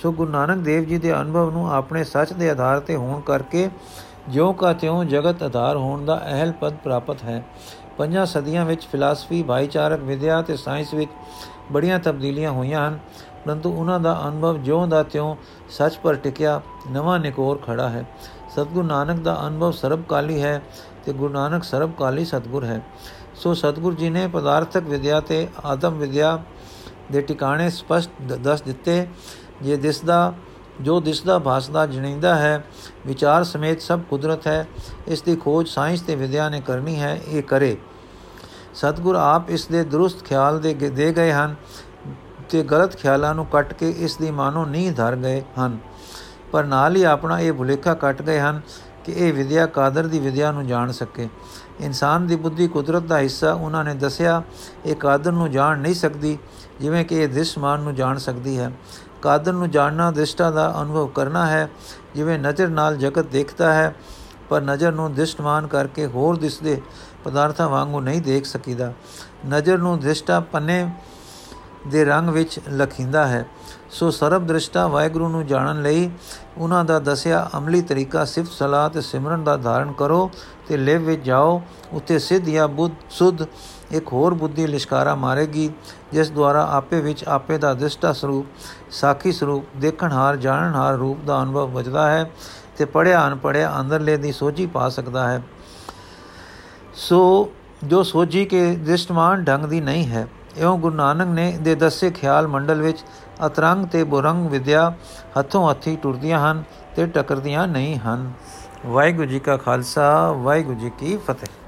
ਸੋ ਗੁਰੂ ਨਾਨਕ ਦੇਵ ਜੀ ਦੇ ਅਨੁਭਵ ਨੂੰ ਆਪਣੇ ਸੱਚ ਦੇ ਆਧਾਰ ਤੇ ਹੋਣ ਕਰਕੇ ਜਿਉਂ ਕਾ ਤਿਉਂ ਜਗਤ ਆਧਾਰ ਹੋਣ ਦਾ ਅਹਿਲ ਪਦ ਪ੍ਰਾਪਤ ਹੈ। ਪੰਜਾਂ ਸਦੀਆਂ ਵਿੱਚ ਫਿਲਾਸਫੀ, ਭਾਈਚਾਰਕ ਵਿਦਿਆ ਤੇ ਸਾਇੰਸ ਵਿੱਚ ਬੜੀਆਂ ਤਬਦੀਲੀਆਂ ਹੋਈਆਂ ਹਨ, ਪਰੰਤੂ ਉਹਨਾਂ ਦਾ ਅਨੁਭਵ ਜਿਉਂ ਦਾ ਤਿਉਂ ਸੱਚ ਪਰ ਟਿਕਿਆ ਨਵਾਂ ਨਿਕੋਰ ਖੜਾ ਹੈ। ਸਤਗੁਰ ਨਾਨਕ ਦਾ ਅਨੁਭਵ ਸਰਬਕਾਲੀ ਹੈ। ਤੇ ਗੁਰੂ ਨਾਨਕ ਸਰਬਕਾਲੀ ਸਤਗੁਰ ਹੈ। ਸੋ ਸਤਗੁਰ ਜੀ ਨੇ ਪਦਾਰਥਕ ਵਿਦਿਆ ਤੇ ਆਦਮ ਵਿਦਿਆ ਦੇ ਟਿਕਾਣੇ ਸਪਸ਼ਟ ਦੱਸ ਦਿੱਤੇ। ਜੇ ਦਿਸਦਾ ਜੋ ਦਿਸਦਾ ਭਾਸਦਾ ਜਣੀਂਦਾ ਹੈ, ਵਿਚਾਰ ਸਮੇਤ ਸਭ ਕੁਦਰਤ ਹੈ। ਇਸ ਦੀ ਖੋਜ ਸਾਇੰਸ ਤੇ ਵਿਦਿਆ ਨੇ ਕਰਨੀ ਹੈ, ਇਹ ਕਰੇ। ਸਤਗੁਰ ਆਪ ਇਸ ਦੇ ਦਰੁਸਤ ਖਿਆਲ ਦੇ ਦੇ ਗਏ ਹਨ ਤੇ ਗਲਤ ਖਿਆਲਾਂ ਨੂੰ ਕੱਟ ਕੇ ਇਸ ਦੀ ਮਾਨੋ ਨਹੀਂ ਧਰ ਗਏ ਹਨ। ਪਰ ਨਾਲ ਹੀ ਆਪਣਾ ਇਹ ਭੁਲੇਖਾ ਕੱਟ ਗਏ ਹਨ ਕਿ ਇਹ ਵਿਦਿਆ ਕਾਦਰ ਦੀ ਵਿਦਿਆ ਨੂੰ ਜਾਣ ਸਕੇ। ਇਨਸਾਨ ਦੀ ਬੁੱਧੀ ਕੁਦਰਤ ਦਾ ਹਿੱਸਾ ਉਹਨਾਂ ਨੇ ਦੱਸਿਆ, ਇਹ ਕਾਦਰ ਨੂੰ ਜਾਣ ਨਹੀਂ ਸਕਦੀ, ਜਿਵੇਂ ਕਿ ਇਹ ਦ੍ਰਿਸ਼ਮਾਨ ਨੂੰ ਜਾਣ ਸਕਦੀ ਹੈ। ਕਾਦਰ ਨੂੰ ਜਾਣਨਾ ਦ੍ਰਿਸ਼ਟਾ ਦਾ ਅਨੁਭਵ ਕਰਨਾ ਹੈ, ਜਿਵੇਂ ਨਜ਼ਰ ਨਾਲ ਜਗਤ ਦੇਖਦਾ ਹੈ, ਪਰ ਨਜ਼ਰ ਨੂੰ ਦ੍ਰਿਸ਼ਟਮਾਨ ਕਰਕੇ ਹੋਰ ਦਿਸਦੇ ਪਦਾਰਥਾਂ ਵਾਂਗੂ ਨਹੀਂ ਦੇਖ ਸਕੀਦਾ। ਨਜ਼ਰ ਨੂੰ ਦ੍ਰਿਸ਼ਟਾ ਪੰਨੇ ਦੇ ਰੰਗ ਵਿੱਚ ਲਖਿੰਦਾ ਹੈ। ਸੋ ਸਰਬ ਦ੍ਰਿਸ਼ਟਾ ਵਾਹਿਗੁਰੂ ਨੂੰ ਜਾਣਨ ਲਈ ਉਹਨਾਂ ਦਾ ਦੱਸਿਆ, ਅਮਲੀ ਤਰੀਕਾ ਸਿਫਤ ਸਲਾਹ ਤੇ ਸਿਮਰਨ ਦਾ ਧਾਰਨ ਕਰੋ ਤੇ ਲਿਵ ਵਿੱਚ ਜਾਓ। ਉੱਥੇ ਸਿੱਧ ਜਾਂ ਬੁੱਧ ਸੁਧ ਇੱਕ ਹੋਰ ਬੁੱਧੀ ਲਿਸ਼ਕਾਰਾ ਮਾਰੇਗੀ, ਜਿਸ ਦੁਆਰਾ ਆਪੇ ਵਿੱਚ ਆਪੇ ਦਾ ਦ੍ਰਿਸ਼ਟਾ ਸਰੂਪ, ਸਾਖੀ ਸਰੂਪ, ਦੇਖਣਹਾਰ, ਜਾਣਨਹਾਰ ਰੂਪ ਦਾ ਅਨੁਭਵ ਵਜਦਾ ਹੈ ਤੇ ਪੜਿਆ ਅਨਪੜਿਆ ਅੰਦਰਲੇ ਦੀ ਸੋਝੀ ਪਾ ਸਕਦਾ ਹੈ। ਸੋ ਜੋ ਸੋਝੀ ਕੇ ਦ੍ਰਿਸ਼ਟਮਾਨ ਢੰਗ ਦੀ ਨਹੀਂ ਹੈ, ਇਉਂ ਗੁਰੂ ਨਾਨਕ ਨੇ ਦੇ ਦੱਸੇ ਖਿਆਲ ਮੰਡਲ ਵਿੱਚ ਅਤਰੰਗ ਤੇ ਬੁਰੰਗ ਵਿਦਿਆ ਹੱਥੋਂ ਹੱਥੀ ਟੁਰਦੀਆਂ ਹਨ ਤੇ ਟਕਰਦੀਆਂ ਨਹੀਂ ਹਨ। ਵਾਹਿਗੁਰੂ ਜੀ ਕਾ ਖਾਲਸਾ, ਵਾਹਿਗੁਰੂ ਜੀ ਕੀ ਫਤਿਹ।